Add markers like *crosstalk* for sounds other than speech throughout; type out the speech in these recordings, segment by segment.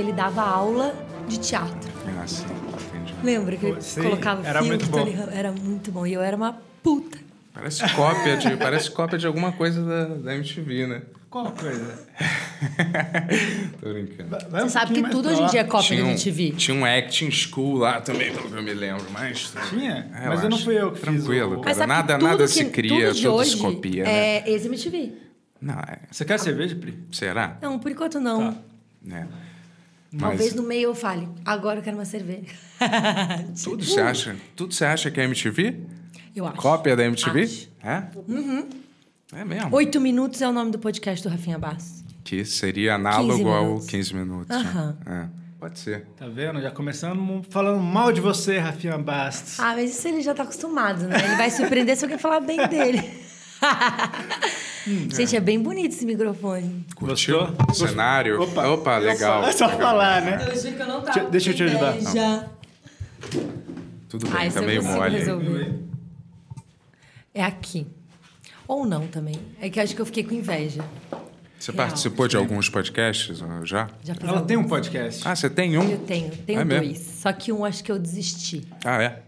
ele dava aula de teatro. Ah, sim, entendi. Lembra que ele Sim, colocava era filme muito. Tony Ramos? Era muito bom. E eu era uma puta. Parece cópia de, parece cópia de alguma coisa da, da MTV, né? Qual coisa? *laughs* Tô brincando. Vai um Você sabe que tudo hoje em dia é cópia tinha, da um, MTV. tinha um acting school lá também, pelo que eu me lembro, mas... Tinha? Mas Relaxa. eu não fui eu que fiz Tranquilo, o- cara. Mas nada- nada que- se cria, tudo de tudo hoje se copia, né? É ex-MTV. Não, é... Você quer cerveja, Pri? Será? Não, por enquanto não. Tá. É. Talvez no meio eu fale, agora eu quero uma cerveja. *laughs* Tudo você acha? Tudo você acha que é MTV? Eu acho. Cópia da MTV? Acho. É? É mesmo. Oito minutos é o nome do podcast do Rafinha Bastos. Que seria análogo 15 ao minutos. 15 minutos. Aham. né? É. Pode ser. Tá vendo? Já começando falando mal de você, Rafinha Bastos. Ah, mas isso ele já tá acostumado, né? Ele vai surpreender se alguém falar bem dele. *laughs* *laughs* Gente, é bem bonito esse microfone. Curtiu Gostou? o cenário? Opa. Opa, legal. É só legal. falar, né? Eu achei que eu não Deixa- deixa eu te ajudar. Já. Tudo Ah, bem, isso tá eu meio mole. resolver. É aqui. Ou não também. É que acho que eu fiquei com inveja. Você Real. participou de alguns podcasts ó, já? Já Ela tem um alguns. podcast. Ah, você tem um? Eu tenho, tenho É mesmo? dois. Só que um acho que eu desisti. Ah, é?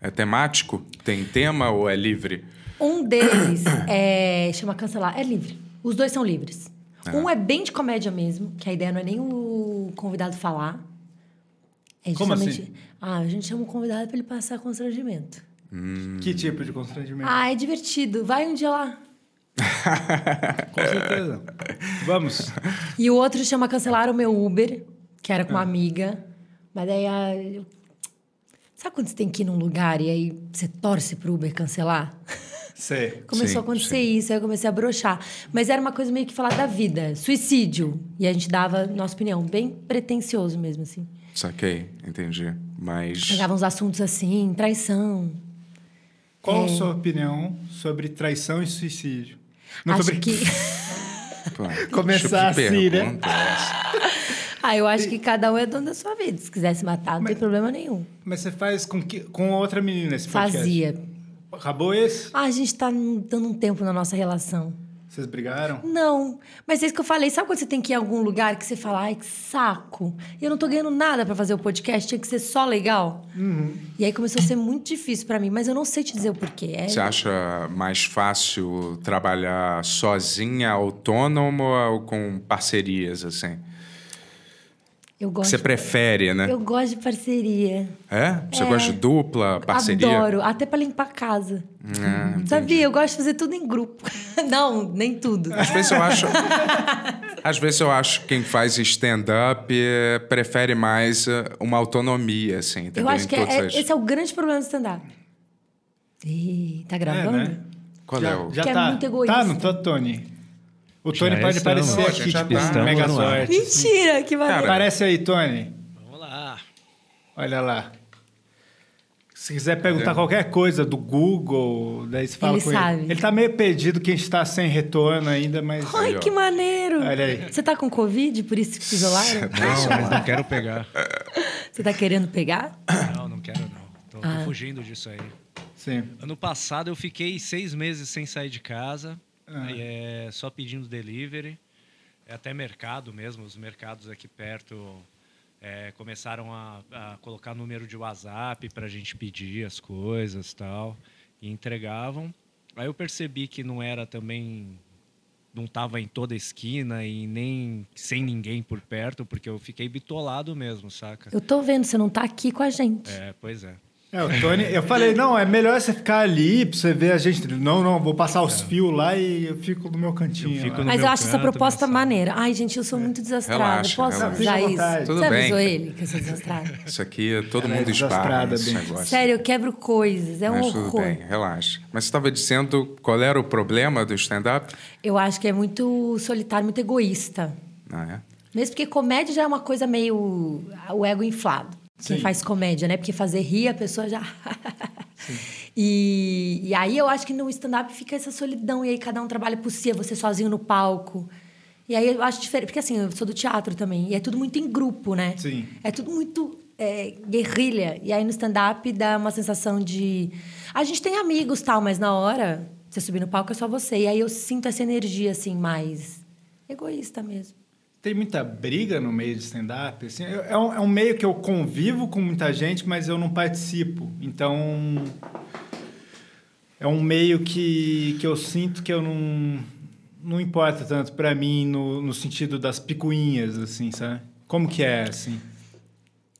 É temático? Tem tema ou é livre? Um deles *clears throat* é, chama Cancelar. É livre. Os dois são livres. Um é bem de comédia mesmo, que a ideia não é nem o convidado falar. É Como assim? Ah, a gente chama o convidado para ele passar constrangimento. Que tipo de constrangimento? Ah, é divertido. Vai um dia lá. *laughs* Com certeza. Vamos. E o outro chama Cancelar o meu Uber, que era com uma amiga. Mas daí a. eu- Sabe quando você tem que ir num lugar e aí você torce pro Uber cancelar? *laughs* Sei. Começou Sim, a acontecer isso, aí eu comecei a brochar. Mas era uma coisa meio que falar da vida, suicídio. E a gente dava nossa opinião, bem pretencioso mesmo, assim. Saquei, entendi. Mas. Pegava uns assuntos assim, traição. Qual É. a sua opinião sobre traição e suicídio? Não Acho brin- que. *laughs* Pô, *laughs* Começar tipo assim, né? ah, eu acho que cada um é dono da sua vida. Se quiser se matar, não tem Mas- problema nenhum. Mas você faz com, que, com outra menina esse podcast? Fazia. Acabou esse? Ah, a gente tá dando um tempo na nossa relação. Vocês brigaram? Não, mas é isso que eu falei. Sabe quando você tem que ir em algum lugar que você fala, ai, que saco. E eu não tô ganhando nada pra fazer o podcast, tinha que ser só legal. E aí começou a ser muito difícil pra mim, mas eu não sei te dizer o porquê. É- Você acha mais fácil trabalhar sozinha, autônoma ou com parcerias, assim? Eu Que gosto. você prefere, né? Eu gosto de parceria. É? Você gosta de dupla, parceria? Adoro, até pra limpar a casa. Ah, Sabia? Eu gosto de fazer tudo em grupo. *laughs* não, nem tudo. Às vezes eu acho. *laughs* Às vezes eu acho que quem faz stand-up prefere mais eh, uma autonomia, assim, entendeu? Eu acho Em que é- é- as- esse é o grande problema do stand-up. Ih, tá gravando? né? Qual já, é o. já Que é tá. muito egoísta. Tá, não tô, Tony? O Já Tony pode estamos. aparecer aqui, já tipo, tá. sorte. assim. Mentira, que maneiro. Aparece aí, Tony. Vamos lá. Olha lá. Se quiser perguntar qualquer coisa do Google, daí você fala Ele com sabe. ele. Ele tá meio perdido que a gente tá sem retorno ainda, mas. Ai, Aí, que maneiro. Olha aí. Você tá com Covid, por isso que se isolaram? Não, mas não quero pegar. *laughs* Você tá querendo pegar? Não, não quero não. Tô, tô Ah. fugindo disso aí. Sim. Ano passado eu fiquei seis meses sem sair de casa, Ah. e é, só pedindo delivery, é até mercado mesmo. Os mercados aqui perto é, começaram a, a colocar número de WhatsApp para a gente pedir as coisas tal, e entregavam. Aí eu percebi que não era também não estava em toda esquina e nem sem ninguém por perto, porque eu fiquei bitolado mesmo, saca? Eu tô vendo, você não tá aqui com a gente. É, pois é. É, o Tony, eu falei, não, é melhor você ficar ali pra você ver a gente. Não, não, vou passar os fios lá e eu fico no meu cantinho. Eu fico lá. no Mas meu eu acho essa canto, proposta na sala. maneira. Ai, gente, eu sou muito desastrada. Relaxa, Posso relaxa. à isso? Tudo Você bem. avisou ele que eu sou desastrada? *laughs* Isso aqui, todo Ela é mundo esbarra bem. negócio. Sério, eu quebro coisas. É um Mas tudo horror. bem, relaxa. Mas você estava dizendo qual era o problema do stand-up? Eu acho que é muito solitário, muito egoísta. Ah, é? Mesmo porque comédia já é uma coisa meio. o ego inflado. Quem Sim. faz comédia, né? Porque fazer rir a pessoa já. *laughs* e, e aí eu acho que no stand-up fica essa solidão. E aí cada um trabalha por si, é você sozinho no palco. E aí eu acho diferente. Porque assim, eu sou do teatro também. E é tudo muito em grupo, né? Sim. É tudo muito é, guerrilha. E aí no stand-up dá uma sensação de. A gente tem amigos tal, mas na hora você subir no palco é só você. E aí eu sinto essa energia, assim, mais egoísta mesmo. Tem muita briga no meio de stand-up? Assim, é, um, é um meio que eu convivo com muita gente, mas eu não participo. Então, é um meio que, que eu sinto que eu não, não importa tanto para mim no, no sentido das picuinhas, assim, sabe? Como que é, assim?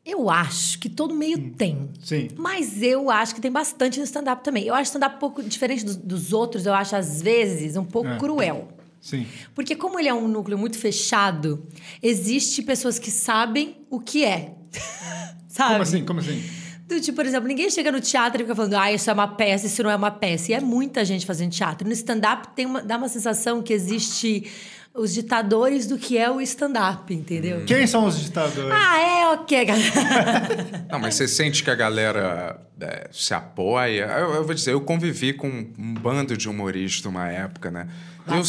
Eu acho que todo meio Hum. tem. Sim. Mas eu acho que tem bastante no stand-up também. Eu acho stand-up um pouco diferente dos, dos outros, eu acho, às vezes, um pouco É. cruel. Sim. Porque como ele é um núcleo muito fechado, existe pessoas que sabem o que é. *laughs* Sabe? Como assim? Como assim? Do tipo, por exemplo, ninguém chega no teatro e fica falando, ah, isso é uma peça, isso não é uma peça. E é muita gente fazendo teatro. No stand-up tem uma, dá uma sensação que existe os ditadores do que é o stand-up, entendeu? Quem são os ditadores? Ah, é, ok, *laughs* galera. Não, mas você sente que a galera é, se apoia? Eu, eu vou dizer, eu convivi com um bando de humoristas uma época, né? Eu,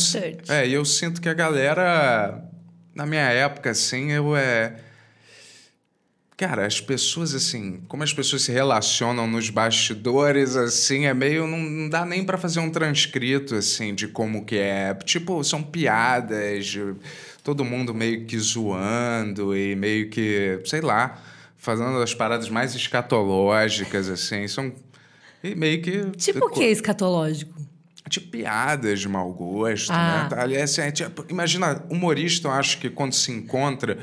é, e eu sinto que a galera, na minha época, assim, eu é. Cara, as pessoas, assim, como as pessoas se relacionam nos bastidores, assim, é meio. Não, não dá nem pra fazer um transcrito, assim, de como que é. Tipo, são piadas, de todo mundo meio que zoando e meio que, sei lá, fazendo as paradas mais escatológicas, assim. São. E meio que. tipo o que escatológico? Tipo piadas de mau gosto, Ah. né? Aliás, assim, é tipo, imagina, humorista, eu acho que quando se encontra,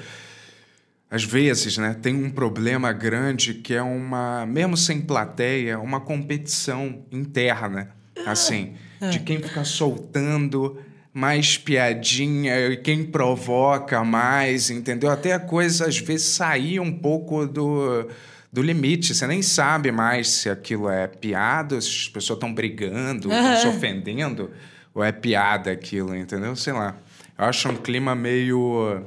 às vezes, né, tem um problema grande que é uma, mesmo sem plateia, uma competição interna, assim, de quem fica soltando mais piadinha, e quem provoca mais, entendeu? Até a coisa, às vezes, sair um pouco do, do limite. Você nem sabe mais se aquilo é piada, se as pessoas estão brigando, estão se ofendendo, ou é piada aquilo, entendeu? Sei lá. Eu acho um clima meio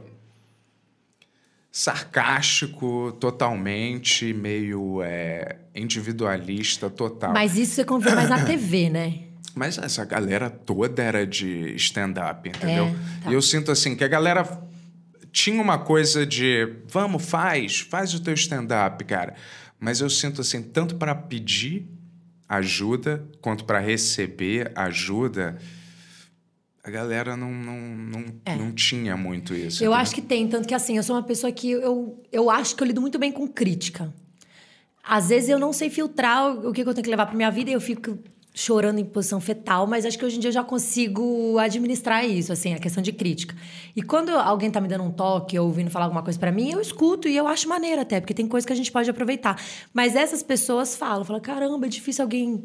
sarcástico totalmente, meio é, individualista total. Mas isso você convê mais na *coughs* TV, né? Mas essa galera toda era de stand-up, entendeu? É, tá. E eu sinto assim que a galera tinha uma coisa de vamos, faz, faz o teu stand-up, cara. Mas eu sinto assim, tanto para pedir ajuda quanto para receber ajuda, a galera não, não, não, É. não tinha muito isso. Eu entendeu? acho que tem, tanto que assim, eu sou uma pessoa que eu, eu acho que eu lido muito bem com crítica. Às vezes eu não sei filtrar o, que, eu tenho que levar pra minha vida e eu fico chorando em posição fetal, mas acho que hoje em dia eu já consigo administrar isso, assim, a questão de crítica. E quando alguém tá me dando um toque ou ouvindo falar alguma coisa pra mim, eu escuto e eu acho maneiro até, porque tem coisa que a gente pode aproveitar. Mas essas pessoas falam, falam, caramba, é difícil alguém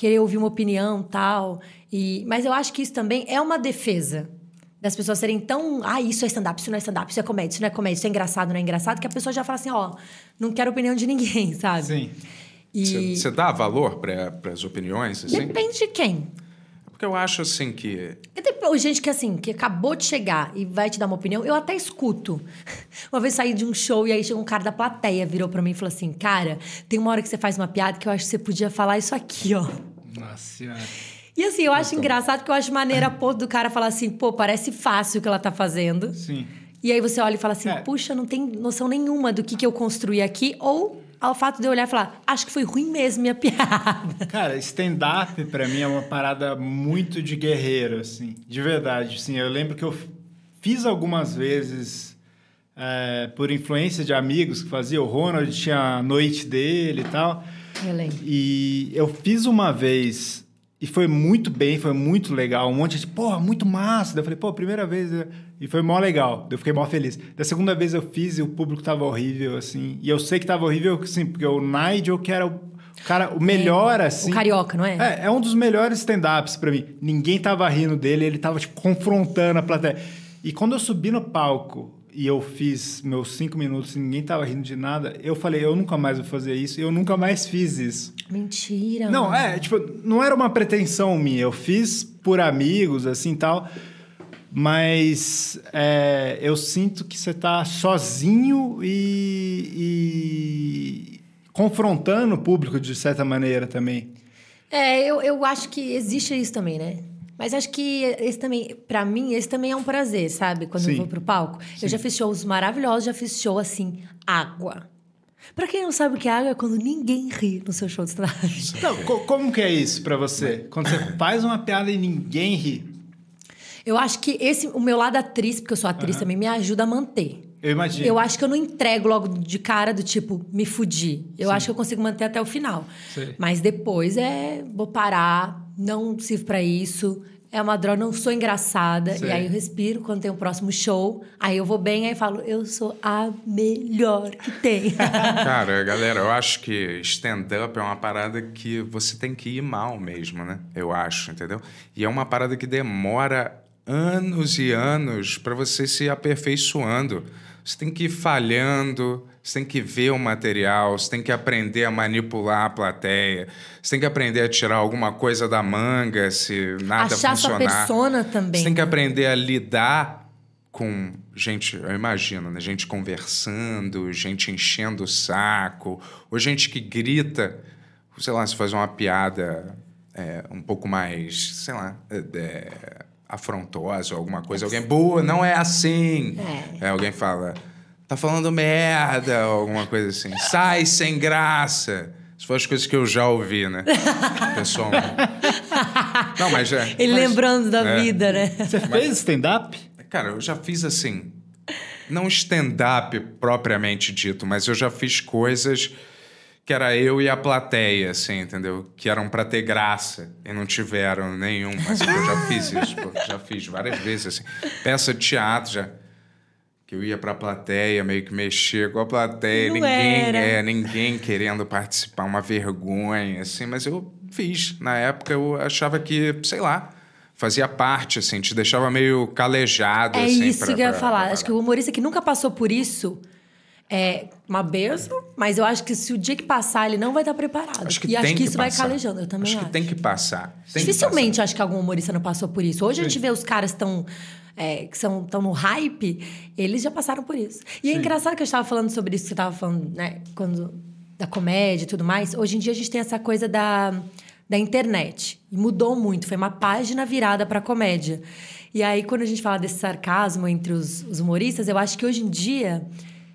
querer ouvir uma opinião tal. E, mas eu acho que isso também é uma defesa das pessoas serem tão. Ah, isso é stand-up, isso não é stand-up, isso é comédia, isso não é comédia, isso é engraçado, não é engraçado, que a pessoa já fala assim, ó, não quero opinião de ninguém, *laughs* sabe? Sim. E Você dá valor para as opiniões? Assim? depende de quem. Porque eu acho assim que. Tem gente que, assim, que acabou de chegar e vai te dar uma opinião, eu até escuto. *laughs* Uma vez saí de um show e aí chegou um cara da plateia, virou pra mim e falou assim: Cara, tem uma hora que você faz uma piada que eu acho que você podia falar isso aqui, ó. Nossa senhora. E assim, eu acho engraçado que eu acho maneira a ponto do cara falar assim: Pô, parece fácil o que ela tá fazendo. Sim. E aí você olha e fala assim: É. Puxa, não tem noção nenhuma do que, que eu construí aqui. Ou ao fato de eu olhar e falar: Acho que foi ruim mesmo minha *laughs* piada. Cara, stand-up pra mim é uma parada muito de guerreiro, assim. De verdade, assim. Eu lembro que eu fiz algumas vezes é, por influência de amigos que faziam. O Ronald tinha a noite dele e tal. Eu lembro. E eu fiz uma vez e foi muito bem, foi muito legal. Um monte de, pô, muito massa. Daí eu falei, pô, primeira vez. né? E foi mó legal. Daí Eu fiquei mó feliz. Da segunda vez eu fiz e o público tava horrível, assim. E eu sei que tava horrível, assim, porque o Nigel, que era o cara, o melhor, assim. O carioca, não é? É, é um dos melhores stand-ups pra mim. Ninguém tava rindo dele, ele tava, tipo, confrontando a plateia. E quando eu subi no palco e eu fiz meus cinco minutos e ninguém tava rindo de nada, eu falei, eu nunca mais vou fazer isso. Eu nunca mais fiz isso. Mentira. Não, é, tipo, não era uma pretensão minha. Eu fiz por amigos, assim, tal. Mas é, eu sinto que você tá sozinho e, e confrontando o público de certa maneira também. É, eu, eu acho que existe isso também, né? Mas acho que esse também, pra mim, esse também é um prazer, sabe? Quando eu Sim. vou pro palco. Eu já fiz shows maravilhosos, já fiz show assim, água. Pra quem não sabe o que é água, é quando ninguém ri no seu show de stand *laughs* Então, co- como que é isso pra você? Quando você faz uma piada e ninguém ri. Eu acho que esse, o meu lado atriz, porque eu sou atriz também, me ajuda a manter. Eu imagino. Eu acho que eu não entrego logo de cara do tipo, me fudi. Eu acho que eu consigo manter até o final. Sei. Mas depois é, vou parar, não sirvo pra isso. É uma droga, não sou engraçada. Sei. E aí eu respiro quando tem o próximo show. Aí eu vou bem, aí falo, eu sou a melhor que tem. *laughs* Cara, galera, eu acho que stand-up é uma parada que você tem que ir mal mesmo, né? Eu acho, entendeu? E é uma parada que demora anos e anos para você se aperfeiçoando. Você tem que ir falhando, você tem que ver o material, você tem que aprender a manipular a plateia, você tem que aprender a tirar alguma coisa da manga se nada Achar sua funcionar. persona também. Você tem que aprender a lidar com gente, eu imagino, né? Gente conversando, gente enchendo o saco, ou gente que grita, sei lá, se faz uma piada é, um pouco mais, sei lá, é, é, afrontosa ou alguma coisa. Alguém, boa, não é assim. É. É, alguém fala, tá falando merda, ou alguma coisa assim. *laughs* Sai sem graça. Isso foram as coisas que eu já ouvi, né? Pessoalmente. Não, mas é. Ele mas- lembrando da é. vida, né? Você fez stand-up? Cara, eu já fiz assim. Não stand-up propriamente dito, mas eu já fiz coisas que era eu e a plateia, assim, entendeu? Que eram pra ter graça e não tiveram nenhum. Mas eu já fiz isso, pô, já fiz várias vezes, assim. Peça de teatro já. Que eu ia pra plateia, meio que mexer com a plateia, Não ninguém, era. é, ninguém querendo participar, uma vergonha, assim, mas eu fiz. Na época eu achava que, sei lá, fazia parte, assim, te deixava meio calejado, É assim. isso pra- que eu ia pra- falar. pra Acho que o humorista que nunca passou por isso é uma benção, mas eu acho que se o dia que passar, ele não vai estar preparado. Acho que e tem acho que isso vai passar. calejando. Eu também acho acho. que tem que passar. Tem que Dificilmente acho que algum humorista não passou por isso. Hoje a gente vê os caras tão, é, que são tão no hype, eles já passaram por isso. E é engraçado que eu estava falando sobre isso que você estava falando, né? Quando, da comédia e tudo mais. Hoje em dia a gente tem essa coisa da, da internet. E mudou muito. Foi uma página virada para comédia. E aí, quando a gente fala desse sarcasmo entre os, os humoristas, eu acho que hoje em dia.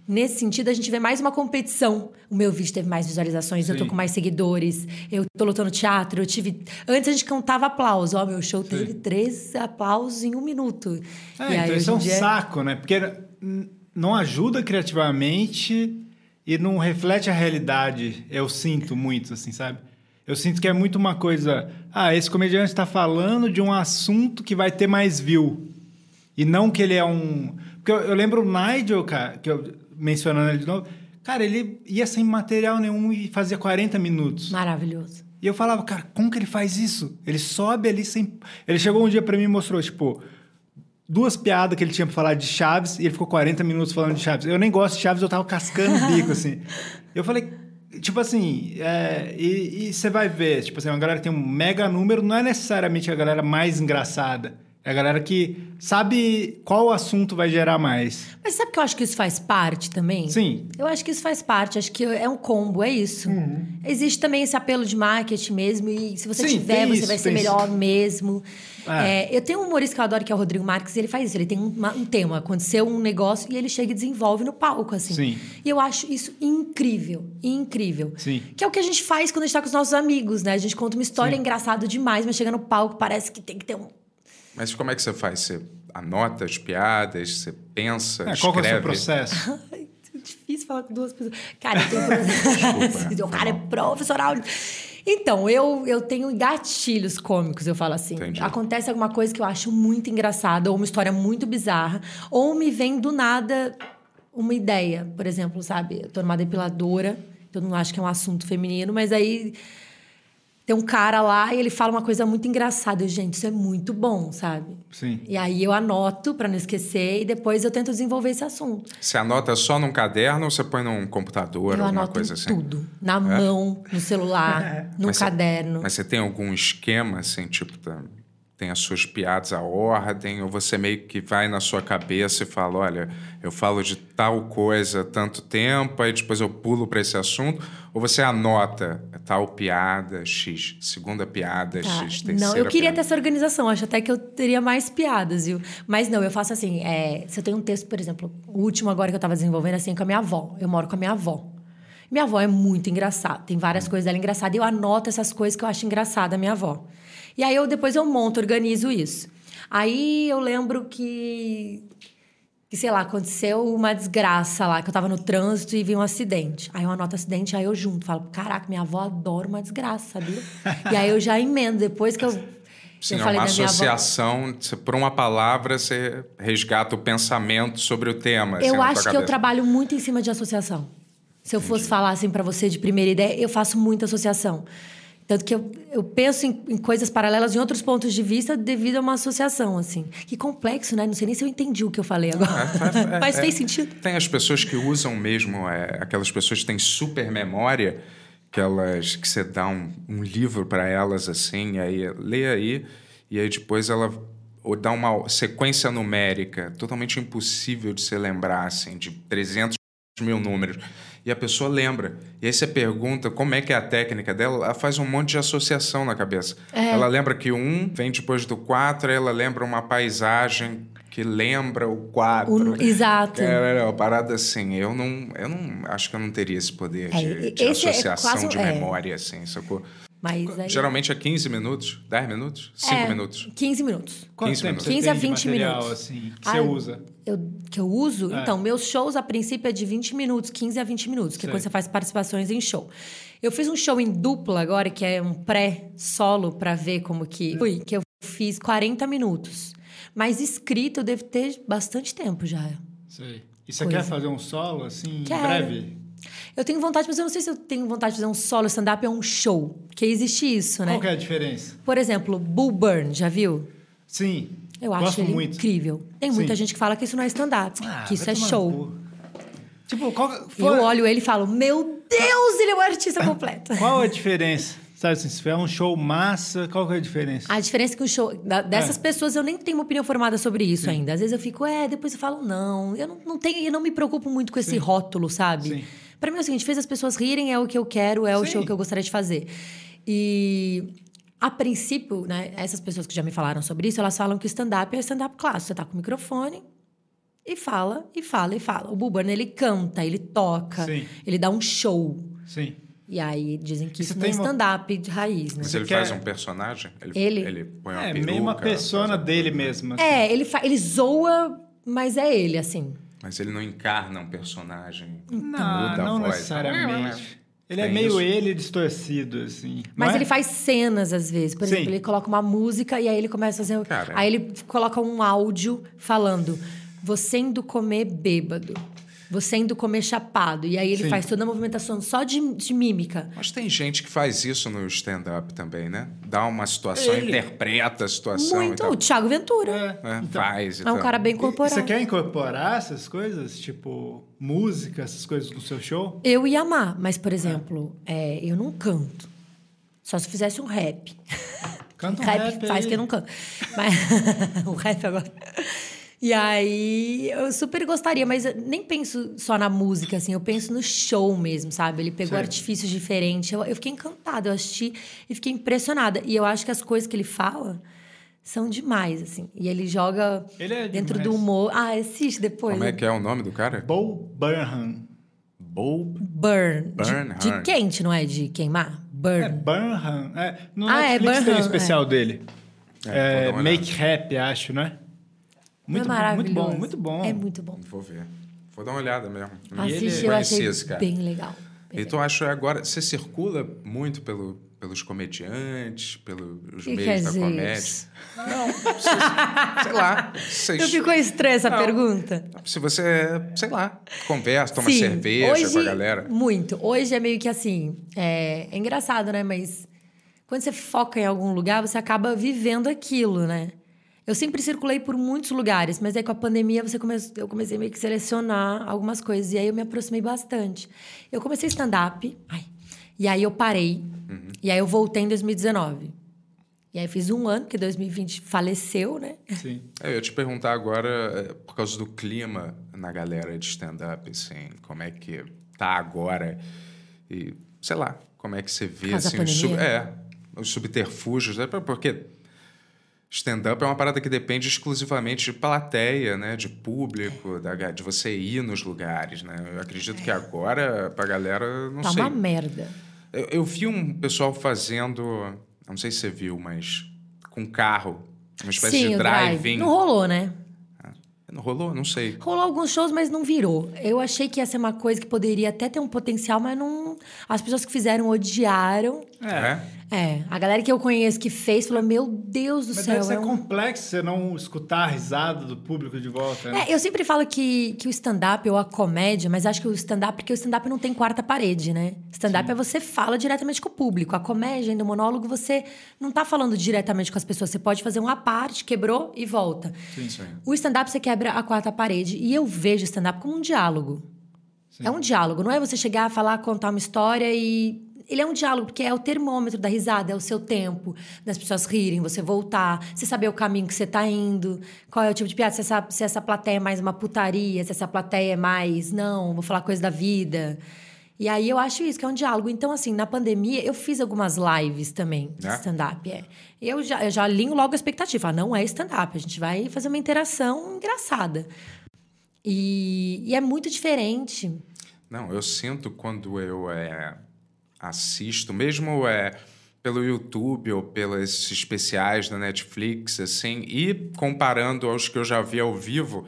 Nesse sentido, a gente vê mais uma competição. O meu vídeo teve mais visualizações, eu tô Sim. com mais seguidores, eu tô lutando teatro, eu tive. Antes a gente contava aplausos. Ó, meu show teve três aplausos em um minuto. É, e então isso é um dia... saco, né? Porque não ajuda criativamente e não reflete a realidade. Eu sinto muito, assim, sabe? Eu sinto que é muito uma coisa. Ah, esse comediante está falando de um assunto que vai ter mais view. E não que ele é um. Porque eu, eu lembro o Nigel, cara, que eu, mencionando ele de novo. Cara, ele ia sem material nenhum e fazia 40 minutos. Maravilhoso. E eu falava, cara, como que ele faz isso? Ele sobe ali sem. Ele chegou um dia pra mim e mostrou, tipo, duas piadas que ele tinha pra falar de Chaves e ele ficou 40 minutos falando de Chaves. Eu nem gosto de Chaves, eu tava cascando o bico, assim. Eu falei, tipo assim, é, e, e você vai ver, tipo assim, uma galera que tem um mega número, não é necessariamente a galera mais engraçada. É a galera que sabe qual assunto vai gerar mais. Mas sabe que eu acho que isso faz parte também? Sim. Eu acho que isso faz parte, acho que é um combo, é isso. Existe também esse apelo de marketing mesmo, e se você Uhum. Sim, tiver, você isso, vai ser melhor mesmo. É. É, eu tenho um humorista que eu adoro, que é o Rodrigo Marques, e ele faz isso. Ele tem uma- um tema, aconteceu um negócio e ele chega e desenvolve no palco, assim. Sim. E eu acho isso incrível, incrível. Sim. Que é o que a gente faz quando a gente tá com os nossos amigos, né? A gente conta uma história engraçada demais, mas chega no palco, parece que tem que ter um Mas como é que você faz? Você anota as piadas, você pensa, É, qual que é o seu escreve? processo? *laughs* Ai, é difícil falar com duas pessoas. Cara, eu tenho... *laughs* o cara é profissional. Então, eu, eu tenho gatilhos cômicos, eu falo assim. Entendi. Acontece alguma coisa que eu acho muito engraçada, ou uma história muito bizarra, ou me vem do nada uma ideia. Por exemplo, sabe? Eu tô numa depiladora, eu não acho que é um assunto feminino, mas aí tem um cara lá e ele fala uma coisa muito engraçada. Eu, gente, isso é muito bom, sabe? Sim. E aí eu anoto pra não esquecer e depois eu tento desenvolver esse assunto. Você anota só num caderno ou você põe num computador eu alguma anoto coisa assim? tudo. Na mão, no celular, *laughs* no Mas você- caderno. Mas você tem algum esquema, assim, tipo, tá- tem as suas piadas à ordem, ou você meio que vai na sua cabeça e fala, olha, eu falo de tal coisa há tanto tempo, aí depois eu pulo para esse assunto, ou você anota tal piada X, segunda piada Tá. X, terceira Não, eu queria ter piada. essa organização. Acho até que eu teria mais piadas, viu? Mas não, eu faço assim. é, se eu tenho um texto, por exemplo, o último agora que eu tava desenvolvendo, assim, com a minha avó. Eu moro com a minha avó. Minha avó é muito engraçada. Tem várias coisas dela engraçadas. E eu anoto essas coisas que eu acho engraçada, a minha avó. E aí eu depois eu monto, organizo isso. Aí eu lembro que, que, sei lá, aconteceu uma desgraça lá, que eu tava no trânsito e vi um acidente. Aí eu anoto acidente, aí eu junto, falo, caraca, minha avó adora uma desgraça, sabia? *laughs* e aí eu já emendo, depois que eu. Sim, eu é uma avó. associação, você- por uma palavra, você resgata o pensamento sobre o tema. assim, Eu tua acho que eu trabalho muito em cima de associação. Se eu fosse falar assim pra você de primeira ideia, eu faço muita associação. Tanto que eu, eu penso em, em coisas paralelas em outros pontos de vista devido a uma associação, assim. Que complexo, né? Não sei nem se eu entendi o que eu falei agora. É, é, *laughs* Mas é. fez sentido. Tem as pessoas que usam mesmo, é, aquelas pessoas que têm super memória, que elas que você dá um, um livro para elas assim, aí lê aí, e aí depois ela ou dá uma sequência numérica totalmente impossível de se lembrar, assim, de 300 mil números. E a pessoa lembra. E aí você pergunta como é que é a técnica dela, ela faz um monte de associação na cabeça. Ela lembra que um vem depois do quatro, aí ela lembra uma paisagem que lembra o quatro. O- exato. É, é, uma parada assim, eu não, eu não acho que eu não teria esse poder É, de, de é associação quase- de é. memória, assim, sacou? Mas aí... Geralmente é 15 minutos, 10 minutos, 5 é, minutos. 15 minutos. Quanto 15 tempo minutos. você 15 tem a de 20 material, minutos. assim, que Ah, você usa? Eu, que eu uso? É. Então, meus shows, a princípio, é de 20 minutos, 15 a 20 minutos, que é Sei. quando você faz participações em show. Eu fiz um show em dupla agora, que é um pré-solo, pra ver como que... Fui, que eu fiz 40 minutos. Mas escrito eu devo ter bastante tempo já. Sei. E você Coisa. quer fazer um solo, assim, em Quero. breve? Eu tenho vontade, mas eu não sei se eu tenho vontade de fazer um solo stand-up ou um show. Porque existe isso, né? Qual que é a diferença? Por exemplo, Bull Burn, já viu? Sim. Eu acho ele muito. incrível. Tem muita Sim. gente que fala que isso não é stand-up, Ah, que isso é show. Tipo, qual, foi- eu olho ele e falo, meu Deus, ele é um artista *laughs* completo. qual a diferença? Sabe assim, se tiver um show massa, qual que é a diferença? A diferença é que o show. dessas É. pessoas, eu nem tenho uma opinião formada sobre isso ainda. Às vezes eu fico, é, depois eu falo, não. Eu não, não tenho, eu não me preocupo muito com esse Sim. rótulo, sabe? Sim. Pra mim é o seguinte: fez as pessoas rirem, é o que eu quero, é o Sim. show que eu gostaria de fazer. E. A princípio, né, essas pessoas que já me falaram sobre isso, elas falam que o stand-up é stand-up clássico. Você tá com o microfone e fala, e fala, e fala. O Buburn, ele canta, ele toca, Sim. ele dá um show. Sim. E aí dizem que E você isso não é stand-up de raiz, né? Mas Você ele quer- faz um personagem? Ele, Ele? ele põe uma É, peruca, meio uma persona dele mesmo. assim. É, ele, fa- ele zoa, mas é ele, assim. Mas ele não encarna um personagem. Não, muda a não voz. necessariamente. Ele é meio isso? ele distorcido, assim. Mas não é? ele faz cenas, às vezes. Por Sim. exemplo, ele coloca uma música e aí ele começa a fazer. Cara. Aí ele coloca um áudio falando: você indo comer bêbado. Você indo comer chapado. E aí ele Sim. faz toda a movimentação só de, de mímica. Mas tem gente que faz isso no stand-up também, né? Dá uma situação, Ele- interpreta a situação e Muito. tal. O Thiago Ventura. É, É, então, faz e É um tal. cara bem E corporal. Você quer incorporar essas coisas? Tipo, música, essas coisas no seu show? Eu ia amar, mas, por exemplo, é, eu não canto. Só se fizesse um rap. Canta um *laughs* rap, rap faz aí. que eu não canto. Mas *laughs* o rap agora. E aí, eu super gostaria, mas nem penso só na música, assim, eu penso no show mesmo, sabe? Ele pegou artifícios diferentes. Eu, eu fiquei encantada, eu assisti e fiquei impressionada. E eu acho que as coisas que ele fala são demais, assim. E ele joga Ele é dentro demais. do humor. Ah, assiste depois. Como é que é o nome do cara? Bo Burnham. Bob. Burn. De- Burnham. De, quente, não é? De queimar? Burn. É Burnham. É, no Ah, é Netflix tem um Burnham, especial dele. É, É, vou dar uma Make Rap, acho, não é? Muito, é bom, muito bom, muito bom. É muito bom. Vou ver. Vou dar uma olhada mesmo. Conhecia eu achei esse cara. bem legal. Bem E tu acha agora, você circula muito pelo, pelos comediantes, pelos que meios da comédia? isso? Não, sei lá. Vocês, Eu fico estranha essa Não. pergunta. Se você, sei lá, conversa, toma Sim, cerveja hoje, com a galera. Muito. Hoje é meio que assim. É, é engraçado, né? Mas quando você foca em algum lugar, você acaba vivendo aquilo, né? Eu sempre circulei por muitos lugares, mas aí com a pandemia você come... eu comecei meio que selecionar algumas coisas. E aí eu me aproximei bastante. Eu comecei stand-up, e aí eu parei. Uhum. E aí eu voltei em 2019. E aí fiz um ano, que 2020 faleceu, né? Sim. É, Eu ia te perguntar agora, é, por causa do clima na galera de stand-up, assim, como é que tá agora e, sei lá, como é que você vê, assim, os, sub- é, os subterfúgios, né? porque stand-up é uma parada que depende exclusivamente de plateia, né? De público, da, ga- de você ir nos lugares, né? Eu acredito que agora, pra galera, não tá sei. uma merda. Eu, eu vi um pessoal fazendo, não sei se você viu, mas com carro, Uma espécie Sim, de drive-in. Não rolou, né? Não rolou? Não sei. Rolou alguns shows, mas não virou. Eu achei que ia ser uma coisa que poderia até ter um potencial, mas não. As pessoas que fizeram odiaram. É. É, a galera que eu conheço que fez falou: Meu Deus do Mas céu. deve ser é um- complexo você não escutar a risada do público de volta, né? É, eu sempre falo que, que o stand-up ou a comédia, mas acho que o stand-up, porque o stand-up não tem quarta parede, né? Stand-up é você fala diretamente com o público. A comédia, ainda o monólogo, você não tá falando diretamente com as pessoas. Você pode fazer uma parte, quebrou e volta. Sim, sim. O stand-up você quebra a quarta parede. E eu vejo o stand-up como um diálogo. É um diálogo, não é você chegar, falar, contar uma história e. Ele é um diálogo, porque é o termômetro da risada, é o seu tempo, das pessoas rirem, você voltar, você saber o caminho que você tá indo, qual é o tipo de piada, se essa, se essa plateia é mais uma putaria, se essa plateia é mais, não, vou falar coisa da vida. E aí eu acho isso, que é um diálogo. Então, assim, na pandemia, eu fiz algumas lives também de É? stand-up. É. Eu, já, eu já alinho logo a expectativa. Ah, não é stand-up, a gente vai fazer uma interação engraçada. E, e é muito diferente. Não, eu sinto quando eu é, assisto, mesmo é, pelo YouTube ou pelos especiais da Netflix, assim, e comparando aos que eu já vi ao vivo,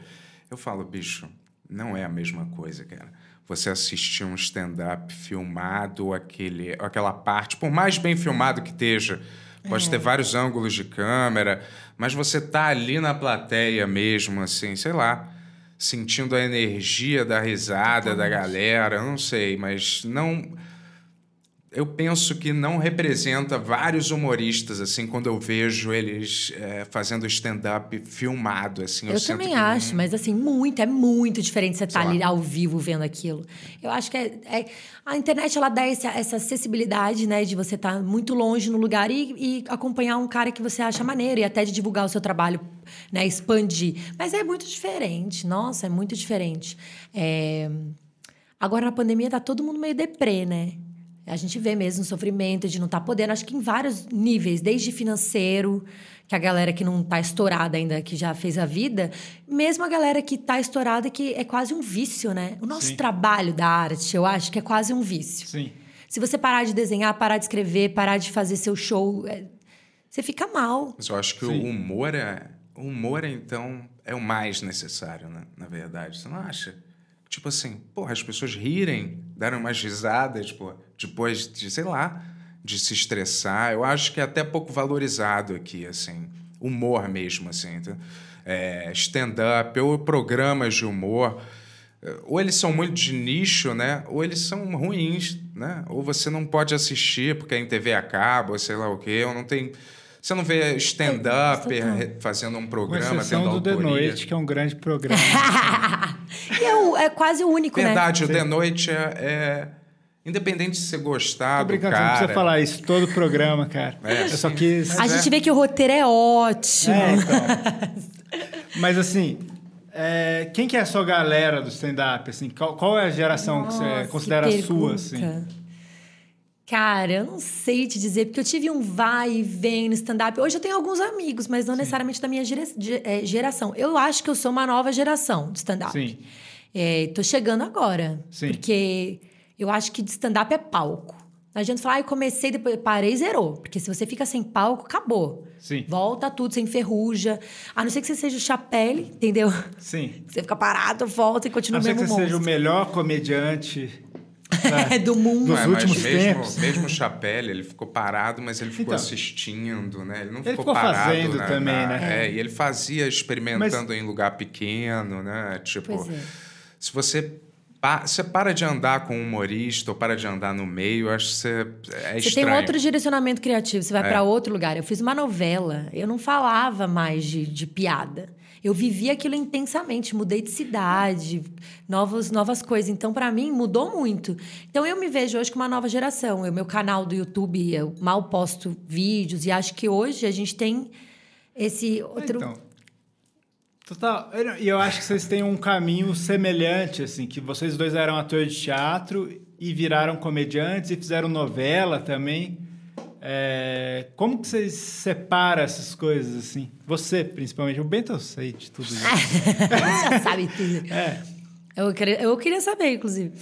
eu falo, bicho, não é a mesma coisa, cara. Você assistir um stand-up filmado, aquele, aquela parte, por mais bem filmado que esteja, pode ter vários ângulos de câmera, mas você tá ali na plateia mesmo, assim, sei lá, sentindo a energia da risada da galera, não sei, mas não. Eu penso que não representa vários humoristas, assim, quando eu vejo eles é, fazendo stand-up filmado, assim. Eu, Eu, também que não- acho, mas assim, muito, é muito diferente você estar lá. ali ao vivo vendo aquilo. Eu acho que é, é- a internet ela dá esse- essa acessibilidade, né, de você estar muito longe no lugar e, e acompanhar um cara que você acha maneiro e até de divulgar o seu trabalho, né, expandir. Mas é muito diferente, nossa, é muito diferente. É, Agora na pandemia tá todo mundo meio deprê, né? A gente vê mesmo o sofrimento de não estar podendo, acho que em vários níveis, desde financeiro, que a galera que não tá estourada ainda, que já fez a vida, mesmo a galera que tá estourada, que é quase um vício, né? O nosso Sim. trabalho da arte, eu acho que é quase um vício. Sim. Se você parar de desenhar, parar de escrever, parar de fazer seu show, é, você fica mal. Mas eu acho que Sim. o humor é. O humor, então, é o mais necessário, né? na verdade. Você não acha? Tipo assim, porra, as pessoas rirem, darem umas risadas, pô, depois de, sei lá, de se estressar. Eu acho que é até pouco valorizado aqui, assim. Humor mesmo, assim. então, é, Stand-up ou programas de humor. Ou eles são muito de nicho, né? Ou eles são ruins, né? Ou você não pode assistir porque é em TV a cabo, ou sei lá o quê. Ou não tem... Você não vê stand-up É, fazendo um programa, tendo do The. Noite, que é um grande programa. *laughs* e é, o- é quase o único, né? Verdade, o The Noite é, é- Independente de você gostar do brincando, você não cara... precisa falar isso todo o programa, cara. É, Eu só quis... A Mas gente é. vê que o roteiro é ótimo. É, então. *laughs* Mas assim, é, quem que é a sua galera do stand-up? Assim, qual, qual é a geração que Nossa, você considera que sua? Assim? Cara, eu não sei te dizer, porque eu tive um vai e vem no stand-up. Hoje eu tenho alguns amigos, mas não necessariamente da minha eh, geração. Eu acho que eu sou uma nova geração de stand-up. Sim. É, tô chegando agora. Sim. Porque eu acho que de stand-up é palco. Não adianta falar, ah, eu comecei, depois parei e zerou. Porque se você fica sem palco, acabou. Sim. Volta tudo, sem ferruja. A não ser que você seja o chapelle, entendeu? Sim. Você fica parado, volta e A continua não o ser que mesmo você seja o monstro. melhor comediante do mundo. Dos Não, é, últimos mas mesmo, tempos. mesmo o Chapelle, ele ficou parado, mas ele ficou Então. assistindo, né? Ele não Ele ficou, ficou parado. fazendo na- também, na- né? É, e ele fazia experimentando em lugar pequeno, né? Tipo, Pois é. se você, você para de andar com um humorista ou para de andar no meio, eu acho que você é Você estranho. tem outro direcionamento criativo, você vai É. pra outro lugar. Eu fiz uma novela, eu não falava mais de, de piada. Eu vivi aquilo intensamente, mudei de cidade, novos, novas coisas. Então, pra mim, mudou muito. Então, eu me vejo hoje com uma nova geração. O meu canal do YouTube, eu mal posto vídeos e acho que hoje a gente tem esse outro. Então, total. E eu acho que vocês têm um caminho semelhante, assim, que vocês dois eram atores de teatro e viraram comediantes e fizeram novela também. É, como que vocês separam essas coisas, assim? Você, principalmente. O Bento eu sei de tudo isso. *laughs* já sabe tudo. É, Eu queria, eu queria saber, inclusive.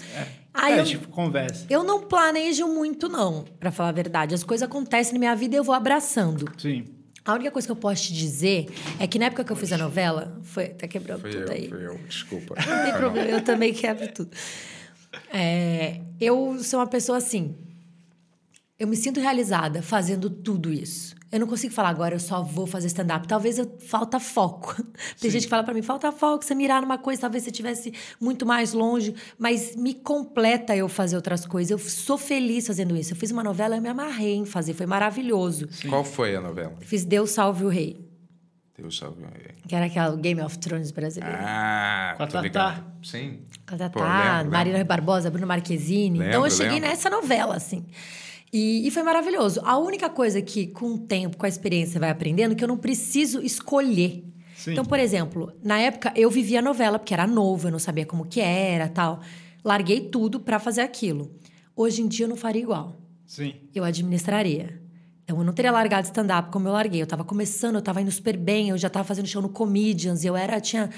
Aí é eu, tipo, conversa. eu não planejo muito, não, pra falar a verdade. As coisas acontecem na minha vida e eu vou abraçando. Sim. A única coisa que eu posso te dizer é que na época que eu fiz a novela, foi. Tá quebrando Fui tudo eu, aí. fui eu, desculpa. Não tem problema, eu também quebro tudo. É, eu sou uma pessoa assim. Eu me sinto realizada fazendo tudo isso. Eu não consigo falar agora, eu só vou fazer stand-up. Talvez eu falta foco. *laughs* Tem gente que fala pra mim, falta foco, você mirar numa coisa, talvez você estivesse muito mais longe. Mas me completa eu fazer outras coisas. Eu sou feliz fazendo isso. Eu fiz uma novela, eu me amarrei em fazer, foi maravilhoso. Qual foi a novela? Fiz Deus Salve o Rei, Deus salve o rei. que era aquela Game of Thrones brasileiro. Ah, Com a tô Tatá. ligado. Sim. Tatá, Pô, lembro, Marina lembro. Barbosa, Bruno Marquezine. então eu Lembro, cheguei lembro. nessa novela, assim. E, e foi maravilhoso. A única coisa que, com o tempo, com a experiência, você vai aprendendo, que eu não preciso escolher. Sim. Então, por exemplo, na época eu vivia a novela, porque era novo, eu não sabia como que era tal. Larguei tudo pra fazer aquilo. Hoje em dia eu não faria igual. Sim. Eu administraria. Então, eu não teria largado stand-up como eu larguei. Eu tava começando, eu tava indo super bem, eu já tava fazendo show no Comedians, eu era, tinha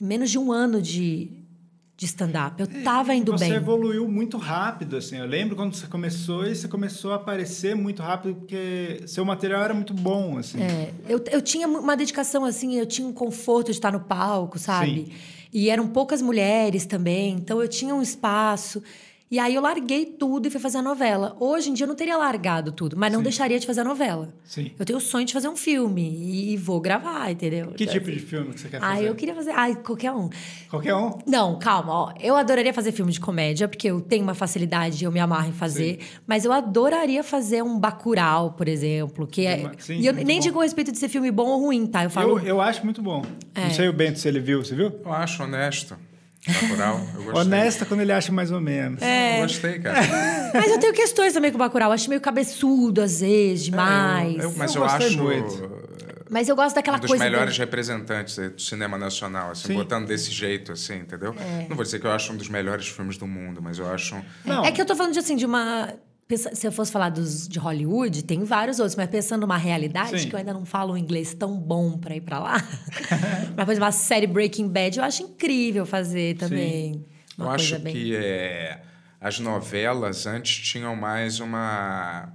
menos de um ano de, de stand-up. Eu tava indo você bem. evoluiu muito rápido, assim. Eu lembro quando você começou e você começou a aparecer muito rápido porque seu material era muito bom, assim. É, eu, eu tinha uma dedicação, assim, eu tinha um conforto de estar no palco, sabe? Sim. E eram poucas mulheres também, então eu tinha um espaço. E aí eu larguei tudo e fui fazer a novela. Hoje em dia eu não teria largado tudo, mas não deixaria de fazer a novela. Sim. Eu tenho o sonho de fazer um filme e vou gravar, entendeu? Que Então, tipo assim, de filme que você quer Ah, fazer? eu queria fazer. Ai, qualquer um. Qualquer um? Não, calma, ó. Eu adoraria fazer filme de comédia, porque eu tenho uma facilidade, eu me amarro em fazer. Mas eu adoraria fazer um Bacurau, por exemplo. Que é... Sim, sim, e eu nem bom. digo a respeito de ser filme bom ou ruim, tá? Eu falo. Eu, eu acho muito bom. É. Não sei o Bento se ele viu, você viu? Eu acho honesto. Natural. Eu gostei. Honesta quando ele acha mais ou menos. É. Eu gostei, cara. *laughs* Mas eu tenho questões também com o Bacurau. Acho meio cabeçudo, às vezes, demais. É, eu- eu- mas Eu eu, acho muito. Mas eu gosto daquela um dos coisa. melhores dele. representantes aí do cinema nacional, assim, Sim. botando desse jeito, assim, entendeu? Não vou dizer que eu acho um dos melhores filmes do mundo, mas eu acho. um- Não. É que eu tô falando de assim, de uma. Pensa- Se eu fosse falar dos de Hollywood, tem vários outros, mas pensando numa realidade, Sim. que eu ainda não falo um inglês tão bom pra ir pra lá. mas, por exemplo, a série Breaking Bad eu acho incrível fazer também. Uma eu coisa acho bem. que é, as novelas antes tinham mais uma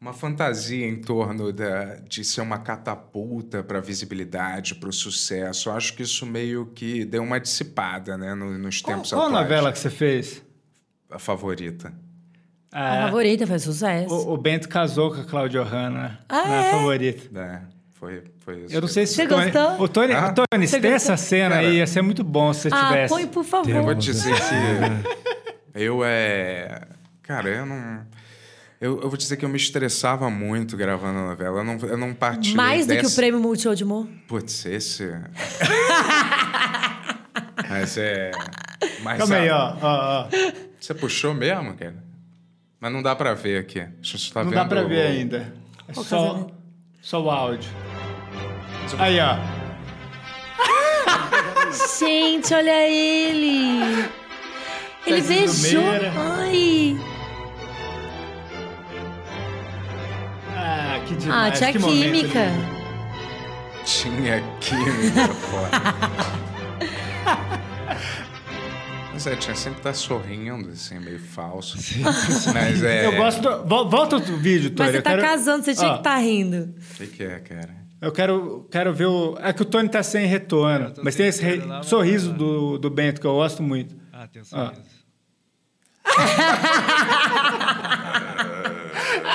uma fantasia em torno da, de ser uma catapulta para a visibilidade, para o sucesso. Eu acho que isso meio que deu uma dissipada, né, no- nos Qual, tempos qual atuais. novela que você fez? A favorita. A Ah, favorita foi sucesso. o, o Bento casou com a Claudia Hanna Ah, na é? favorita. É, foi, foi isso. Eu não sei se Você Tony, gostou? O Tony, Ah? o Tony se Você tem gostou? essa cena Cara. aí, ia ser muito bom se você ah, tivesse. põe, por favor. Eu vou te dizer que *laughs* eu é. Cara, eu não. Eu, eu vou dizer que eu me estressava muito gravando a novela. Eu não, eu não partilhei Mais do que o prêmio Multishow de Humor? Putz, esse. *laughs* Mas é. Mas Calma a- aí, ó. ó, ó. Você puxou mesmo, cara? Mas não dá pra ver aqui. A gente só tá Não vendo dá pra o- ver ainda. É só, só o áudio. Aí, ó. *laughs* Gente, olha ele! Ele beijou. Meira. Ai! Ah, que Ah, demais. tinha que momento química. lindo. Tinha química foda. *laughs* Mas é, tinha sempre tá sorrindo, assim, meio falso. *laughs* Mas é. Eu gosto do... vol- Volta o vídeo, Tony. Mas você eu tá quero... casando, você tinha Ó, que estar rindo. O que, que é, cara? Eu quero, quero ver o... É que o Tony tá sem retorno. Mas sem tem esse re- lá, sorriso tá. do, do Bento que eu gosto muito. Ah, tem um Ah. sorriso. *laughs*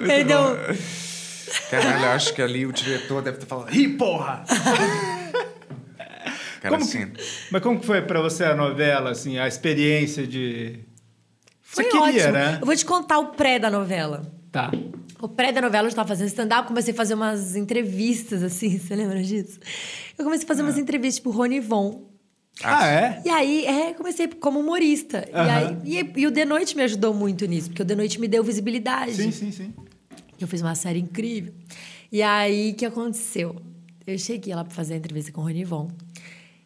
Ele deu. Caralho, eu acho que ali o diretor deve estar falando, ih, porra! *laughs* Cara, Como assim, Mas como que foi pra você a novela, assim, a experiência de... Foi você queria, ótimo. né? Eu vou te contar o pré da novela. Tá. O pré da novela eu já tava fazendo stand-up, comecei a fazer umas entrevistas, assim, *laughs* você lembra disso? Eu comecei a fazer umas entrevistas, tipo, Rony Von. Ah, é? E aí, é, comecei como humorista. E, aí, e, e o The Noite me ajudou muito nisso, porque o The Noite me deu visibilidade. Sim, sim, sim. Eu fiz uma série incrível. E aí, o que aconteceu? Eu cheguei lá pra fazer a entrevista com o Rony Von.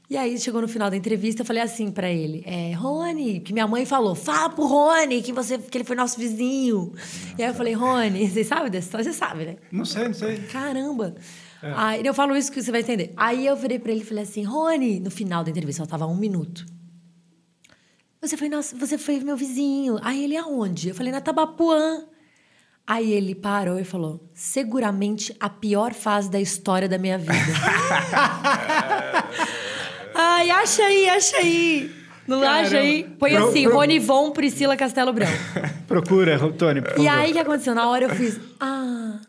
E aí, chegou no final da entrevista, eu falei assim pra ele: é, Rony, que minha mãe falou, fala pro Rony que, você, que ele foi nosso vizinho. E aí eu falei: Rony, *laughs* você sabe dessa história? Você sabe, né? Não sei, não sei. Caramba! Aí eu falo isso que você vai entender. Aí eu virei pra ele e falei assim: Rony, no final da entrevista, ela tava um minuto. Você foi, nosso, você foi meu vizinho. Aí ele, aonde? Eu falei, na Tabapuã. Aí ele parou e falou: seguramente a pior fase da história da minha vida. *laughs* *laughs* Ai, acha aí, acha aí. Não Caramba. acha aí? Põe Pro- assim, pro- Ronivon, Priscila Castelo Branco. *laughs* Procura, Tony, por favor. E aí, o que aconteceu? Na hora eu fiz... Ah...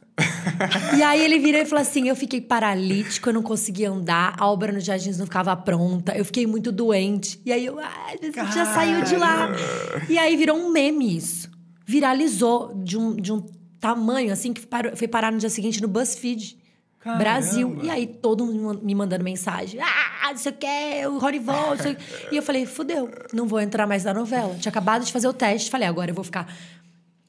E aí ele virou e falou assim: eu fiquei paralítico, eu não conseguia andar, a obra nos jardins não ficava pronta, eu fiquei muito doente. E aí eu, você já saiu de lá. E aí virou um meme isso. Viralizou de um, de um tamanho assim que parou, foi parar no dia seguinte no BuzzFeed. Caramba. Brasil. E aí todo mundo me mandando mensagem. Ah, não sei o quê, o não sei o quê. E eu falei, fudeu, não vou entrar mais na novela. Tinha acabado de fazer o teste. Falei, agora eu vou ficar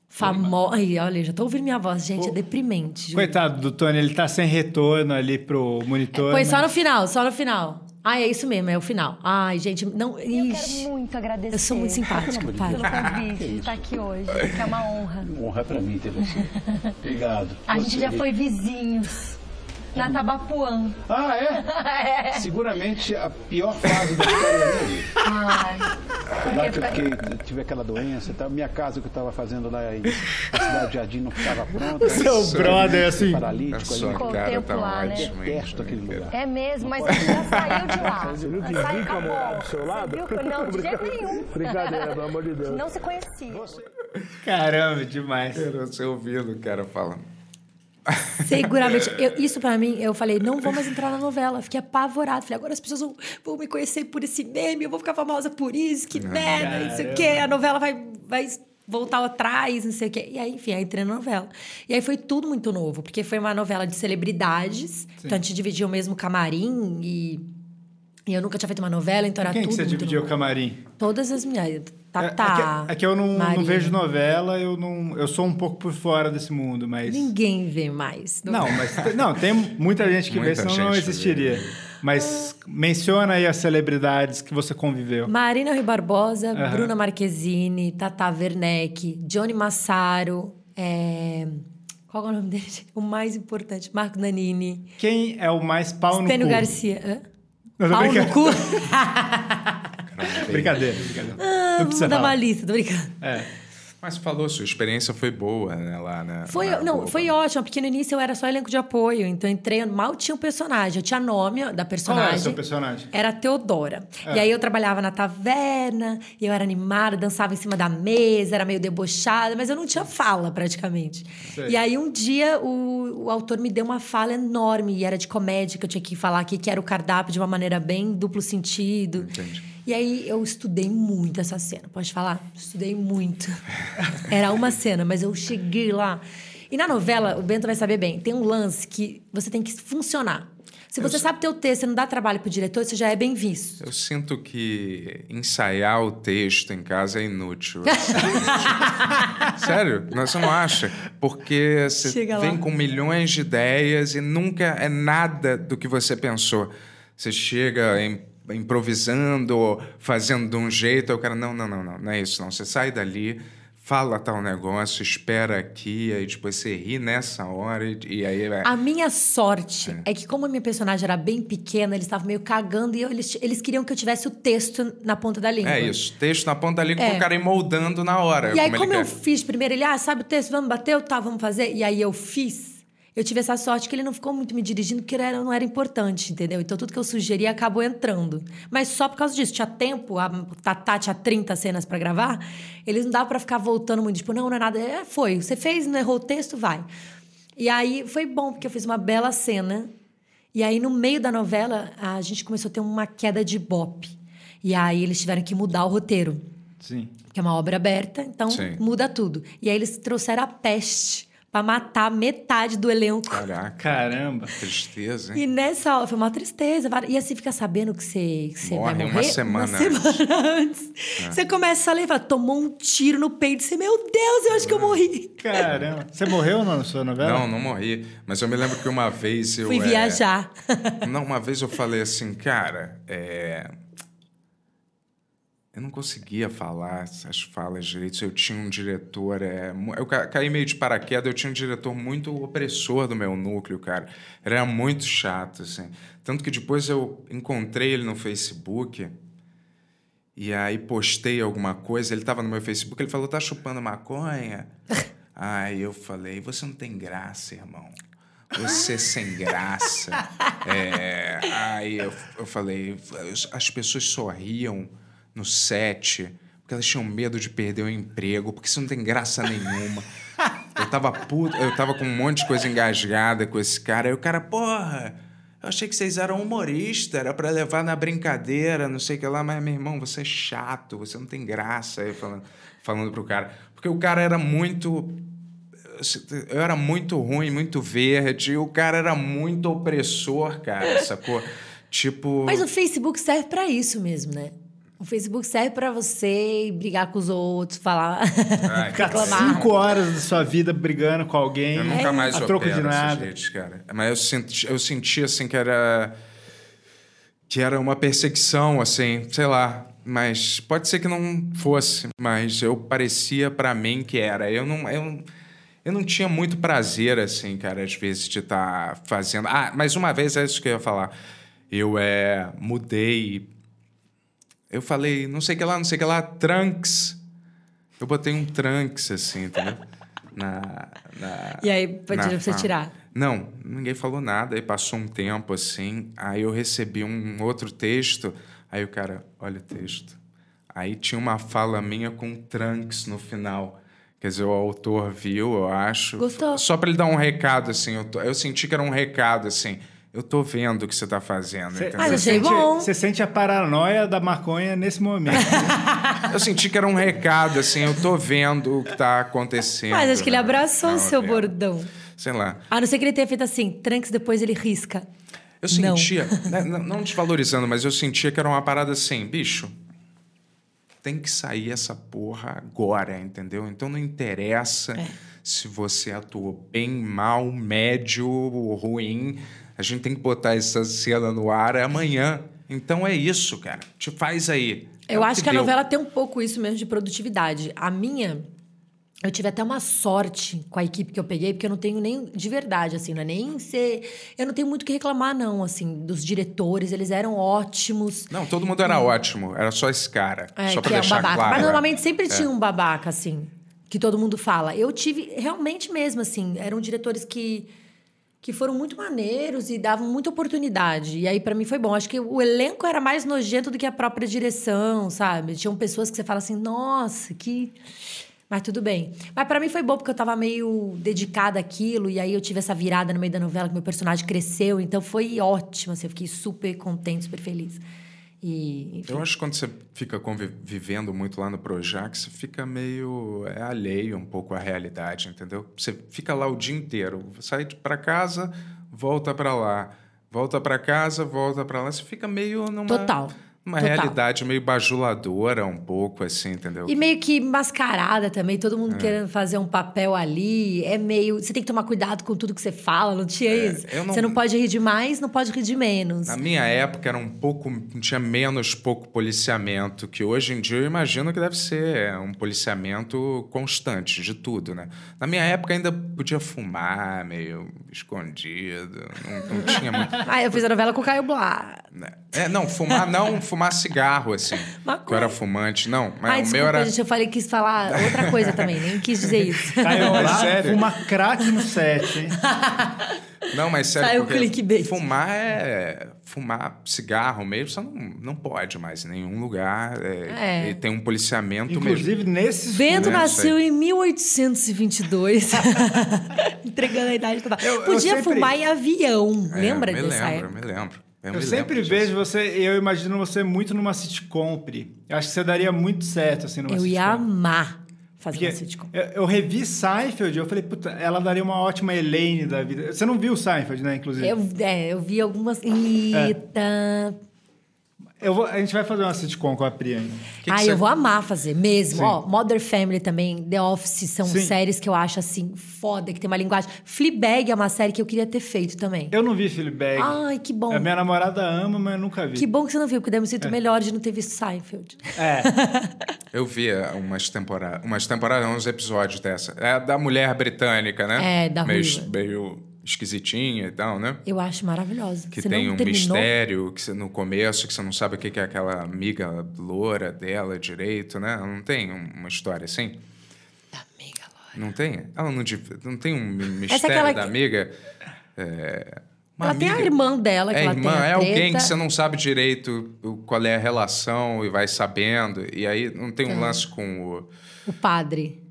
famosa. Ai, olha, já tô ouvindo minha voz, gente, é deprimente. juro. Coitado do Tony, ele tá sem retorno ali pro monitor. Foi mas- só no final, só no final. Ai, é isso mesmo, é o final. Ai, gente, não. Eu Ixi, quero muito agradecer. eu sou muito simpática, Pelo convite de estar aqui hoje, que é uma honra. Honra pra mim ter você. *laughs* Obrigado. A gente já foi vizinhos na Tabapuã. Ah, *laughs* é? Seguramente a pior fase da história da minha vida. Ai, Lá que eu fiquei, tive aquela doença e tal. Minha casa que eu estava fazendo lá em na Cidade do Jardim não ficava pronta. Seu brother, assim. A Paralítico ali. sua Ficou cara tempo tá lá, né? Detesto aquele lugar. é mesmo, mas você já saiu de lá. Você viu que é do seu lado? Você Não, de jeito nenhum. Brincadeira, pelo amor de Deus. Não se conhecia. Caramba, demais. Quero ser ouvido o cara falando. Seguramente. Eu- isso pra mim, eu falei, não vou mais entrar na novela. Fiquei apavorada. Falei, agora as pessoas vão, vão me conhecer por esse meme, eu vou ficar famosa por isso, que merda, não sei o quê. A novela vai, vai voltar atrás, não sei o quê. E aí, enfim, aí entrei na novela. E aí foi tudo muito novo, porque foi uma novela de celebridades. Então a gente dividia o mesmo camarim e. E eu nunca tinha feito uma novela, então era Quem que tudo. você muito dividiu o camarim? Todas as minhas. É, Tatá. é que, é que eu não, não vejo novela, eu não, eu sou um pouco por fora desse mundo, mas Ninguém vê mais. não, mas *laughs* não tem muita gente que vê, Muita senão não existiria. Mas menciona aí as celebridades que você conviveu. Marina Rui Barbosa, Aham. Bruna Marquezine, Tata Werneck, Johnny Massaro, é... qual é o nome dele? *laughs* O mais importante, Marco Nanini, Quem é o mais pau no Stênio cu? Garcia. Hã? Não, Pau no cu? *laughs* Brincadeira, brincadeira. Ah, não vamos precisa dar uma lista, tô brincando. É. Mas falou, sua experiência foi boa, né, lá na. Foi, na não, Globo. foi ótimo, porque no início eu era só elenco de apoio, então eu entrei, mal tinha um personagem, eu tinha nome da Qual personagem. era o seu personagem? Era Teodora. É. E aí eu trabalhava na taverna, e eu era animada, dançava em cima da mesa, era meio debochada, mas eu não tinha fala praticamente. Sei. E aí um dia o, o autor me deu uma fala enorme, e era de comédia, que eu tinha que falar aqui, que era o cardápio de uma maneira bem duplo sentido. Entendi. E aí eu estudei muito essa cena, pode falar? Estudei muito. *laughs* Era uma cena, mas eu cheguei lá. E na novela, o Bento vai saber bem, tem um lance que você tem que funcionar. Se você sabe teu texto e não dá trabalho pro diretor, você já é bem visto. Eu sinto que ensaiar o texto em casa é inútil. *laughs* Sério? Não, Você não acha? Porque você Chega lá. vem com milhões de ideias e nunca é nada do que você pensou. Você chega em- improvisando, fazendo de um jeito, aí o cara, não, não, não, não, não é isso, não. Você sai dali, fala tal negócio, espera aqui, aí depois você ri nessa hora e, e aí... é- A minha sorte é. que, como a minha personagem era bem pequena, eles estavam meio cagando e eu- eles, eles queriam que eu tivesse o texto na ponta da língua. É isso, texto na ponta da língua É. pro cara ir moldando na hora. E aí, como como ele eu quer. fiz primeiro, ele, ah, sabe o texto, vamos bater? Eu, tá, vamos fazer. E aí eu fiz. Eu tive essa sorte que ele não ficou muito me dirigindo, porque era- não era importante, entendeu? Então tudo que eu sugeri acabou entrando. Mas só por causa disso, tinha tempo, a Tatá tinha 30 cenas pra gravar, eles não dava pra ficar voltando muito, tipo, não, não é nada. É, foi, você fez, não errou o texto, vai. E aí foi bom, porque eu fiz uma bela cena. E aí, no meio da novela, a gente começou a ter uma queda de bope. E aí eles tiveram que mudar o roteiro Sim. que é uma obra aberta, então Sim. muda tudo. E aí eles trouxeram a peste pra matar metade do elenco. Caraca, Caramba. tristeza, hein? E nessa hora foi uma tristeza. E assim fica sabendo que você, que você Morre vai uma morrer semana uma semana antes. Você começa a ler e fala, tomou um tiro no peito. Você, meu Deus, eu acho que eu morri. Caramba. Você morreu na sua novela? Não, não morri. Mas eu me lembro que uma vez eu. Fui é, viajar. Não, uma vez eu falei assim, cara, é... eu não conseguia falar essas falas direito. Eu tinha um diretor. É... Eu ca- caí meio de paraquedas, eu tinha um diretor muito opressor do meu núcleo, cara. Era muito chato, assim. Tanto que depois eu encontrei ele no Facebook. E aí postei alguma coisa, ele tava no meu Facebook, ele falou, tá chupando maconha? *laughs* Aí eu falei, você não tem graça, irmão. Você sem graça. *laughs* É, aí eu, eu falei, as pessoas sorriam no set porque elas tinham medo de perder o emprego, porque isso não tem graça nenhuma. Eu tava puto, eu tava com um monte de coisa engasgada com esse cara. Aí o cara, porra, eu achei que vocês eram humorista, era pra levar na brincadeira, não sei o que lá, mas meu irmão, você é chato, você não tem graça. Aí falando, falando pro cara. Porque o cara era muito. Eu era muito ruim, muito verde, e o cara era muito opressor, cara, sacou? Tipo. Mas o Facebook serve pra isso mesmo, né? O Facebook serve pra você brigar com os outros, falar. Ai, *laughs* Ficar Reclamar. cinco horas da sua vida brigando com alguém. Eu nunca mais a troco de nada. redes, cara. Mas eu senti, eu senti assim que era que era uma perseguição, assim, sei lá. Mas pode ser que não fosse, mas eu parecia pra mim que era. Eu não, eu, eu não tinha muito prazer, assim, cara, às vezes de estar fazendo. Ah, mas uma vez é isso que eu ia falar. Eu é, mudei. Eu falei, não sei o que lá, não sei o que lá, trunks. Eu botei um trunks, assim, entendeu? Na, na, E aí, pediram pra você tirar. Não, ninguém falou nada. Aí passou um tempo assim. Aí eu recebi um outro texto. Aí o cara, olha o texto. Aí tinha uma fala minha com trunks no final. Quer dizer, o autor viu, eu acho. Gostou. Só para ele dar um recado, assim. Eu, eu senti que era um recado, assim. Eu tô vendo o que você tá fazendo, Cê- entendeu? Mas cê achei sente- bom. Você sente a paranoia da maconha nesse momento. *laughs* Eu senti que era um recado, assim. Eu tô vendo o que tá acontecendo. Mas acho que ele né? abraçou o Não, seu bordão. Sei lá. A não ser que ele tenha feito assim, tranks, depois ele risca. Eu Não. sentia, né, n- não desvalorizando, mas eu sentia que era uma parada assim, bicho, tem que sair essa porra agora, entendeu? Então não interessa É. se você atuou bem, mal, médio ou ruim. A gente tem que botar essa cena no ar amanhã. Então é isso, cara. Te faz aí. É Eu acho que a deu. novela tem um pouco isso mesmo de produtividade. A minha, eu tive até uma sorte com a equipe que eu peguei, porque eu não tenho nem de verdade, assim, não é nem ser. Eu não tenho muito o que reclamar, não, assim, dos diretores, eles eram ótimos. Não, todo mundo era ótimo. Era só esse cara. É, só pra que é um deixar babaca. claro. Mas né? normalmente sempre tinha um babaca, assim, que todo mundo fala. Eu tive, realmente mesmo, assim, eram diretores que, que foram muito maneiros e davam muita oportunidade. E aí, pra mim, foi bom. Acho que o elenco era mais nojento do que a própria direção, sabe? Tinham pessoas que você fala assim, nossa, que. Mas tudo bem. Mas pra mim foi bom, porque eu tava meio dedicada àquilo, e aí eu tive essa virada no meio da novela, que meu personagem cresceu, então foi ótimo, assim, eu fiquei super contente, super feliz. E, enfim. Eu acho que quando você fica convivendo muito lá no Projac, você fica meio é, alheio um pouco à realidade, entendeu? Você fica lá o dia inteiro, sai para casa, volta para lá, volta para casa, volta para lá, você fica meio numa Total. Uma Total. realidade meio bajuladora um pouco assim, entendeu? E meio que mascarada também, todo mundo querendo fazer um papel ali. É meio. Você tem que tomar cuidado com tudo que você fala, não tinha isso. eu não- Você não pode rir de mais, não pode rir de menos. Na minha época era um pouco, tinha menos pouco policiamento, que hoje em dia eu imagino que deve ser um policiamento constante de tudo, né? Na minha época ainda podia fumar meio escondido, não, não tinha muito. *laughs* Ah, eu fiz a novela com o Caio Blá. né? É, não, fumar não, fumar cigarro, assim. *laughs* Maconha. Eu era fumante, não. Mas Ai, o desculpa, meu era. gente, eu falei que quis falar outra coisa também, nem quis dizer isso. *laughs* Mas lá, sério? fuma crack no set, hein? *laughs* Não, mas sério, Saiu o clickbait. fumar é. Fumar cigarro mesmo, você não, não pode mais em nenhum lugar. É, É. E tem um policiamento mesmo. Inclusive, nesses... Bento nasceu isso em 1822. Entregando a idade total. Eu- eu Podia sempre- fumar em avião. É, Lembra me dessa lembro, época? me lembro. Eu, Eu sempre vejo você, eu imagino você muito numa sitcom, Pri. Eu acho que você daria muito certo, assim, numa Eu sitcom. ia amar fazer Porque uma sitcom. eu, eu revi Seinfeld, eu falei, puta, ela daria uma ótima Elaine da vida. Você não viu Seinfeld, né, inclusive? Eu, é, eu vi algumas. Eita. Eu vou- a gente vai fazer uma sitcom com a Pri ainda. Que que Ai, você- eu vou amar fazer mesmo. Sim. Ó, Mother Family também, The Office são Sim. séries que eu acho assim foda, que tem uma linguagem. Fleabag é uma série que eu queria ter feito também. Eu não vi Fleabag. Ai, que bom. A minha namorada ama, mas eu nunca vi. Que bom que você não viu, porque daí eu me sinto melhor de não ter visto Seinfeld. É. *laughs* Eu vi umas temporadas, umas temporadas, uns episódios dessa. É da mulher britânica, né? É, da meio, ruiva. meio esquisitinha e tal, né? Eu acho maravilhosa. Que você tem um terminou? mistério que você, no começo, que você não sabe o que é aquela amiga loura dela direito, né? Não tem um- uma história assim? Da Amiga Laura. Não tem? Ela não, não tem um mistério aquela da amiga? É, ela tem a amiga- irmã dela, que É ela irmã, tem a é alguém treta. que você não sabe direito qual é a relação e vai sabendo. E aí não tem um lance com o O padre.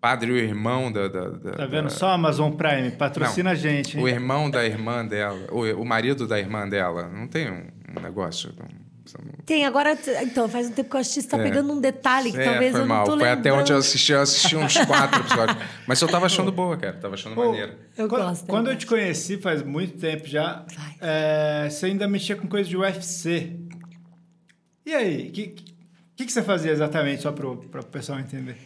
Padre e o irmão da. da, da- Tá vendo? da- Só a Amazon Prime, patrocina a gente. hein? O irmão da irmã dela, o, o marido da irmã dela. Não tem um, um negócio. não- não- Tem, agora. Então, faz um tempo que eu assisti, você tá É. pegando um detalhe que É, talvez foi eu mal. não tô Foi lembrando. até onde eu assisti, eu assisti uns *laughs* quatro episódios. Mas eu tava achando boa, cara. Tava achando Pô, maneiro. Eu quando, gosto, eu Quando eu te conheci, faz muito tempo já, é, você ainda mexia com coisa de UFC. E aí, o que, que, que você fazia exatamente, só para o pessoal entender?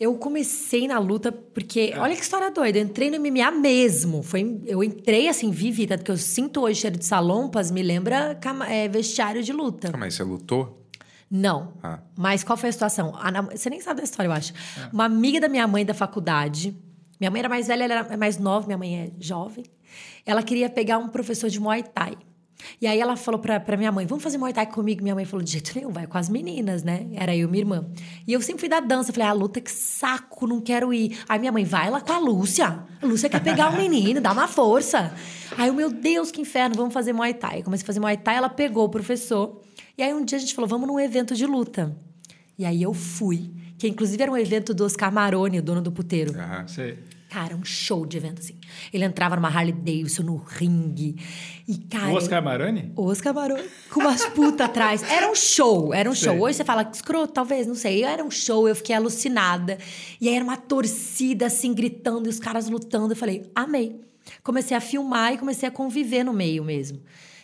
Eu comecei na luta porque, olha que história doida, eu entrei no MMA mesmo. Foi, eu entrei assim, vivi, tanto que eu sinto hoje cheiro de salompas, me lembra é, vestiário de luta. Aí, você lutou? Não. Ah. Mas qual foi a situação? A nam- Você nem sabe da história, eu acho. Uma amiga da minha mãe da faculdade. Minha mãe era mais velha, ela era mais nova, minha mãe é jovem. Ela queria pegar um professor de Muay Thai. E aí ela falou pra, pra minha mãe, vamos fazer Muay Thai comigo? Minha mãe falou, de jeito nenhum, vai com as meninas, né? Era eu e minha irmã. E eu sempre fui da dança. Falei, ah, luta, que saco, não quero ir. Aí minha mãe, vai lá com a Lúcia. A Lúcia quer pegar o *laughs* menino, dá uma força. Aí eu, meu Deus, que inferno, vamos fazer Muay Thai. Eu comecei a fazer Muay Thai, ela pegou o professor. E aí um dia a gente falou, vamos num evento de luta. E aí eu fui, que inclusive era um evento do Oscar Maroni, o dono do puteiro. Aham. Sei. Cara, um show de evento, assim. Ele entrava numa Harley Davidson, no ringue. E, cara... O Oscar Marani? Oscar Maroni, com umas putas atrás. Era um show, era um show. Sei. Hoje você fala escroto, talvez, não sei. Era um show, eu fiquei alucinada. E aí era uma torcida, assim, gritando, e os caras lutando. Eu falei, amei. Comecei a filmar e comecei a conviver no meio mesmo.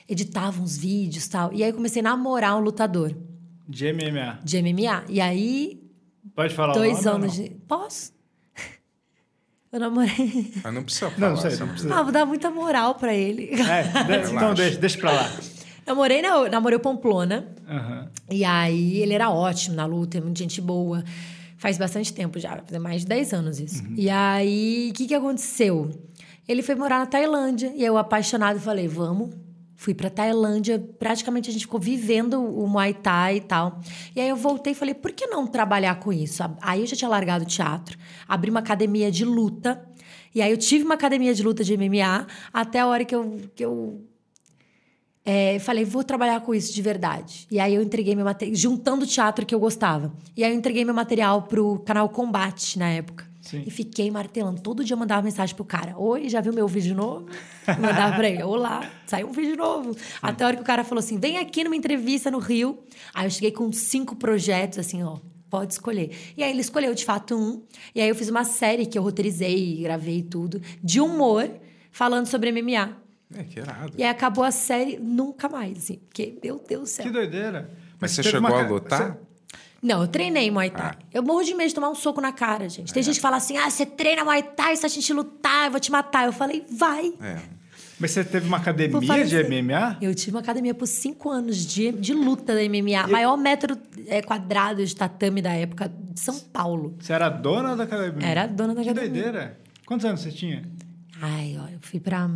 Editava uns vídeos e tal. E aí comecei a namorar um lutador De MMA. de MMA. E aí, Pode falar o dois nome ou anos de. Posso? Eu namorei. Mas não precisa falar. Não, não sei, não precisa. Ah, vou dar muita moral pra ele. É, então deixa, deixa pra lá. Namorei, não, namorei o Pamplona. Aham. E aí ele era ótimo na luta, é muito gente boa. Faz bastante tempo já, faz mais de 10 anos isso. E aí, o que, que aconteceu? Ele foi morar na Tailândia, e eu, apaixonada, falei, vamos. Fui pra Tailândia, praticamente a gente ficou vivendo o Muay Thai e tal. E aí eu voltei e falei, por que não trabalhar com isso? Aí eu já tinha largado o teatro, abri uma academia de luta. E aí eu tive uma academia de luta de MMA até a hora que eu, que eu é, falei, vou trabalhar com isso de verdade. E aí eu entreguei meu material, juntando o teatro que eu gostava. E aí eu entreguei meu material pro canal Combate na época. Sim. E fiquei martelando. Todo dia eu mandava mensagem pro cara: Oi, já viu meu vídeo novo? Mandava pra ele: Olá, saiu um vídeo novo. Até a hora que o cara falou assim: Vem aqui numa entrevista no Rio. Aí eu cheguei com cinco projetos, assim, ó. Pode escolher. E aí ele escolheu de fato um. E aí eu fiz uma série que eu roteirizei, gravei tudo, de humor, falando sobre MMA. É, que irado. E aí acabou a série nunca mais, assim. Porque, meu Deus do céu. Que doideira. Mas você teve chegou uma a lutar? você- Não, eu treinei Muay Thai. Ah. Eu morro de medo de tomar um soco na cara, gente. Tem gente que fala assim: ah, você treina Muay Thai, se a gente lutar, eu vou te matar. Eu falei, vai. É. Mas você teve uma academia de. MMA? Eu tive uma academia por cinco anos de, de luta da MMA. Maior metro é, quadrado de tatame da época de São Paulo. Você era dona da academia? Era a dona da que academia. doideira. Quantos anos você tinha? Ai, ó, eu fui pra.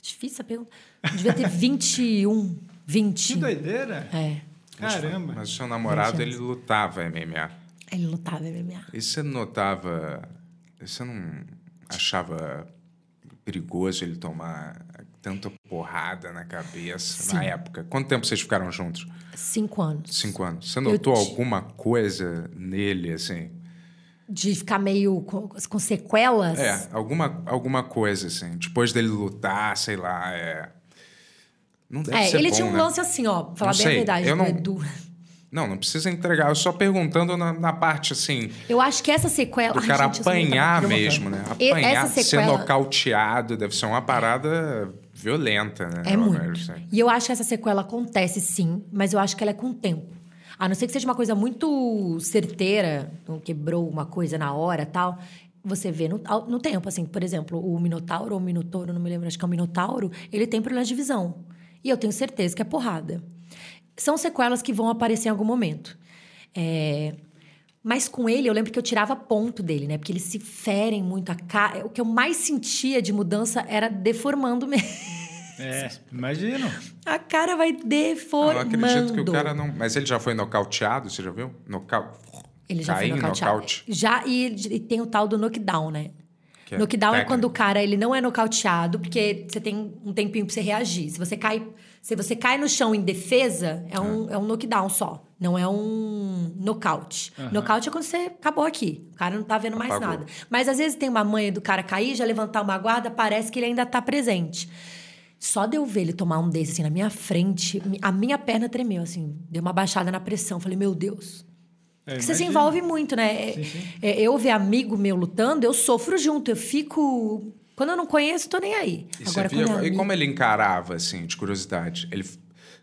Difícil a pergunta. Eu devia ter *laughs* 21, 20. Que doideira. É. Caramba. Mas o seu namorado, ele lutava MMA. Ele lutava MMA. E você notava. Você não achava perigoso ele tomar tanta porrada na cabeça Sim. na época? Quanto tempo vocês ficaram juntos? Cinco anos. Cinco anos. Você notou alguma coisa nele, assim? De ficar meio com, com sequelas? É, alguma, alguma coisa, assim. Depois dele lutar, sei lá, é. Não deve É, ser ele bom, tinha um né? lance assim, ó, pra falar Não bem a verdade, eu não- Edu. Não, não precisa entregar. Eu só perguntando na, na parte, assim, Eu acho que essa sequela. do Ai, cara gente, muito apanhar apaixonada. mesmo, né? Apanhar, essa ser sequela- nocauteado, deve ser uma parada violenta, né? É muito. assim. E eu acho que essa sequela acontece sim, mas eu acho que ela é com o tempo. A não ser que seja uma coisa muito certeira, não quebrou uma coisa na hora tal. Você vê no, no tempo, assim, por exemplo, o Minotauro ou o Minotouro, não me lembro, acho que é o Minotauro, ele tem problema de visão. E eu tenho certeza que é porrada. São sequelas que vão aparecer em algum momento. É, Mas com ele, eu lembro que eu tirava ponto dele, né? Porque eles se ferem muito a cara. O que eu mais sentia de mudança era deformando *laughs* mesmo. É, imagino. A cara vai Eu deformando. acredito que o cara não. Mas ele já foi nocauteado, você já viu? Nocau... Ele já Cair, foi nocauteado. nocaute? Já, e, e tem o tal do knockdown, né? Que é knockdown é quando o cara ele não é nocauteado, porque você tem um tempinho pra você reagir. Se você cai, se você cai no chão em defesa, é um, é um knockdown só. Não é um nocaute. Nocaute é quando você acabou aqui. O cara não tá vendo mais Apagou. nada. Mas às vezes tem uma manha do cara cair, já levantar uma guarda, parece que ele ainda tá presente. Só de eu ver ele tomar um desses assim na minha frente, a minha perna tremeu, assim. Deu uma baixada na pressão. Falei, meu Deus. É, Porque você se envolve muito, né? Sim, sim. É, eu ver amigo meu lutando, eu sofro junto. Eu fico. Quando eu não conheço, tô nem aí. E, Agora, via- é e amigo- como ele encarava, assim, de curiosidade? Ele,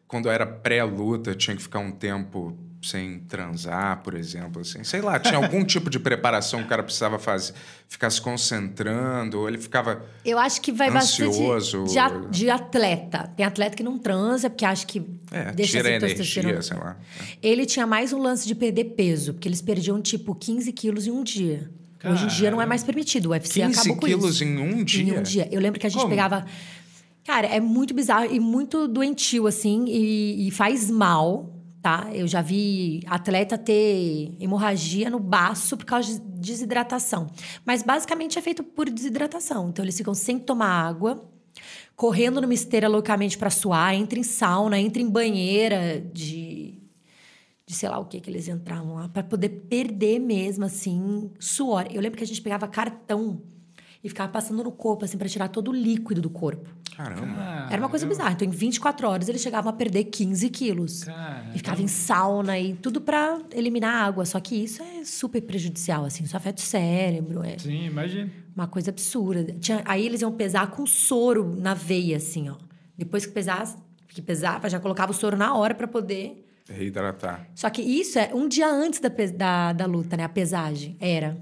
quando era pré-luta, tinha que ficar um tempo sem transar, por exemplo, assim. Sei lá, tinha algum *laughs* tipo de preparação que o cara precisava fazer, ficar se concentrando, ou ele ficava... Eu acho que vai Ansioso. bastante de, de atleta. Tem atleta que não transa, porque acha que É, deixa tira energia, sei lá. Ele tinha mais um lance de perder peso, porque eles perdiam tipo 15 quilos em um dia. Hoje em dia não é mais permitido. O UFC 15 acabou com quilos isso. em um dia? Em um dia. Eu lembro que a gente Como? pegava. Cara, é muito bizarro e muito doentio, assim, e, e faz mal, tá? Eu já vi atleta ter hemorragia no baço por causa de desidratação. Mas basicamente é feito por desidratação. Então eles ficam sem tomar água, correndo numa esteira loucamente para suar, entra em sauna, entra em banheira de de sei lá o que que eles entravam lá para poder perder mesmo assim suor. Eu lembro que a gente pegava cartão e ficava passando no corpo assim para tirar todo o líquido do corpo. Caramba. Era uma coisa bizarra. Então em 24 horas eles chegavam a perder 15 quilos. Caramba. E ficava em sauna e tudo para eliminar a água. Só que isso é super prejudicial, assim. Isso afeta o cérebro, é Sim, imagina. uma coisa absurda. Tinha- aí eles iam pesar com soro na veia, assim, ó. Depois que pesasse, que pesava, já colocava o soro na hora para poder Reidratar. só que isso é um dia antes da, da, da luta, né? A pesagem. Era.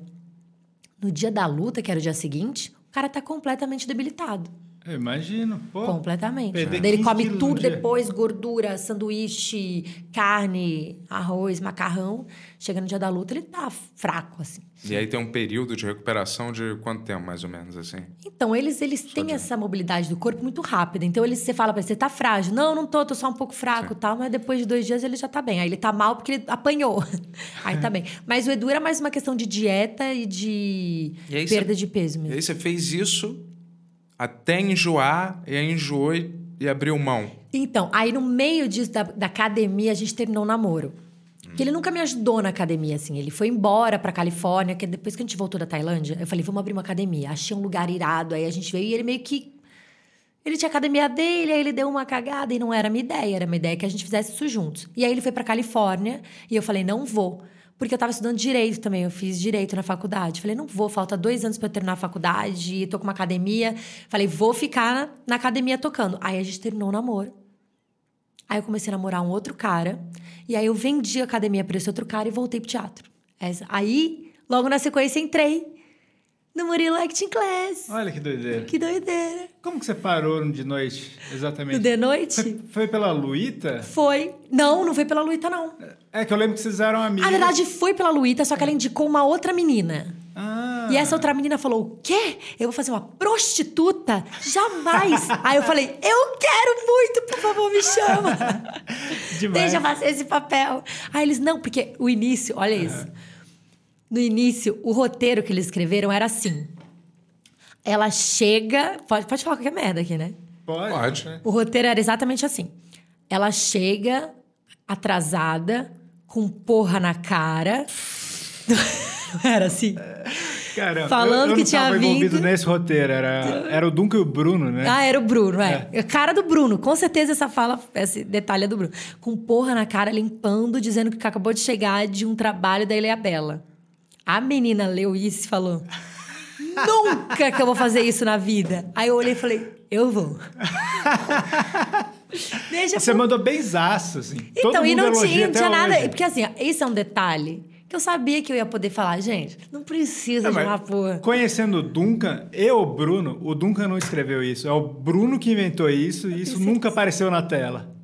No dia da luta, que era o dia seguinte, o cara tá completamente debilitado. Eu imagino. Pô, completamente. ele 15 come tudo depois, gordura, sanduíche, carne, arroz, macarrão. Chega no dia da luta, ele tá fraco, assim. E aí tem um período de recuperação de quanto tempo, mais ou menos, assim? Então, eles, eles têm essa mobilidade do corpo muito rápida. Então, eles, você fala pra ele, você tá frágil. Não, não tô, tô só um pouco fraco e tal. Mas depois de dois dias ele já tá bem. Aí ele tá mal porque ele apanhou. *laughs* Aí tá bem. Mas o Edu era mais uma questão de dieta e de E perda você- de peso E mesmo. aí você fez isso até enjoar, e aí enjoou e, e abriu mão. Então, aí no meio disso, da, da academia, a gente terminou o namoro. Porque ele nunca me ajudou na academia, assim. Ele foi embora pra Califórnia, que depois que a gente voltou da Tailândia, eu falei, vamos abrir uma academia. Achei um lugar irado, aí a gente veio e ele meio que... Ele tinha academia dele, aí ele deu uma cagada e não era minha ideia. Era minha ideia que a gente fizesse isso juntos. E aí ele foi pra Califórnia e eu falei, não vou. Porque eu tava estudando direito também, eu fiz direito na faculdade. Falei, não vou, falta dois anos pra eu terminar a faculdade, tô com uma academia. Falei, vou ficar na academia tocando. Aí a gente terminou o namoro. Aí eu comecei a namorar um outro cara. E aí eu vendi a academia pra esse outro cara e voltei pro teatro. Aí, logo na sequência, entrei no Murilo Acting Class. Olha que doideira. Que doideira. Como que você parou de noite, No exatamente? de noite? Foi, foi pela Luíta? Foi. Não, não foi pela Luíta, não. É que eu lembro que vocês eram amigos. Na verdade, foi pela Luíta, só que ela indicou uma outra menina. Ah, E essa outra menina falou: o quê? Eu vou fazer uma prostituta? Jamais! *laughs* Aí eu falei: eu quero muito, por favor, me chama. *laughs* demais. Deixa eu fazer esse papel. Aí eles, não, porque o início, olha isso. No início, o roteiro que eles escreveram era assim. Ela chega. Pode, pode falar qualquer merda aqui, né? Pode. Pode. O roteiro era exatamente assim. Ela chega atrasada, com porra na cara. *laughs* Não era assim? Caramba, Falando eu, eu que não tinha tava envolvido vindo. nesse roteiro. Era, era o Duncan e o Bruno, né? Ah, era o Bruno, é. A cara do Bruno. Com certeza essa fala, esse detalhe é do Bruno. Com porra na cara, limpando, dizendo que acabou de chegar de um trabalho da Ilha Bela. A menina leu isso e falou: Nunca que eu vou fazer isso na vida. Aí eu olhei e falei: Eu vou. *laughs* Deixa Você pro- mandou benzaço, assim. Todo Então, e mundo não tinha, não tinha nada. hoje. Porque assim, esse é um detalhe que eu sabia que eu ia poder falar, gente, não precisa Não, de uma porra. Conhecendo o Duncan e o Bruno, o Duncan não escreveu isso. É o Bruno que inventou isso e isso nunca apareceu na tela.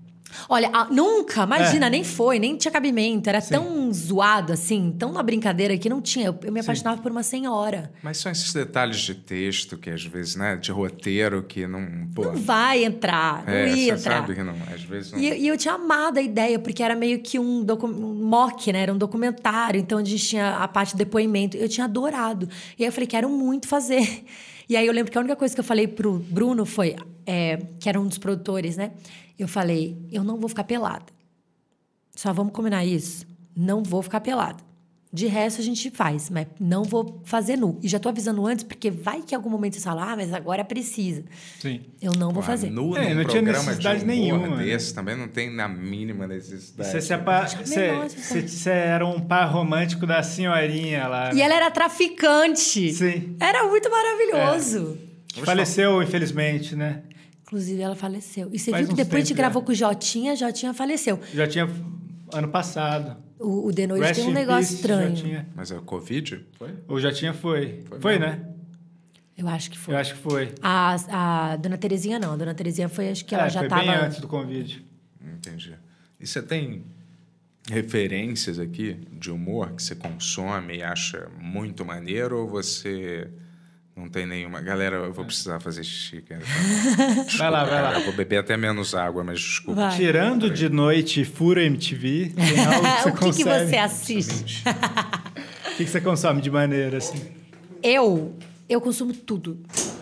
Olha, a- nunca, É. imagina, nem foi, nem tinha cabimento. Era tão zoado assim, tão na brincadeira que não tinha. Eu, eu me apaixonava por uma senhora. Mas são esses detalhes de texto que às vezes, né? De roteiro que não. Pô, Não vai entrar, é, não ia você entrar. sabe que não. Às vezes não. E, e eu tinha amado a ideia, porque era meio que um, docu- um mock, né? Era um documentário, então a gente tinha a parte de depoimento. Eu tinha adorado. E aí eu falei, quero muito fazer. *laughs* E aí eu lembro que a única coisa que eu falei pro Bruno foi, é, que era um dos produtores, né? Eu falei, eu não vou ficar pelada. Só vamos combinar isso. Não vou ficar pelada. De resto a gente faz, mas não vou fazer nu. E já tô avisando antes, porque vai que em algum momento você fala, ah, mas agora precisa. Sim. Eu não vou Pô, fazer. Nu É, não tinha necessidade de nenhuma, né? desse também não tem na mínima necessidade. Você, se apa... é você, você você, você era um par romântico da senhorinha lá. E ela era traficante. Sim. Era muito maravilhoso. Faleceu, infelizmente, né? Inclusive, ela faleceu. E você Faz viu que depois a gente gravou é. com o Jotinha, Jotinha faleceu. Já tinha ano passado. O, o The Noite Rest tem um negócio peace, estranho. Jotinha. Mas é o Covid? Foi? Ou já tinha foi. Foi Foi, né? Eu acho que foi. Eu acho que foi. A, a Dona Terezinha não. A Dona Terezinha foi, acho que ela é, já foi tava... bem antes do Covid. Entendi. E você tem referências aqui de humor que você consome e acha muito maneiro ou você não tem nenhuma? Galera, eu vou precisar fazer xixi. cara. Desculpa, *laughs* Vai lá, vai cara, lá. Eu vou beber até menos água, mas desculpa. Vai. Tirando de noite Fura MTV, tem *laughs* algo que você o que, que consome? você assiste? O que, que você consome de maneira assim? Eu, eu consumo tudo.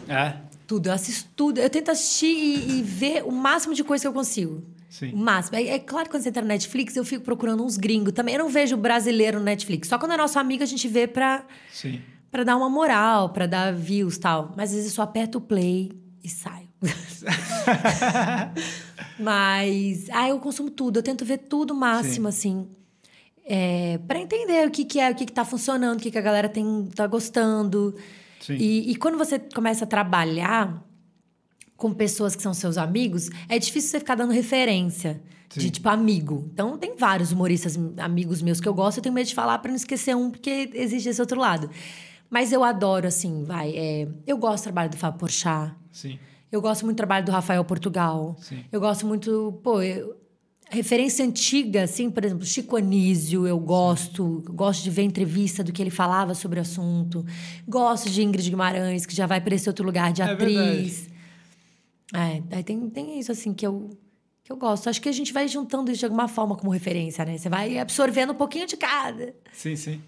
É? Tudo. Eu assisto tudo. Eu tento assistir e, e ver o máximo de coisa que eu consigo. Sim. O máximo. É, é claro que quando você entra no Netflix, eu fico procurando uns gringos também. Eu não vejo brasileiro no Netflix. Só quando é nosso amigo, a gente vê pra, Sim. Pra dar uma moral, pra dar views e tal. Mas às vezes eu só aperto o play e saio. *laughs* Mas. Ah, eu consumo tudo. Eu tento ver tudo o máximo, assim. É, para entender o que, que é, o que, que tá funcionando, o que, que a galera tem, tá gostando. Sim. E, e quando você começa a trabalhar com pessoas que são seus amigos, é difícil você ficar dando referência de tipo amigo. Então tem vários humoristas amigos meus que eu gosto, eu tenho medo de falar para não esquecer um, porque existe esse outro lado. Mas eu adoro, assim, vai. é, eu gosto do trabalho do Fábio Porchat. Sim. Eu gosto muito do trabalho do Rafael Portugal. Sim. Eu gosto muito, pô, eu- referência antiga, assim, por exemplo, Chico Anísio, eu gosto, gosto de ver entrevista do que ele falava sobre o assunto. Gosto de Ingrid Guimarães, que já vai para esse outro lugar de É atriz. É, aí tem, tem isso, assim, que eu, que eu gosto. Acho que a gente vai juntando isso de alguma forma como referência, né? Você vai absorvendo um pouquinho de cada. Sim, sim.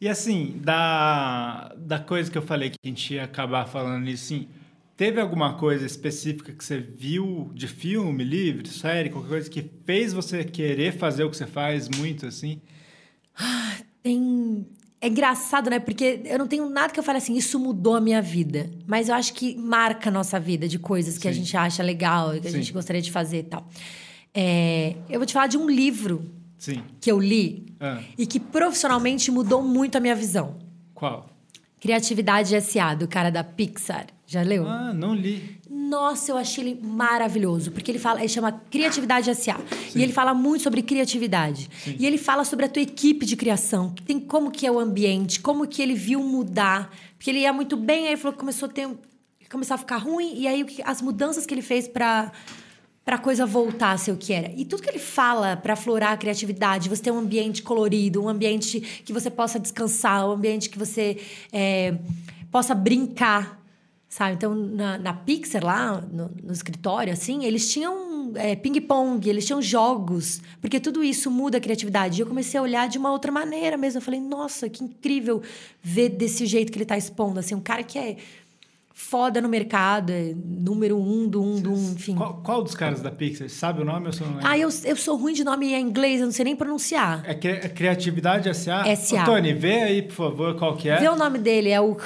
E assim, da, da coisa que eu falei que a gente ia acabar falando nisso, sim, teve alguma coisa específica que você viu de filme, livro, série, qualquer coisa que fez você querer fazer o que você faz muito, assim? Tem. É engraçado, né? Porque eu não tenho nada que eu fale assim, isso mudou a minha vida. Mas eu acho que marca a nossa vida de coisas que a Sim. gente acha legal, que a Sim. gente gostaria de fazer e tal. É, eu vou te falar de um livro Sim. que eu li Ah, e que profissionalmente mudou muito a minha visão. qual? Criatividade S.A., do cara da Pixar. Já leu? Ah, não li. Nossa, eu achei ele maravilhoso, porque ele fala, ele chama Criatividade SA. E ele fala muito sobre criatividade. E ele fala sobre a tua equipe de criação, que tem como que é o ambiente, como que ele viu mudar, porque ele ia muito bem, aí ele falou que começou a ter começar a ficar ruim e aí as mudanças que ele fez para para a coisa voltar a ser o que era. E tudo que ele fala para aflorar a criatividade, você ter um ambiente colorido, um ambiente que você possa descansar, um ambiente que você é, possa brincar, sabe? Então, na, na Pixar, lá no, no escritório, assim, eles tinham é, ping-pong, eles tinham jogos, porque tudo isso muda a criatividade. E eu comecei a olhar de uma outra maneira mesmo. Eu falei, nossa, que incrível ver desse jeito que ele está expondo, assim, um cara que é foda no mercado, é número um do um do um, enfim. Qual, qual dos caras da Pixar? Sabe o nome ou você não lembra? Ah, eu, eu sou ruim de nome em inglês, eu não sei nem pronunciar. É, cri- é Criatividade S.A.? S.A.. Ô, Tony, vê aí, por favor, qual que é. Vê o nome dele, é o. *laughs*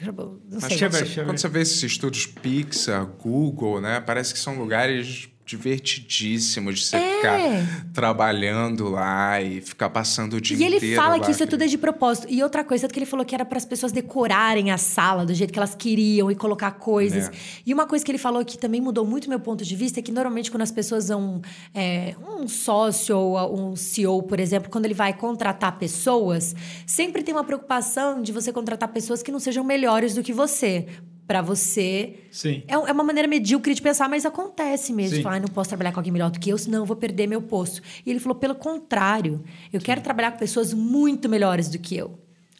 Não Mas sei. Ver, quando, você, quando você vê esses estúdios Pixar, Google, né? Parece que são lugares divertidíssimos de você É. ficar trabalhando lá e ficar passando o dia E ele inteiro fala lá, que isso é tudo é de propósito. E outra coisa, tanto que ele falou que era para as pessoas decorarem a sala do jeito que elas queriam e colocar coisas. É. E uma coisa que ele falou que também mudou muito meu ponto de vista é que normalmente quando as pessoas vão. é, um sócio ou um CEO, por exemplo, quando ele vai contratar pessoas, sempre tem uma preocupação de você contratar pessoas que não sejam melhores do que você. Pra você. Sim. É, é uma maneira medíocre de pensar, mas acontece mesmo. Sim. Falar, "Ai, não posso trabalhar com alguém melhor do que eu, senão eu vou perder meu posto. E ele falou, pelo contrário, eu quero trabalhar com pessoas muito melhores do que eu.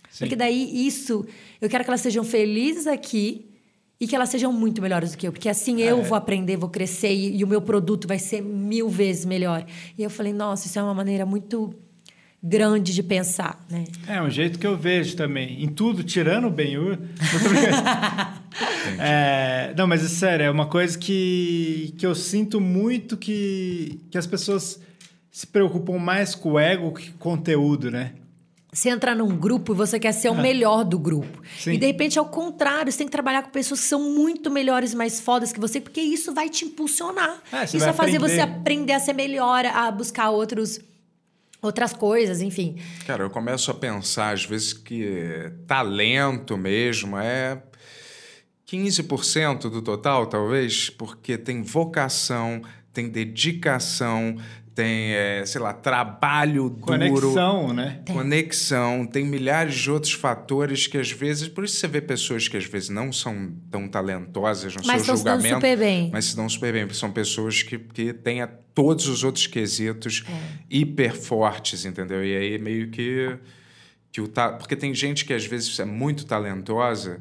Sim. Porque daí isso, eu quero que elas sejam felizes aqui e que elas sejam muito melhores do que eu. Porque assim eu vou aprender, vou crescer e, e o meu produto vai ser mil vezes melhor. E eu falei, nossa, isso é uma maneira muito grande de pensar, né? É um jeito que eu vejo também. Em tudo, tirando o Ben-Hur. *laughs* é, não, mas é sério, é uma coisa que, que eu sinto muito que, que as pessoas se preocupam mais com o ego que com o conteúdo, né? Você entra num grupo e você quer ser o melhor do grupo. Sim. E de repente, ao contrário, você tem que trabalhar com pessoas que são muito melhores, mais fodas que você, porque isso vai te impulsionar. É, isso vai vai fazer você aprender a ser melhor, a buscar outros, outras coisas, enfim. Cara, eu começo a pensar, às vezes, que talento mesmo é 15% do total, talvez, porque tem vocação, tem dedicação, tem, é, sei lá, trabalho duro. Conexão, né? Conexão, tem milhares de outros fatores que às vezes. Por isso você vê pessoas que às vezes não são tão talentosas no Mas seu estão se dando julgamento. super bem. Mas se dão super bem. porque São pessoas que, que têm a- todos os outros quesitos É. hiper fortes, entendeu? E aí meio que. que o ta... Porque tem gente que às vezes é muito talentosa,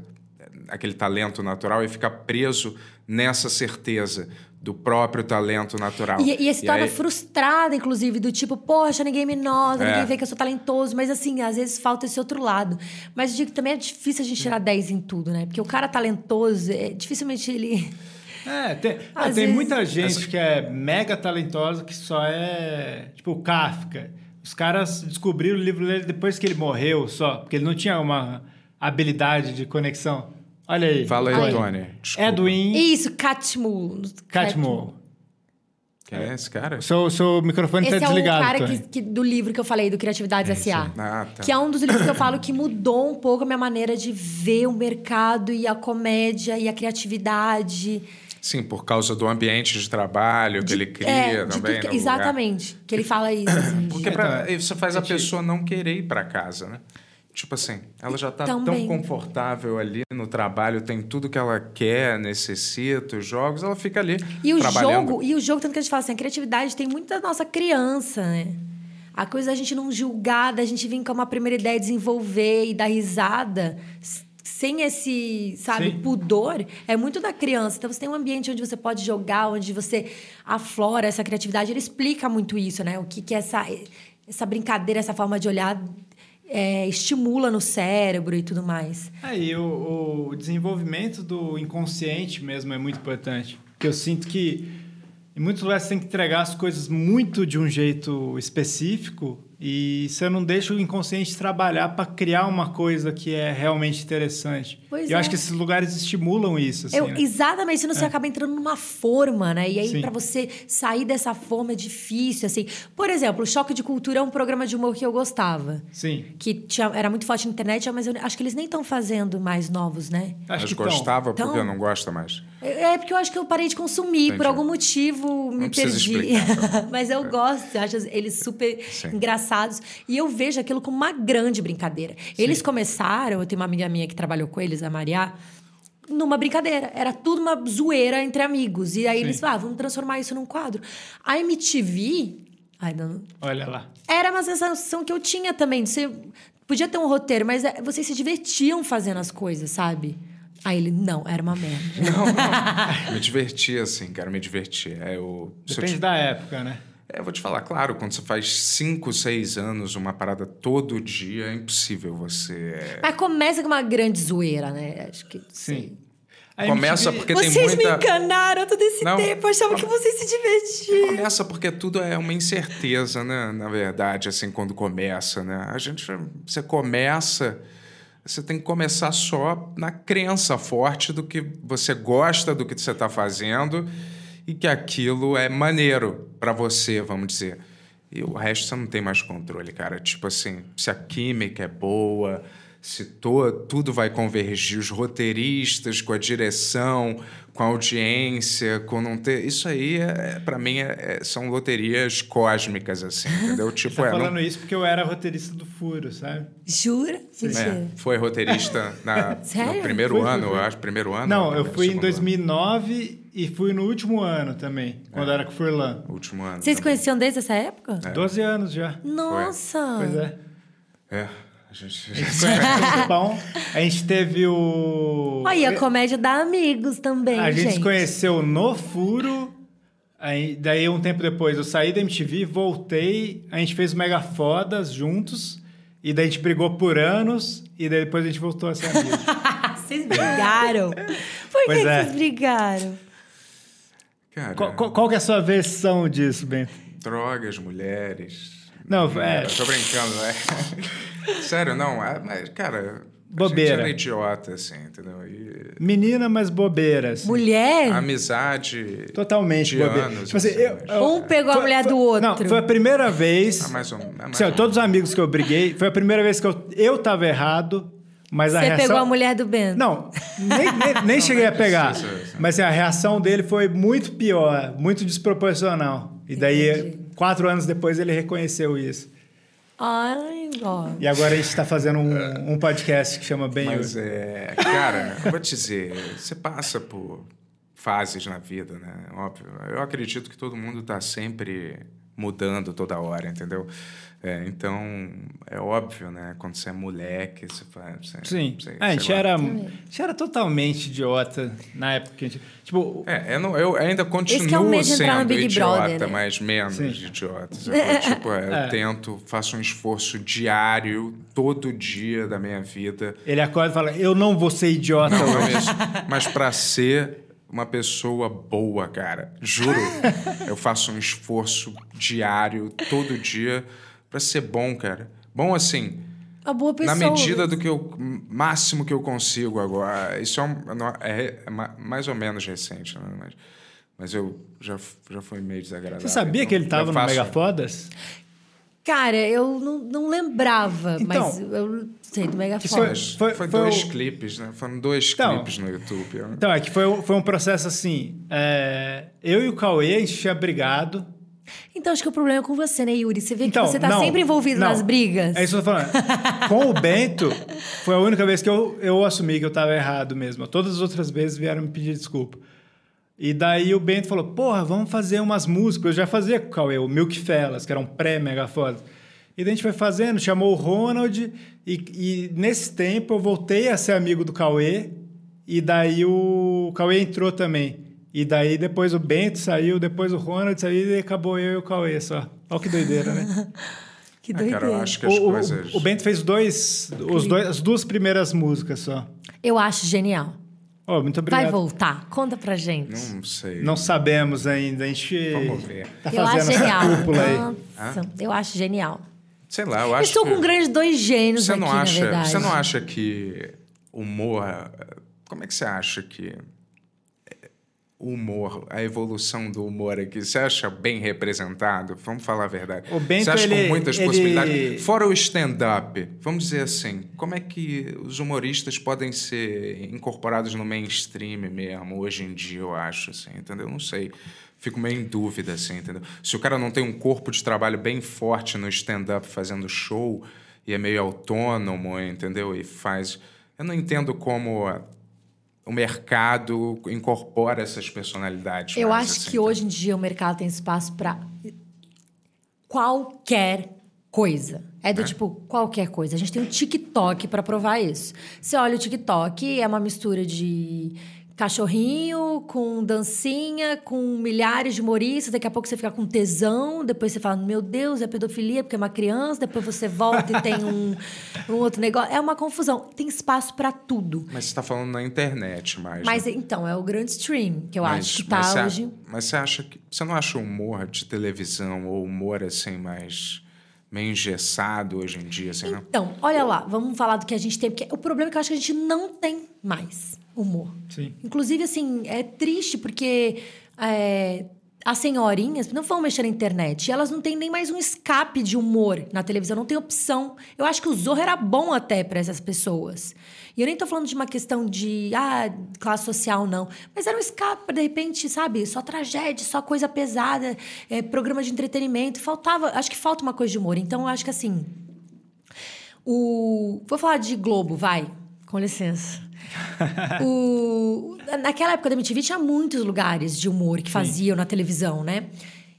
aquele talento natural, e fica preso nessa certeza do próprio talento natural. E, e se torna aí- frustrada, inclusive, do tipo, poxa, ninguém me nota, É. ninguém vê que eu sou talentoso. Mas assim, às vezes falta esse outro lado. Mas eu digo que também é difícil a gente tirar 10 em tudo, né? Porque o cara talentoso, é, dificilmente ele. É, tem, *laughs* ah, tem vezes- muita gente que é mega talentosa que só é. Tipo, o Kafka. Os caras descobriram o livro dele depois que ele morreu só, porque ele não tinha uma habilidade de conexão. Olha aí. Fala aí, Ai. Tony. Desculpa. Edwin Isso, Catmull. Catmull. Quem é esse cara? Seu, seu microfone Esse tá é o desligado. cara que, que- do livro que eu falei, do Criatividades S.A. Ah, tá. Que é um dos livros que eu falo que mudou um pouco a minha maneira de ver o mercado e a comédia e a criatividade. Sim, por causa do ambiente de trabalho que ele cria É, de também. que- lugar. exatamente. Que ele fala isso. Assim, de- Porque pra- Então, você faz a pessoa não querer ir para casa, né? Tipo assim, ela já tá tão Também. confortável ali no trabalho, tem tudo que ela quer, necessita, os jogos, ela fica ali E o jogo, e o jogo, tanto que a gente fala assim, a criatividade tem muito da nossa criança, né? A coisa da gente não julgar, da gente vir com uma primeira ideia, desenvolver e dar risada, sem esse, sabe, Sim. pudor, é muito da criança. Então você tem um ambiente onde você pode jogar, onde você aflora essa criatividade. Ele explica muito isso, né? O que, que essa, essa brincadeira, essa forma de olhar é, estimula no cérebro e tudo mais. Aí o, o desenvolvimento do inconsciente mesmo é muito importante. Porque eu sinto que em muitos lugares você tem que entregar as coisas muito de um jeito específico e você não deixa o inconsciente trabalhar para criar uma coisa que é realmente interessante. Pois e eu é. acho que esses lugares estimulam isso. Assim, Eu- né? Exatamente, senão você acaba entrando numa forma, né? E aí, pra você sair dessa forma é difícil, assim. Por exemplo, o Choque de Cultura é um programa de humor que eu gostava. Sim. Que tinha- era muito forte na internet, mas eu acho que eles nem estão fazendo mais novos, né? Acho Mas que tão. gostava Então- porque não gosta mais. É é porque eu acho que eu parei de consumir, por Entendi. algum motivo me perdi. explicar, tá? *laughs* Mas eu gosto, eu acho eles super Sim. engraçados. E eu vejo aquilo como uma grande brincadeira. Eles começaram, eu tenho uma amiga minha que trabalhou com eles, a Maria, numa brincadeira. Era tudo uma zoeira entre amigos. E aí Sim. eles ah, vamos transformar isso num quadro. A MTV. Ai, não, Olha lá. era uma sensação que eu tinha também. de ser- podia ter um roteiro, mas é, vocês se divertiam fazendo as coisas, sabe? Aí ele, não, era uma merda. *laughs* me divertia, assim, cara, me divertia. É, eu, se eu Depende te- da época, né? É, eu vou te falar, claro, quando você faz 5, 6 anos, uma parada todo dia, é impossível você. Mas começa com uma grande zoeira, né? Acho que. Sim. A Começa porque tem Vocês muita. me enganaram todo esse Não. tempo. Eu achava que vocês se divertiam. Começa porque tudo é uma incerteza, né? Na verdade, assim, quando começa, né? A gente, você começa, você tem que começar só na crença forte do que você gosta do que você está fazendo e que aquilo é maneiro para você, vamos dizer. E o resto você não tem mais controle, cara. Tipo assim, se a química é boa, se to, tudo vai convergir, os roteiristas com a direção, com a audiência, com não ter. Isso aí, é, para mim, é- é- são loterias cósmicas, assim, *laughs* entendeu? Tipo, Tá é, não- falando isso porque eu era roteirista do Furo, sabe? Jura? é, foi roteirista na, *laughs* no primeiro fui, ano, fui. eu acho. Primeiro ano? Não, eu no fui em segundo 2009 e fui no último ano também, quando era com o Furlan. Último ano. Vocês também. conheciam desde essa época? 12 anos já. Nossa! Pois é. É. A gente. Conhece o Bom, a gente teve o. Olha, e a comédia dá amigos também, A gente, gente. se conheceu no Furo. Aí, daí, um tempo depois, eu saí da MTV, voltei. A gente fez o Mega Fodas juntos. E daí a gente brigou por anos. E daí depois a gente voltou a ser amigo. *laughs* Vocês brigaram. *laughs* Por que Pois que é. vocês brigaram? Cara, qual, qual- qual que é a sua versão disso, Bento? drogas, mulheres. Não, é. Eu tô brincando, né? *laughs* Sério, não. é- mas, cara. Bobeira. A gente era idiota, assim, entendeu? E Menina, mas bobeira. assim. Mulher? amizade. Totalmente de bobeira. anos. Tipo assim, assim, eu- eu- Um pegou a Foi- mulher foi- do outro. Não, foi a primeira vez. Ah, mais um. é mais Assim, um. todos os amigos que eu briguei, foi a primeira vez que eu, eu tava errado, mas a Você reação... pegou a mulher do Bento? Não, nem, nem, nem cheguei a pegar. Mas assim, a reação dele foi muito pior, muito desproporcional. E daí, Entendi. quatro anos depois, ele reconheceu isso. Ai, ó. E agora a gente tá fazendo um, um podcast que chama Bem Mas Eu. é. Cara, eu vou te dizer, você passa por fases na vida, né? Óbvio. Eu acredito que todo mundo tá sempre mudando toda hora, entendeu? É, então, é óbvio, né? Quando você é moleque, você faz. Sim. você- Ah, a, gente era, a gente era totalmente idiota na época que a gente... Tipo, É, eu, não- eu ainda continuo é o medo de entrar no sendo Big idiota, Brother, né? mas menos Sim. idiota. *laughs* tipo, é, eu É. tento, faço um esforço diário, todo dia da minha vida. ele acorda e fala, eu não vou ser idiota Não, hoje. mas, *laughs* mas para ser uma pessoa boa, cara, juro, *laughs* eu faço um esforço diário, todo dia, para ser bom, cara. Bom assim, A boa pessoa. na medida do que eu máximo que eu consigo agora. Isso é, um- é- é ma- mais ou menos recente, né? Mas, mas eu já, já fui meio desagradável. Você sabia então que ele eu tava no Mega Fodas? Cara, eu não, não lembrava, Então, mas eu sei do Mega. Mas Foi- foi, foi dois o- clipes, né? Foram dois Então, clipes no YouTube. Então, é que foi, um- foi um processo assim. é, eu e o Cauê, a gente tinha brigado. Então acho que o problema é com você, né, Yuri? Você vê Então, que você tá não, sempre envolvido não. nas brigas. É isso que eu tô falando. Com o Bento, foi a única vez que eu, eu assumi que eu tava errado mesmo. Todas as outras vezes vieram me pedir desculpa. E daí o Bento falou: Porra, vamos fazer umas músicas. Eu já fazia com o Cauê, o Milk Fellas, que era um pré-mega foda. E daí a gente foi fazendo, chamou o Ronald. E, e nesse tempo eu voltei a ser amigo do Cauê. E daí o Cauê entrou também. E daí depois o Bento saiu, depois o Ronald saiu e acabou eu e o Cauê só. Olha que doideira, né? *laughs* Que Ah, doideira. cara, eu acho que as O, o- coisas. o Bento fez dois, os dois, as duas primeiras músicas só. Eu acho genial. Oh, muito obrigado. Vai voltar. Conta pra gente. Não sei. Não sabemos ainda. A gente Vamos ver. tá eu acho fazendo essa genial. cúpula aí. Nossa, eu acho genial. Sei lá, eu Eu acho estou que... com grandes dois gênios Você aqui, não na acha, verdade. você não acha que humor, como é que você acha que o humor, a evolução do humor aqui, você acha bem representado? Vamos falar a verdade. O Bento, você acha ele- com muitas ele- possibilidades? Fora o stand-up, vamos dizer assim, como é que os humoristas podem ser incorporados no mainstream mesmo, hoje em dia, eu acho, assim, entendeu? Não sei. Fico meio em dúvida, assim, entendeu? Se o cara não tem um corpo de trabalho bem forte no stand-up fazendo show e é meio autônomo, entendeu? E faz. Eu não entendo como o mercado incorpora essas personalidades. Eu acho assim, que hoje em dia o mercado tem espaço pra qualquer coisa. É do tipo, qualquer coisa. A gente tem o TikTok pra provar isso. Você olha o TikTok, é uma mistura de cachorrinho com dancinha, com milhares de humoristas. Daqui a pouco você fica com tesão. Depois você fala, meu Deus, é pedofilia porque é uma criança. Depois você volta e tem um, um outro negócio. É uma confusão. Tem espaço pra tudo. Mas você está falando na internet mais. Mas né? então, é o grande stream que eu Mas- acho que mas tá você hoje. Mas você acha que. Você não acha o humor de televisão ou humor assim mais. meio engessado hoje em dia, assim, não? Então, olha lá, vamos falar do que a gente tem, porque o problema é que eu acho que a gente não tem mais humor. Sim. Inclusive, assim, é triste porque é, as senhorinhas não vão mexer na internet. E elas não têm nem mais um escape de humor na televisão, não tem opção. Eu acho que o Zorro era bom até para essas pessoas. E eu nem tô falando de uma questão de ah, classe social, não. Mas era um escape, pra, de repente, sabe? Só tragédia, só coisa pesada, é, programa de entretenimento. Faltava, acho que falta uma coisa de humor. Então, eu acho que assim. O. Vou falar de Globo, vai. Com licença. o, naquela época da MTV tinha muitos lugares de humor que faziam na televisão, né?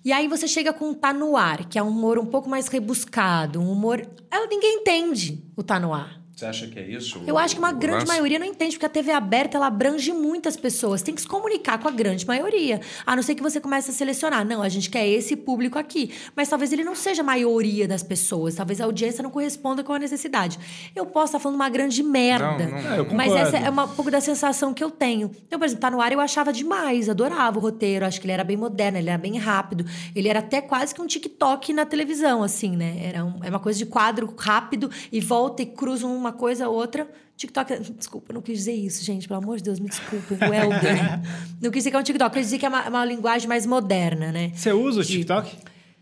E aí você chega com o Tá No Ar, que é um humor um pouco mais rebuscado, um humor... Ninguém entende o Tá No Ar. Você acha que é isso? Eu acho que uma grande lance? maioria não entende, porque a TV aberta ela abrange muitas pessoas. Tem que se comunicar com a grande maioria. A não ser que você comece a selecionar. Não, a gente quer esse público aqui. Mas talvez ele não seja a maioria das pessoas. Talvez a audiência não corresponda com a necessidade. Eu posso estar falando uma grande merda. Não, não. É, eu Mas essa é uma, um pouco da sensação que eu tenho. Então, por exemplo, tá no ar eu achava demais, adorava o roteiro, acho que ele era bem moderno, ele era bem rápido. Ele era até quase que um TikTok na televisão, assim, né? Era um- é uma coisa de quadro rápido e volta e cruza uma coisa a outra. TikTok. Desculpa, não quis dizer isso, gente. Pelo amor de Deus, me desculpem. O Helder. *laughs* não quis dizer que é um TikTok, eu quis dizer que é uma, uma linguagem mais moderna, né? Você usa o TikTok?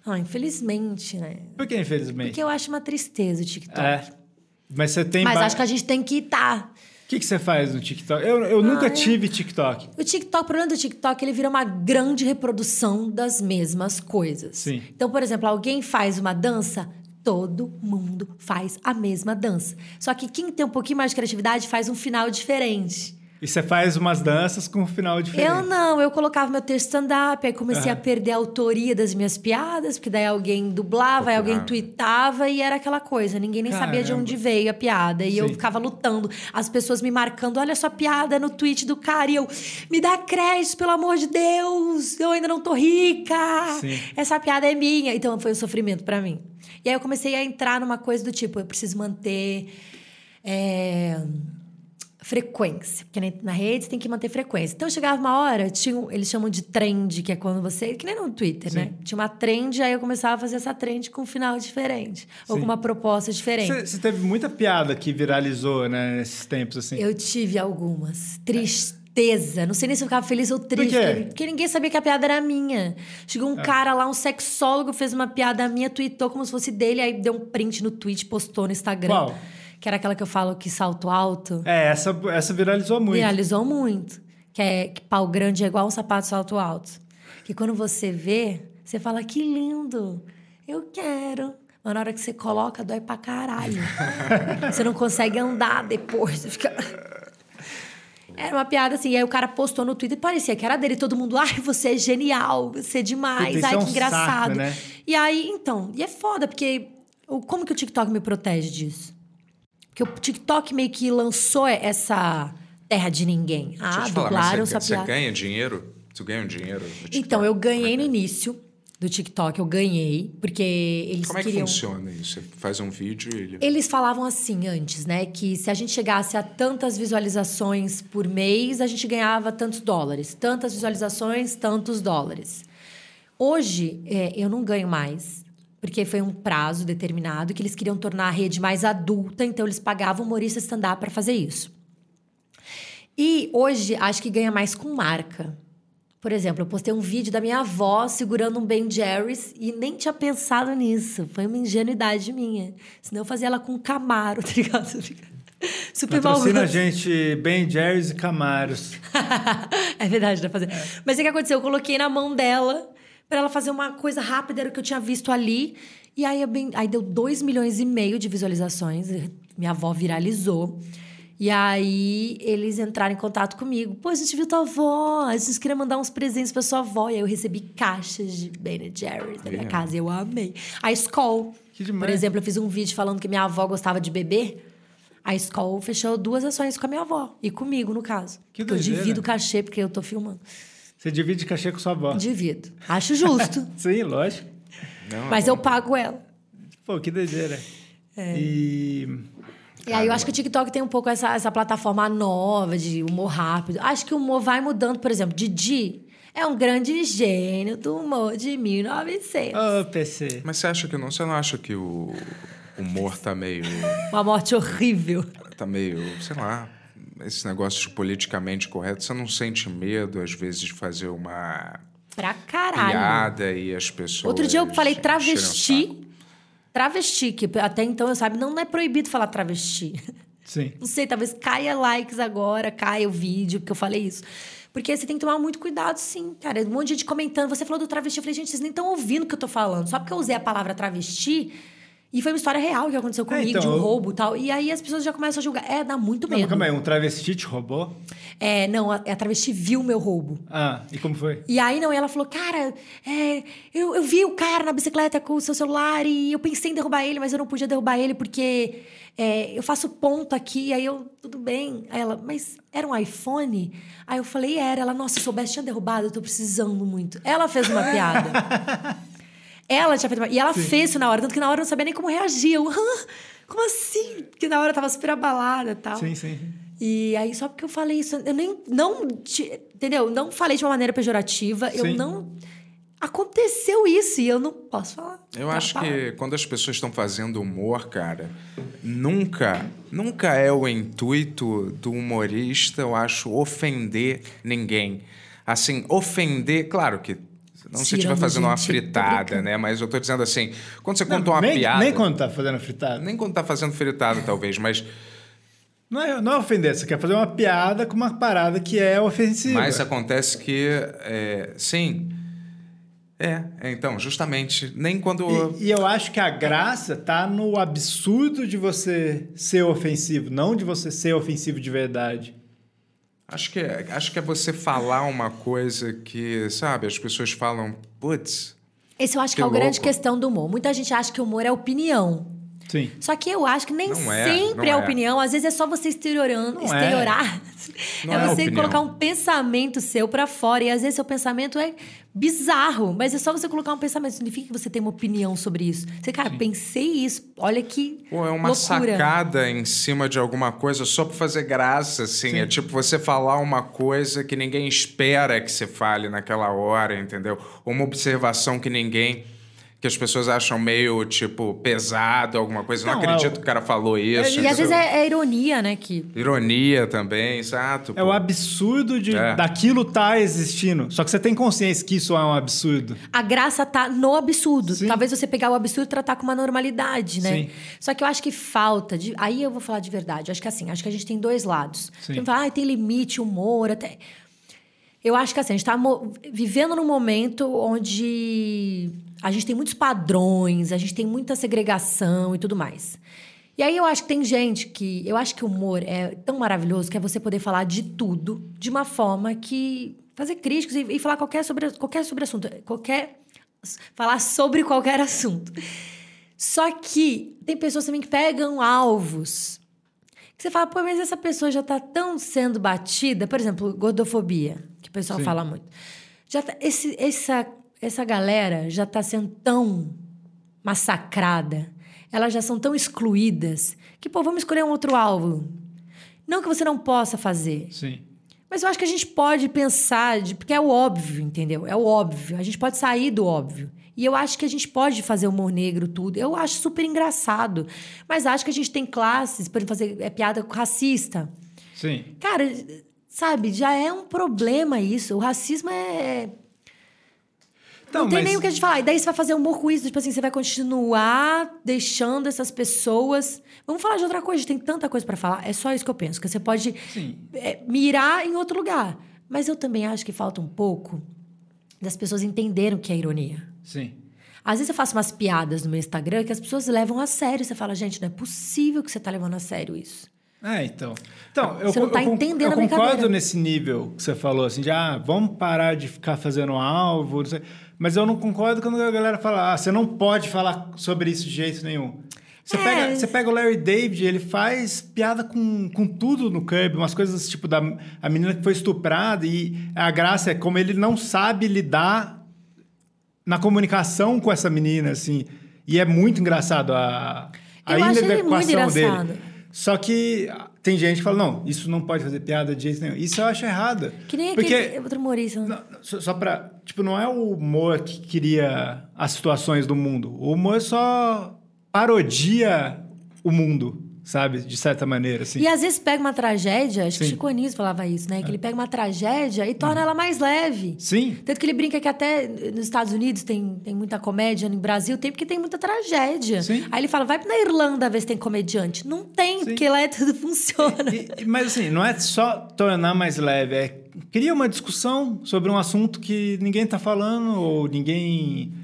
Ah, infelizmente, né? Por que, infelizmente? Porque eu acho uma tristeza o TikTok. É. Mas você tem... Mas ba- acho que a gente tem que estar. O que, que você faz no TikTok? Eu, eu nunca Ah, eu- tive TikTok. O TikTok, o problema do TikTok, ele vira uma grande reprodução das mesmas coisas. Sim. Então, por exemplo, alguém faz uma dança, todo mundo faz a mesma dança. Só que quem tem um pouquinho mais de criatividade faz um final diferente. E você faz umas danças com um final diferente. Eu não, eu colocava meu texto stand-up, aí comecei Aham. a perder a autoria das minhas piadas, porque daí alguém dublava, aí alguém tweetava e era aquela coisa. Ninguém nem sabia de Caramba. onde veio a piada. E eu Sim. ficava lutando, as pessoas me marcando, olha sua piada no tweet do cara, e eu, me dá crédito, pelo amor de Deus, eu ainda não tô rica. Sim. Essa piada é minha. Então foi um sofrimento pra mim. E aí eu comecei a entrar numa coisa do tipo, eu preciso manter. é, frequência. Porque na- rede você tem que manter frequência. Então chegava uma hora, tinha, eles chamam de trend, que é quando você. Que nem no Twitter, né? Tinha uma trend, aí eu começava a fazer essa trend com um final diferente. Ou Sim. com uma proposta diferente. Você, você teve muita piada que viralizou, né, nesses tempos, assim. Eu tive algumas. Tristeza. Não sei nem se eu ficava feliz ou triste. quê? Porque, ninguém sabia que a piada era minha. Chegou um Ah. cara lá, um sexólogo, fez uma piada minha, tweetou como se fosse dele, aí deu um print no tweet, postou no Instagram. Qual? Que era aquela que eu falo que salto alto. É, essa, essa viralizou muito. Viralizou muito. Que é que pau grande é igual um sapato salto alto. Que quando você vê, você fala, que lindo, eu quero. Mas na hora que você coloca, dói pra caralho. *laughs* você não consegue andar depois. Você fica... Era uma piada assim, e aí o cara postou no Twitter e parecia que era dele. Todo mundo, ai, você é genial, você é demais, Puta, ai, é um que engraçado. saco, né? E aí, então, e é foda, porque o- como que o TikTok me protege disso? Porque o TikTok meio que lançou essa terra de ninguém. Deixa eu Ah, te falar, dublaram mas essa você, você ganha dinheiro? Tu ganha um dinheiro? no TikTok? Então, eu ganhei no é que é? início do TikTok, eu ganhei, porque eles Como é que queriam... funciona isso? Você faz um vídeo e ele... Eles falavam assim antes, né? Que se a gente chegasse a tantas visualizações por mês, a gente ganhava tantos dólares. Tantas visualizações, tantos dólares. Hoje, é, eu não ganho mais. Porque foi um prazo determinado que eles queriam tornar a rede mais adulta, então eles pagavam humorista stand-up para fazer isso. E hoje, acho que ganha mais com marca. Por exemplo, eu postei um vídeo da minha avó segurando um Ben Jerry's e nem tinha pensado nisso. Foi uma ingenuidade minha. Senão eu fazia ela com um Camaro, *laughs* tá ligado? Super Patrocina a gente Ben Jerry's e Camaros. *laughs* é verdade, dá fazer. Mas o que aconteceu? Eu coloquei na mão dela pra ela fazer uma coisa rápida, era o que eu tinha visto ali. E aí, bem- aí deu 2 milhões e meio de visualizações. Minha avó viralizou. E aí eles entraram em contato comigo. Pô, a gente viu tua avó, a gente queria mandar uns presentes pra sua avó. E aí eu recebi caixas de Ben Jerry's na minha Yeah. casa. Eu amei. A Skoll, Que demais. por exemplo, eu fiz um vídeo falando que minha avó gostava de beber. A Skoll fechou duas ações com a minha avó. E comigo, no caso. Que Porque eu doideira. divido o cachê, porque eu tô filmando. Você divide cachê com sua avó. Divido. Acho justo. *laughs* Sim, lógico. Não, mas eu pago ela. Pô, que doideira. É. E... E aí eu acho que o TikTok tem um pouco essa, essa plataforma nova de humor rápido. Acho que o humor vai mudando. Por exemplo, Didi é um grande gênio do humor de 1900. Ô, PC. Mas você acha que não? Você não acha que o humor tá meio... Uma morte horrível. Tá meio, sei lá... Esse negócio de politicamente correto, você não sente medo, às vezes, de fazer uma... Pra caralho. piada e as pessoas. Outro dia eu falei travesti. Travesti, que até então, sabe, não é proibido falar travesti. Sim. Não sei, talvez caia likes agora, caia o vídeo, porque eu falei isso. Porque você tem que tomar muito cuidado, sim, cara. Um monte de gente comentando. Você falou do travesti. Eu falei, gente, vocês nem estão ouvindo o que eu tô falando. Só porque eu usei a palavra travesti. E foi uma história real que aconteceu comigo, então, de um eu- roubo e tal. E aí as pessoas já começam a julgar. É, dá muito Não, mas medo. calma aí, um travesti te roubou? É, não, a, a travesti viu o meu roubo. Ah, e como foi? E aí, não, ela falou, cara, é, eu, eu vi o cara na bicicleta com o seu celular e eu pensei em derrubar ele, mas eu não podia derrubar ele porque é, eu faço ponto aqui. Aí eu, tudo bem. Aí ela, mas era um iPhone? Aí eu falei, era. Ela, nossa, se soubesse, tinha derrubado, eu tô precisando muito. Ela fez uma *laughs* piada. Ela tinha feito. E ela fez isso na hora, tanto que na hora eu não sabia nem como reagir. Eu, "Hã? como assim? Porque na hora eu tava super abalada e tal. Sim, sim. E aí, só porque eu falei isso, eu nem. Não. te- entendeu? Não falei de uma maneira pejorativa. Eu Sim. não. Aconteceu isso e eu não posso falar. Eu acho falando. que quando as pessoas estão fazendo humor, cara, nunca, nunca é o intuito do humorista, eu acho, ofender ninguém. Assim, ofender, claro que não se estiver fazendo uma gente, fritada, né? Mas eu tô dizendo assim, quando você conta uma nem, piada. nem quando tá fazendo fritada. nem quando tá fazendo fritada, talvez, mas, Não é, não é ofender, você quer fazer uma piada com uma parada que é ofensiva. mas acontece que, é, sim. É, é, então, justamente, nem quando. E, e eu acho que a graça tá no absurdo de você ser ofensivo, não de você ser ofensivo de verdade. Acho que, é, acho que é você falar uma coisa que, sabe, as pessoas falam, putz, Esse eu acho que, Que é a grande questão do humor. Muita gente acha que o humor é opinião. Sim. Só que eu acho que nem Não é, sempre é é. opinião. Às vezes é só você exteriorando, Não é. exteriorar. É é você colocar um pensamento seu pra fora. E às vezes seu pensamento é bizarro, mas é só você colocar um pensamento. Significa que você tem uma opinião sobre isso. Você, cara, pensei isso. Olha que Pô, é uma loucura. sacada em cima de alguma coisa só pra fazer graça, assim. É tipo você falar uma coisa que ninguém espera que você fale naquela hora, entendeu? Ou uma observação que ninguém. Que as pessoas acham meio, tipo, pesado, alguma coisa. Não, Não, acredito é o- que o cara falou isso. E às vezes é, é ironia, né? Que Ironia também, exato. É o pô. absurdo de É. daquilo tá existindo. Só que você tem consciência que isso é um absurdo. a graça tá no absurdo. Sim. Talvez você pegar o absurdo e tratar com uma normalidade, né? Sim. Só que eu acho que falta. De... Aí eu vou falar de verdade. Eu acho que assim, acho que a gente tem dois lados. Sim. Tem, fala, ah, tem limite, humor, até. Eu acho que assim, a gente tá mo- vivendo num momento onde a gente tem muitos padrões, a gente tem muita segregação e tudo mais. E aí eu acho que tem gente que. Eu acho que o humor é tão maravilhoso que é você poder falar de tudo de uma forma que. fazer críticas e, e falar qualquer sobre, qualquer sobre assunto. Qualquer. falar sobre qualquer assunto. Só que tem pessoas também que pegam alvos. Que você fala, pô, mas essa pessoa já tá tão sendo batida. Por exemplo, gordofobia, que o pessoal Sim. fala muito. Já tá- esse, essa, essa galera já tá sendo tão massacrada. Elas já são tão excluídas que, pô, vamos escolher um outro alvo. Não que você não possa fazer. Sim. Mas eu acho que a gente pode pensar, de, porque é o óbvio, entendeu? É o óbvio. A gente pode sair do óbvio. E eu acho que a gente pode fazer humor negro, tudo. Eu acho super engraçado. Mas acho que a gente tem classes, por exemplo, fazer é, piada racista. Sim. Cara, sabe, já é um problema isso. O racismo é. Então, não tem mas- nem o que a gente falar. E daí você vai fazer humor com isso, tipo assim, você vai continuar deixando essas pessoas. Vamos falar de outra coisa, a gente tem tanta coisa pra falar. É só isso que eu penso, que você pode é, mirar em outro lugar. Mas eu também acho que falta um pouco das pessoas entenderem o que é ironia. Sim. Às vezes eu faço umas piadas no meu Instagram que as pessoas levam a sério. Você fala, gente, não é possível que você tá levando a sério isso. É, então. Então, eu, Você não tá eu, entendendo eu a concordo nesse nível que você falou, assim, de ah, vamos parar de ficar fazendo alvo, não sei. Mas eu não concordo quando a galera fala, ah, você não pode falar sobre isso de jeito nenhum. Você, É. pega, você pega o Larry David, ele faz piada com, com tudo no Curb, umas coisas tipo da a menina que foi estuprada, e a graça é como ele não sabe lidar na comunicação com essa menina, assim. E é muito engraçado a, a inadequação dele. Só que tem gente que fala, não, isso não pode fazer piada de jeito nenhum. Isso eu acho errado. Que nem Porque, aquele outro humorista. né? não, não, só, só pra... Tipo, não é o humor que cria as situações do mundo. O humor só parodia o mundo, sabe? De certa maneira, assim. E às vezes pega uma tragédia, acho que Sim. Chico Anísio falava isso, né? Que ele pega uma tragédia e torna ela mais leve. Sim. Tanto que ele brinca que até nos Estados Unidos tem, tem muita comédia, no Brasil tem porque tem muita tragédia. Sim. Aí ele fala, vai na Irlanda ver se tem comediante. Não tem, Sim. porque lá é tudo funciona. E- e- mas assim, não é só tornar mais leve, é cria uma discussão sobre um assunto que ninguém tá falando ou ninguém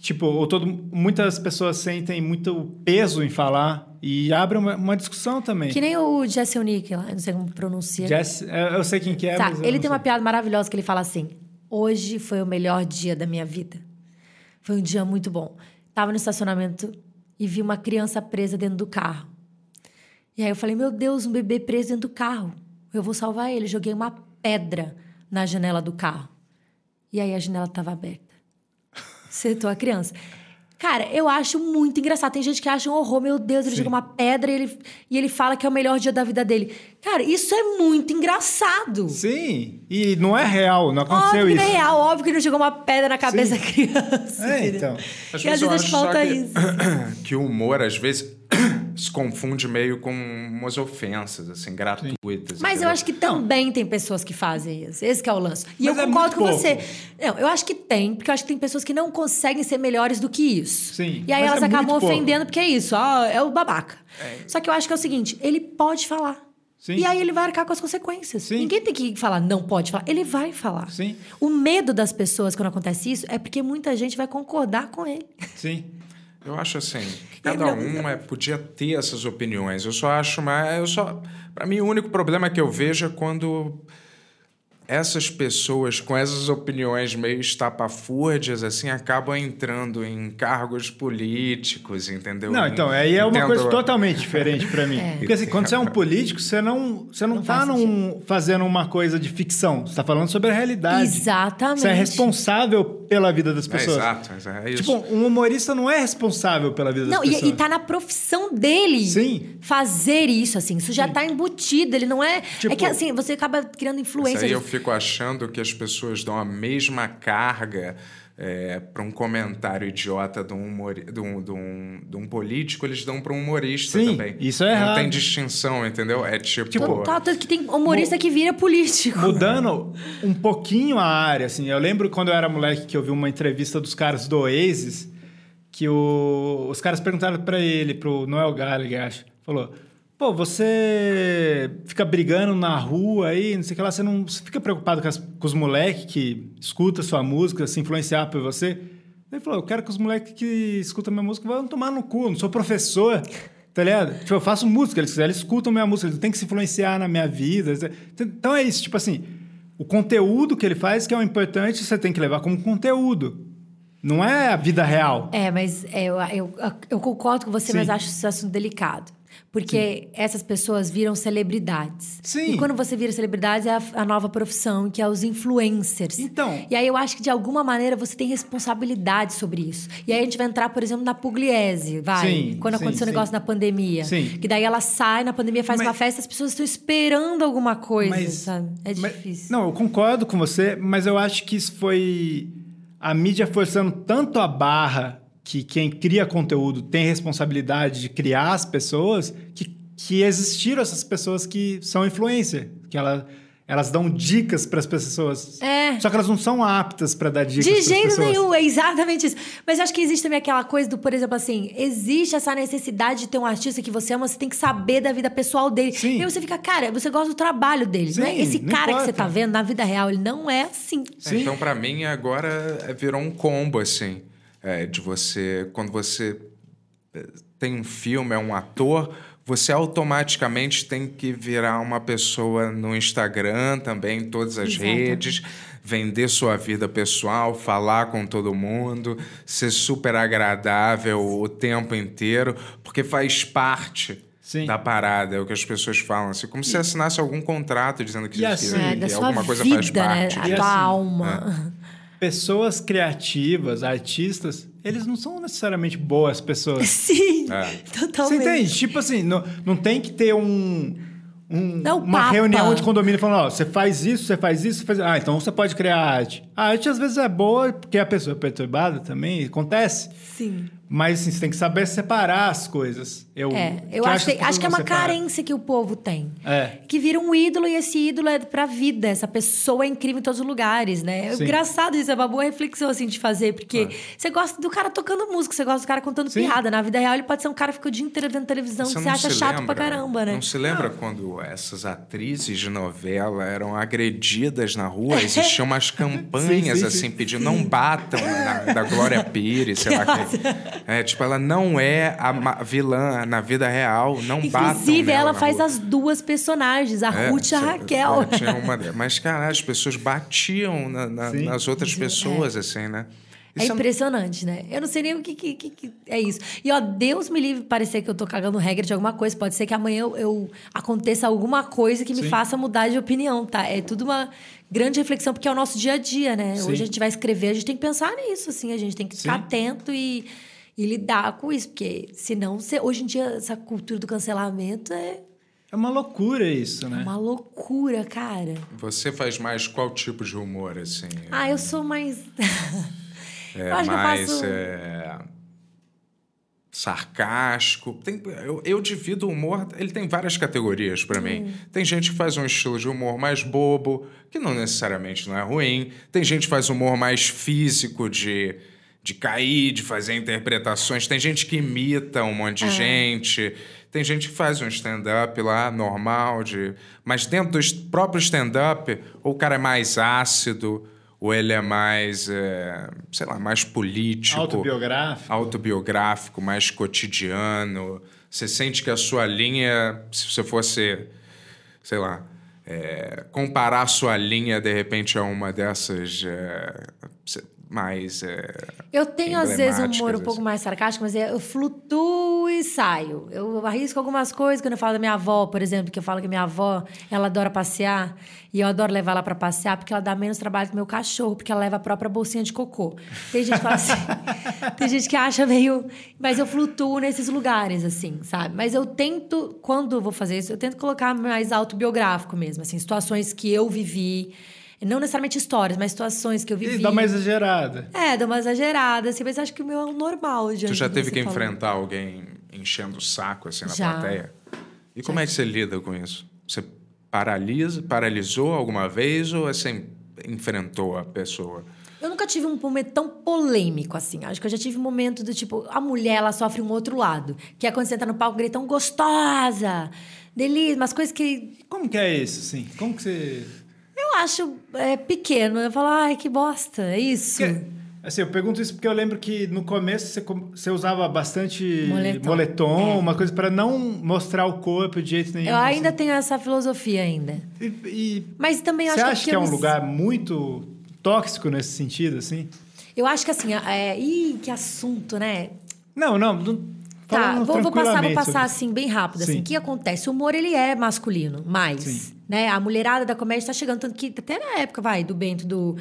tipo, ou todo muitas pessoas sentem muito peso em falar e abre uma, uma discussão também. Que nem o Jesse Nick lá, não sei como pronuncia. Jess, eu eu sei quem que é, Tá, ele tem sei. uma piada maravilhosa que ele fala assim: Hoje foi o melhor dia da minha vida. Foi um dia muito bom. Tava no estacionamento e vi uma criança presa dentro do carro. E aí eu falei: Meu Deus, um bebê preso dentro do carro. Eu vou salvar ele. Joguei uma pedra na janela do carro. E aí a janela tava aberta. Acertou a criança. Cara, eu acho muito engraçado. Tem gente que acha um horror. Meu Deus, ele Sim. jogou uma pedra e ele, e ele fala que é o melhor dia da vida dele. Cara, isso é muito engraçado. Sim, e não é real, não aconteceu Óbvio que isso. não é real, óbvio que ele jogou uma pedra na cabeça Sim. da *laughs* criança. É, entendeu? então. Às E às vezes falta que, isso. *coughs* que o humor, às vezes, se confunde meio com umas ofensas, assim, gratuitas. Mas eu entendeu? acho que também tem pessoas que fazem isso. Esse que é o lance. E Mas eu é concordo com você. pouco. Não, eu acho que tem, porque eu acho que tem pessoas que não conseguem ser melhores do que isso. Sim, E aí mas elas é acabam muito pouco. ofendendo porque é isso, ó, é o babaca. Só que eu acho que é o seguinte, ele pode falar. Sim. E aí ele vai arcar com as consequências. Sim. Ninguém tem que falar, não pode falar. Ele vai falar. Sim. O medo das pessoas quando acontece isso é porque muita gente vai concordar com ele. Sim. Eu acho assim, que cada um é, podia ter essas opiniões. Eu só acho, mas eu só, para mim o único problema que eu vejo é quando essas pessoas com essas opiniões meio estapafúrdias assim acabam entrando em cargos políticos, entendeu? Não, então, aí é uma Entendo- coisa totalmente diferente pra mim. Porque assim, quando você é um político, você não, você não, Não tá num, fazendo uma coisa de ficção. Você tá falando sobre a realidade. Exatamente. Você é responsável pela vida das É, pessoas. exato, é isso. Tipo, um humorista não é responsável pela vida Não, das pessoas. e, e tá na profissão dele Sim. fazer isso, assim. Isso já tá embutido, ele não é... Tipo- é que, assim, você acaba criando Isso influência. aí eu fico achando que as pessoas dão a mesma carga para um comentário idiota de um, humori- de, um, de, um, de um político, eles dão para um humorista Sim, também. isso é Não errado. tem distinção, entendeu? É tipo. Total, tanto que tem humorista que vira político. Mudando um pouquinho a área, assim. Eu lembro quando eu era moleque que eu vi uma entrevista dos caras do Oasis, que o- os caras perguntaram pra ele, pro Noel Gallagher, acho. Falou, pô, você fica brigando na rua aí, não sei o que lá, você não você fica preocupado com, as- com os moleques que escutam sua música, se influenciar por você? Ele falou, eu quero que os moleques que escutam minha música vão tomar no cu, eu não sou professor. Tá ligado? Tipo, eu faço música, eles, eles escutam minha música, eles têm que se influenciar na minha vida. Então é isso, tipo assim, o conteúdo que ele faz que é o importante, você tem que levar como conteúdo. Não é a vida real. É, mas é, eu, eu, eu concordo com você, Sim. mas acho esse assunto delicado. Porque essas pessoas viram celebridades. Sim. E quando você vira celebridade, é a, a nova profissão, que é os influencers. Então. E aí eu acho que, de alguma maneira, você tem responsabilidade sobre isso. E aí a gente vai entrar, por exemplo, na Pugliese, vai. Sim, quando sim, aconteceu o sim. negócio na pandemia. Sim. Que daí ela sai na pandemia, faz Mas- uma festa, as pessoas estão esperando alguma coisa, sabe? É mas- difícil. não, eu concordo com você, mas eu acho que isso foi a mídia forçando tanto a barra que quem cria conteúdo tem responsabilidade de criar as pessoas que, que existiram essas pessoas que são influencer, que ela, elas dão dicas para as pessoas. É. Só que elas não são aptas para dar dicas De jeito pessoas. nenhum, é exatamente isso. Mas eu acho que existe também aquela coisa do, por exemplo, assim, existe essa necessidade de ter um artista que você ama, você tem que saber da vida pessoal dele. Sim. E aí você fica, cara, você gosta do trabalho dele, Sim, né? Esse não cara que você importa. tá vendo na vida real, ele não é assim. É, Então, para mim, agora é, virou um combo, assim, é, de você... Quando você é, tem um filme, é um ator, você automaticamente tem que virar uma pessoa no Instagram também, em todas as Exatamente. redes, vender sua vida pessoal, falar com todo mundo, ser super agradável o tempo inteiro, porque faz parte... Sim. Da parada, é o que as pessoas falam. Assim, como se assinasse algum contrato dizendo que, E assim, que É, sua alguma coisa vida, faz né? parte. A E tua assim, alma. Pessoas criativas, artistas, eles não são necessariamente boas pessoas. *laughs* Sim, É. Você totalmente. entende? Tipo assim, não, não tem que ter um, um- É o uma papa. reunião de condomínio falando, ó, você faz isso, você faz isso, você faz... Ah, então você pode criar arte. A arte às vezes é boa porque a pessoa é perturbada também, acontece. Sim. Mas assim, você tem que saber separar as coisas. Eu, É, eu que acho, que, acho que é não uma separam. carência que o povo tem. É. Que vira um ídolo e esse ídolo é pra vida. Essa pessoa é incrível em todos os lugares, né? É Sim. engraçado isso, é uma boa reflexão assim de fazer, porque você gosta do cara tocando música, você gosta do cara contando Sim. piada. Na vida real, ele pode ser um cara que fica o dia inteiro vendo televisão, que Você você não acha se chato lembra- pra caramba, né? Não se lembra quando essas atrizes de novela eram agredidas na rua? Existiam umas *laughs* campanhas Sim, sim, assim, sim. pedindo não batam na, da Glória Pires, sei lá *laughs* quem. É, tipo, ela não é a vilã na vida real, não batam Inclusive, ela faz rua. as duas personagens, a É, Ruth e a Raquel. é, tinha uma de- Mas, cara, as pessoas batiam na- na- Sim. nas outras pessoas, assim, né? É Isso impressionante, né? Eu não sei nem o que, que, que- que é isso. E, ó, Deus me livre de parecer que eu tô cagando regra de alguma coisa. Pode ser que amanhã eu, eu- aconteça alguma coisa que me Sim. faça mudar de opinião, tá? É tudo uma grande reflexão, porque é o nosso dia a dia, né? Sim. Hoje a gente vai escrever, a gente tem que pensar nisso, assim. A gente tem que ficar Sim. atento e, e lidar com isso. Porque senão, você, hoje em dia, essa cultura do cancelamento é É uma loucura isso, né? uma loucura, cara. Você faz mais qual tipo de humor, assim? Ah, eu sou mais... *laughs* É eu acho que eu mais faço- é, sarcástico. Tem- eu, eu divido o humor, ele tem várias categorias pra Hum. mim. Tem gente que faz um estilo de humor mais bobo, que não necessariamente não é ruim. Tem gente que faz humor mais físico, de, de cair, de fazer interpretações. Tem gente que imita um monte É. de gente. Tem gente que faz um stand-up lá, normal, de... mas dentro do próprio stand-up, ou o cara é mais ácido, ou ele é mais, é, sei lá, mais político. Autobiográfico. Autobiográfico, mais cotidiano. Você sente que a sua linha, se você fosse, sei lá, é, comparar a sua linha, de repente, a uma dessas é, mais... é, Eu tenho, às vezes, um humor um pouco mais sarcástico, mas é- eu flutuo e saio. Eu arrisco algumas coisas quando eu falo da minha avó, por exemplo, que eu falo que minha avó, ela adora passear. E eu adoro levar ela pra passear porque ela dá menos trabalho que meu cachorro, porque ela leva a própria bolsinha de cocô. Tem gente que fala assim... *laughs* tem gente que acha meio... Mas eu flutuo nesses lugares, assim, sabe? Mas eu tento, quando eu vou fazer isso, eu tento colocar mais autobiográfico mesmo, assim. Situações que eu vivi... Não necessariamente histórias, mas situações que eu vivi. E dá uma exagerada. É, dá uma exagerada, assim, mas acho que o meu é o normal. Tu já teve que enfrentar enfrentar alguém enchendo o saco assim na Já. plateia? E como é que você lida com isso? Você paralisa, paralisou alguma vez ou assim enfrentou a pessoa? Eu nunca tive um momento tão polêmico assim. Acho que eu já tive um momento do tipo, a mulher ela sofre um outro lado. Que é quando você tá no palco gritando gostosa, delícia, umas coisas que Como que é isso, assim? Como que você... eu acho é, pequeno. Eu falo, ai, que bosta, é isso. Porque, assim, eu pergunto isso porque eu lembro que no começo você, você usava bastante Moletom. moletom, É. uma coisa para não mostrar o corpo de jeito nenhum. Eu ainda assim. tenho essa filosofia ainda. E, e Mas também você acho acha que que é eu um me- lugar muito tóxico nesse sentido, assim? Eu acho que assim, é... Ih, que assunto, né? Não, não. não Tá, vou, vou passar, vou passar assim, bem rápido. Assim. Sim. O que acontece? O humor, ele é masculino, mais. Sim. Né? A mulherada da comédia está chegando. Tanto que até na época, vai, do Bento, do,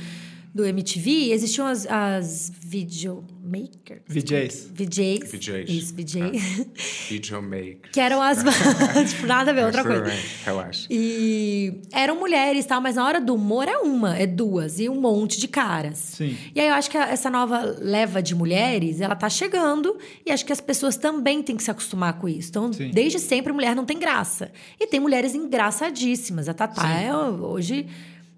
do MTV, existiam as, as videomakers. VJs. VJs. VJs. Isso, VJ. *laughs* Videomaker. que eram as... tipo, *laughs* nada a ver, outra coisa. Relaxa. E eram mulheres e tal, mas na hora do humor é uma, é duas, e um monte de caras. Sim. E aí eu acho que essa nova leva de mulheres, ela tá chegando, e acho que as pessoas também têm que se acostumar com isso. Então, Sim. desde sempre, mulher não tem graça. E tem mulheres engraçadíssimas. A Tatá é hoje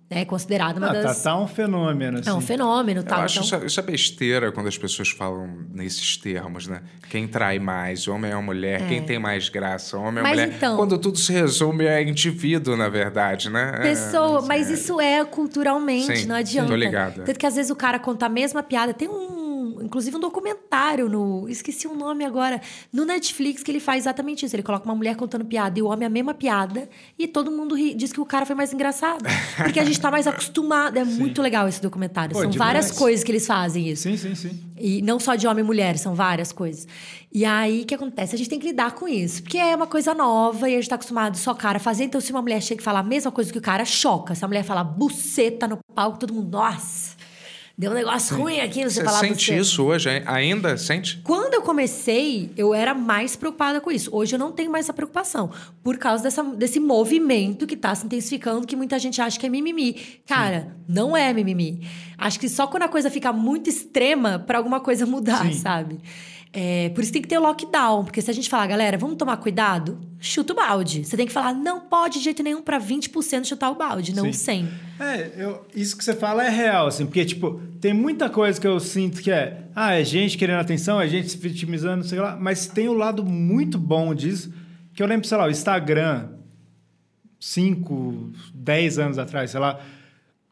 é considerada uma Ah, das. tá, tá um fenômeno, assim. É um fenômeno, Eu tal. acho então... isso, isso é besteira quando as pessoas falam nesses termos, né? Quem trai mais, homem ou mulher? Quem tem mais graça, homem ou Mas mulher? então- Quando tudo se resume a indivíduo, na verdade, né? É, Pessoa, mas é. isso é culturalmente, Sim, não adianta. tô ligado. Tanto que às vezes o cara conta a mesma piada. Tem um, inclusive um documentário no, esqueci o nome agora, no Netflix que ele faz exatamente isso. Ele coloca uma mulher contando piada e o homem a mesma piada e todo mundo ri- diz que o cara foi mais engraçado, *laughs* porque a gente tá mais acostumado. É muito legal esse documentário. Pô, são várias coisas que eles fazem isso. Sim, sim, sim. E não só de homem e mulher, são várias coisas. E aí, o que acontece? A gente tem que lidar com isso. Porque é uma coisa nova e a gente tá acostumado só o cara a fazer. Então, se uma mulher chega e fala a mesma coisa que o cara, choca. Se a mulher fala buceta no palco, todo mundo, nossa, deu um negócio ruim aqui você, Você falar sente buceta. isso hoje? Ainda sente? Quando eu comecei, eu era mais preocupada com isso. Hoje eu não tenho mais essa preocupação. Por causa dessa, desse movimento que tá se intensificando, que muita gente acha que é mimimi. Cara, não é mimimi. Acho que só quando a coisa fica muito extrema para alguma coisa mudar, Sim. sabe? É, por isso tem que ter o lockdown, porque se a gente falar, galera, vamos tomar cuidado, chuta o balde. Você tem que falar, não pode de jeito nenhum para 20% chutar o balde, não Sim. 100. É, eu- isso que você fala é real, assim, porque, tipo, tem muita coisa que eu sinto que é, ah, é gente querendo atenção, é gente se vitimizando, não sei lá, mas tem o lado muito bom disso, que eu lembro, sei lá, o Instagram, 5, 10 anos atrás, sei lá,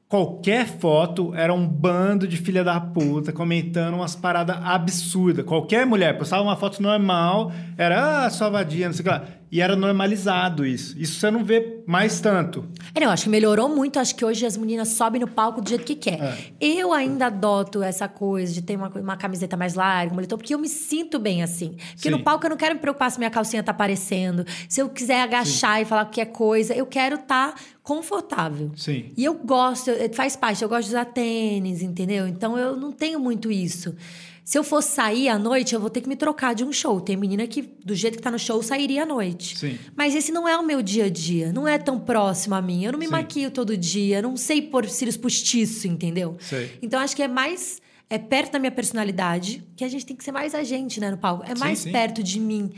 qualquer foto era um bando de filha da puta comentando umas paradas absurdas. Qualquer mulher postava uma foto normal, era, ah, sua vadia, não sei o que lá. E era normalizado isso. Isso você não vê mais tanto. É, não, acho que melhorou muito. Acho que hoje as meninas sobem no palco do jeito que quer. É. Eu ainda adoto essa coisa de ter uma, uma camiseta mais larga, um moletom, porque eu me sinto bem assim. Porque no Sim. palco eu não quero me preocupar se minha calcinha tá aparecendo. Se eu quiser agachar e falar qualquer coisa, eu quero estar confortável. Sim. E eu gosto, faz parte, eu gosto de usar tênis, entendeu? Então eu não tenho muito isso. Se eu fosse sair à noite, eu vou ter que me trocar de um show. Tem menina que, do jeito que tá no show, sairia à noite. Sim. Mas esse não é o meu dia a dia, não é tão próximo a mim. Eu não me Sim. maquio todo dia, não sei pôr cílios postiço, entendeu? Sei. Então acho que é mais é perto da minha personalidade, que a gente tem que ser mais a gente, né, no palco. É Sim, mais sim. perto de mim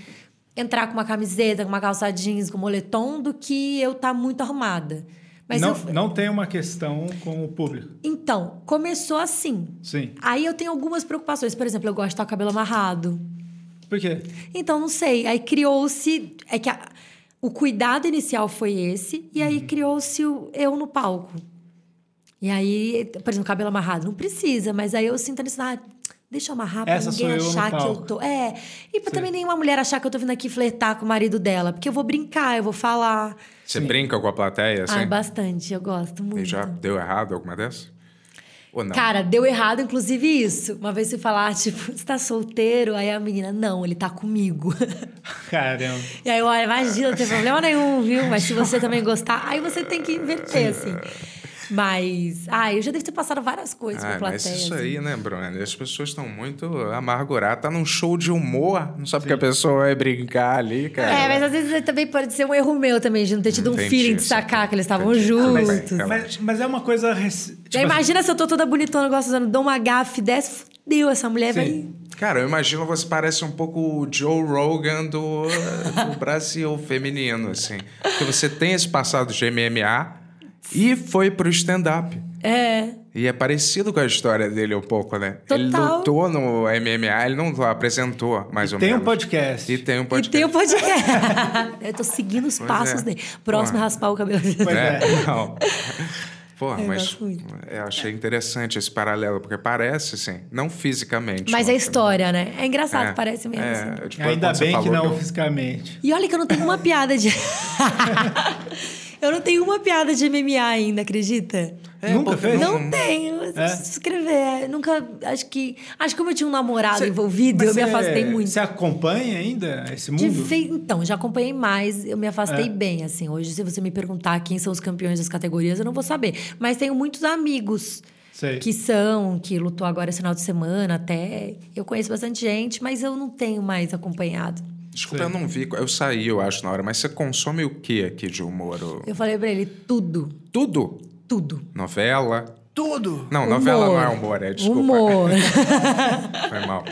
entrar com uma camiseta, com uma calça jeans, com moletom, do que eu estar muito arrumada. Mas não, eu, não tem uma questão com o público. então, começou assim. Sim. Aí eu tenho algumas preocupações. Por exemplo, eu gosto de estar com o cabelo amarrado. Por quê? Então, não sei. Aí criou-se. É que a- o cuidado inicial foi esse, e Uhum. aí criou-se o eu no palco. E aí, por exemplo, cabelo amarrado, não precisa, mas aí eu sinto a necessidade. Deixa eu amarrar pra Essa ninguém sou eu achar que eu tô. É. E pra também nenhuma mulher achar que eu tô vindo aqui flertar com o marido dela. Porque eu vou brincar, eu vou falar. Você brinca com a plateia, assim? Ai, bastante, eu gosto muito. E já deu errado alguma dessas? Ou não? Cara, deu errado, inclusive, isso. Uma vez se falar, *laughs* tipo, você tá solteiro? Aí a menina, não, ele tá comigo. *laughs* Caramba. E aí, olha, imagina, não tem problema nenhum, viu? Mas se você também gostar, aí você tem que inverter, assim. Mas, ah, eu já devo ter passado várias coisas Ah, com a mas plateia. isso assim. aí, né, Bruno? As pessoas estão muito amarguradas. Tá num show de humor, não sabe que a pessoa vai brincar ali, cara. É, mas às vezes também pode ser um erro meu também, de não ter tido um Entendi, feeling de sim. sacar que eles estavam bem, juntos. relaxa. Mas, mas é uma coisa. Tipo, assim, imagina se eu tô toda bonitona, gostando, dou uma gafe dessa, fudeu, essa mulher Sim. Cara, eu imagino você parece um pouco o Joe Rogan do, do Brasil feminino, assim. Porque você tem esse passado de MMA e foi pro stand-up. É. E é parecido com a história dele um pouco, né? Ele Total. lutou no MMA, ele não apresentou, mais ou tem um menos. podcast. E tem um E podcast. tem o podcast. *laughs* eu tô seguindo os Pois passos é. dele. Próximo é Porra. raspar o cabelo. Pois É, é. não. Porra, Eu mas eu achei interessante esse paralelo, porque parece, assim, não fisicamente. Mas é história, né? É engraçado, É, parece mesmo. assim. é, tipo, Ainda bem que não eu- fisicamente. E olha que eu não tenho uma piada de. *laughs* eu não tenho uma piada de MMA ainda, acredita? É, Nunca fez? Não tenho. É? escrever. Nunca. Acho que. Acho que como eu tinha um namorado Cê- envolvido, eu me afastei muito. Você acompanha ainda esse De mundo? vez- Então, já acompanhei mais, eu me afastei É. bem, assim. Hoje, se você me perguntar quem são os campeões das categorias, eu não vou saber. Mas tenho muitos amigos Sei. que são, que lutou agora esse final de semana até. Eu conheço bastante gente, mas eu não tenho mais acompanhado. Desculpa, eu não vi. Eu saí, eu acho, na hora. Mas você consome o que aqui de humor? O- Eu falei pra ele, tudo, Tudo? tudo. Novela? Tudo! Não, novela não é humor, é desculpa. Humor. *laughs* Foi mal.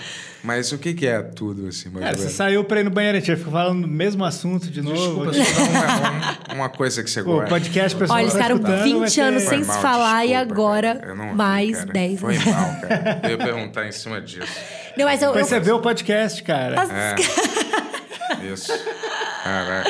Mas o que, que é tudo, assim, mais Cara, ou você saiu pra ir no banheiro, a gente fica falando do mesmo assunto de novo. Desculpa, aqui. só uma, uma coisa que você O gosta. podcast pessoal Olha, eles ficaram escutando, 20 vai ter- anos Foi sem se falar e desculpa, agora não ouvi, mais cara. 10 Foi anos. mal, cara. Eu ia perguntar em cima disso. Não, mas eu, eu- você vê o podcast, cara. É. Isso. Caraca.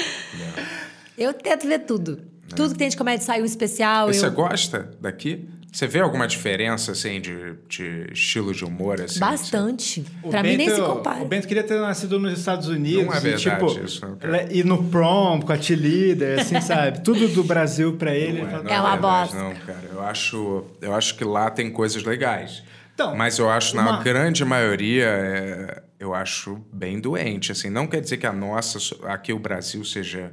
eu tento ver tudo. Tudo que tem de comédia sai um especial. E você eu... gosta daqui? Você vê alguma diferença, assim, de, de estilo de humor, assim? Bastante. O pra mim nem se compara. O Bento queria ter nascido nos Estados Unidos. Não é e, verdade tipo, isso, ir no prom com a T-Leader, assim, sabe? Tudo do Brasil pra ele. Não fala, não É uma verdade, bosta. Não, cara. Eu acho, eu acho que lá tem coisas legais. Então, Mas eu acho, na uma- grande maioria, é, eu acho bem doente. Assim, não quer dizer que a nossa, aqui o Brasil, seja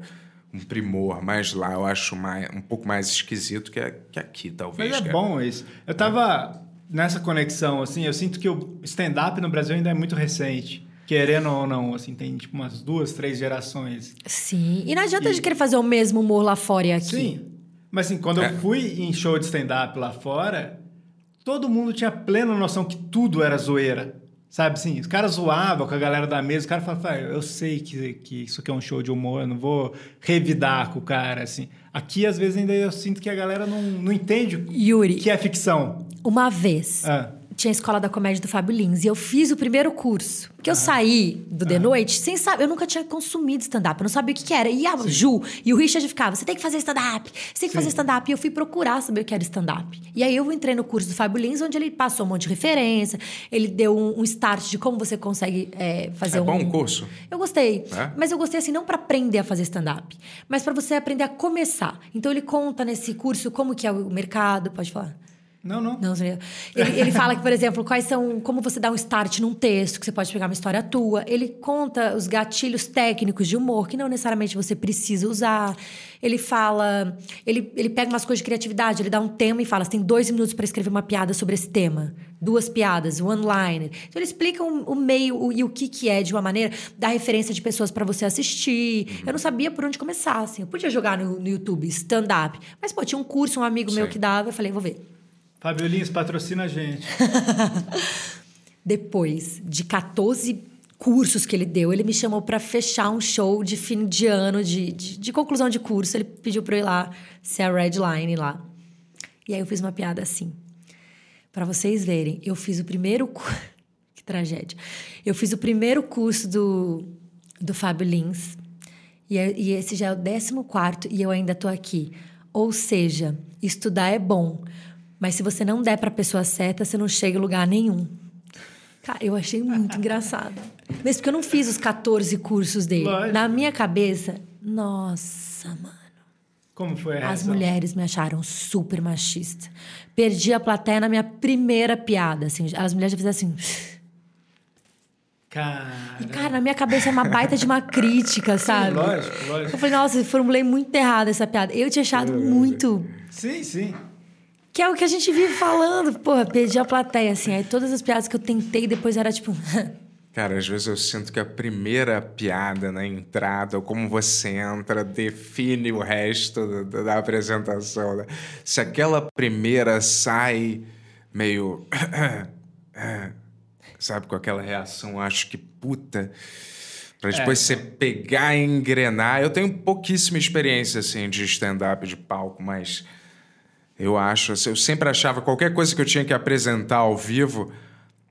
um primor, mas lá eu acho mais, um pouco mais esquisito que, que aqui, talvez. Mas é cara. bom isso. Eu tava nessa conexão, assim, eu sinto que o stand-up no Brasil ainda é muito recente. Querendo ou não, assim, tem tipo umas duas, três gerações. Sim. E não adianta de querer fazer o mesmo humor lá fora e aqui. Sim. Mas assim, quando É. eu fui em show de stand-up lá fora, todo mundo tinha plena noção que tudo era zoeira. Sabe assim, os caras zoavam com a galera da mesa, o cara falava, "Ah, eu sei que, que isso aqui é um show de humor, eu não vou revidar com o cara, assim. Aqui, às vezes, ainda eu sinto que a galera não, não entende Yuri, que é ficção. uma vez, Ah. Tinha a escola da comédia do Fábio Lins e eu fiz o primeiro curso. Porque eu saí do The Noite sem saber, eu nunca tinha consumido stand-up, eu não sabia o que, que era. E a Ju e o Richard ficavam, você tem que fazer stand-up, você tem que fazer stand-up. E eu fui procurar saber o que era stand-up. E aí eu entrei no curso do Fábio Lins, onde ele passou um monte de referência, ele deu um, um start de como você consegue é, fazer É um. bom o curso? Eu gostei. É? Mas eu gostei assim, não para aprender a fazer stand-up, mas para você aprender a começar. Então ele conta nesse curso como que é o mercado, pode falar. Não, não. Não. Ele, ele fala que, por exemplo, quais são. Como você dá um start num texto, que você pode pegar uma história tua. Ele conta os gatilhos técnicos de humor, que não necessariamente você precisa usar. Ele fala. Ele, ele pega umas coisas de criatividade, ele dá um tema e fala: você tem dois minutos para escrever uma piada sobre esse tema. Duas piadas, one-liner. Então ele explica o, o meio o- e o que, que é de uma maneira, dá referência de pessoas para você assistir. Eu não sabia por onde começar, assim. Eu podia jogar no, no YouTube stand-up. Mas, pô, tinha um curso, um amigo meu Sei. que dava, eu falei, vou ver. Fábio Lins, patrocina a gente. *laughs* Depois de 14 cursos que ele deu, ele me chamou para fechar um show de fim de ano, de, de, de conclusão de curso. Ele pediu para eu ir lá ser a Red Line lá. E aí eu fiz uma piada assim. Para vocês verem, eu fiz o primeiro. *laughs* que tragédia. Eu fiz o primeiro curso do, do Fábio Lins. E, é- e esse já é o 14 e eu ainda tô aqui. Ou seja, estudar é bom, mas se você não der para a pessoa certa, você não chega em lugar nenhum. Cara, eu achei muito engraçado. Mesmo porque eu não fiz os 14 cursos dele. Lógico. Na minha cabeça, nossa, mano. Como foi a As mulheres me acharam super machista. Perdi a plateia na minha primeira piada. Assim, as mulheres já fizeram assim. Cara, E, cara, na minha cabeça é uma baita de uma crítica, sabe? lógico, Eu lógico. falei, nossa, eu formulei muito errado essa piada. Eu tinha achado muito. Sim, sim. Que é o que a gente vive falando. Porra, perdi a plateia, assim. Aí todas as piadas que eu tentei depois era tipo. *laughs* Cara, às vezes eu sinto que a primeira piada na entrada, ou como você entra, define o resto da, da apresentação. né? Se aquela primeira sai meio. *coughs* sabe, com aquela reação, acho que puta. Pra depois você pegar e engrenar. Eu tenho pouquíssima experiência, assim, de stand-up, de palco, mas. Eu acho, assim, eu sempre achava qualquer coisa que eu tinha que apresentar ao vivo,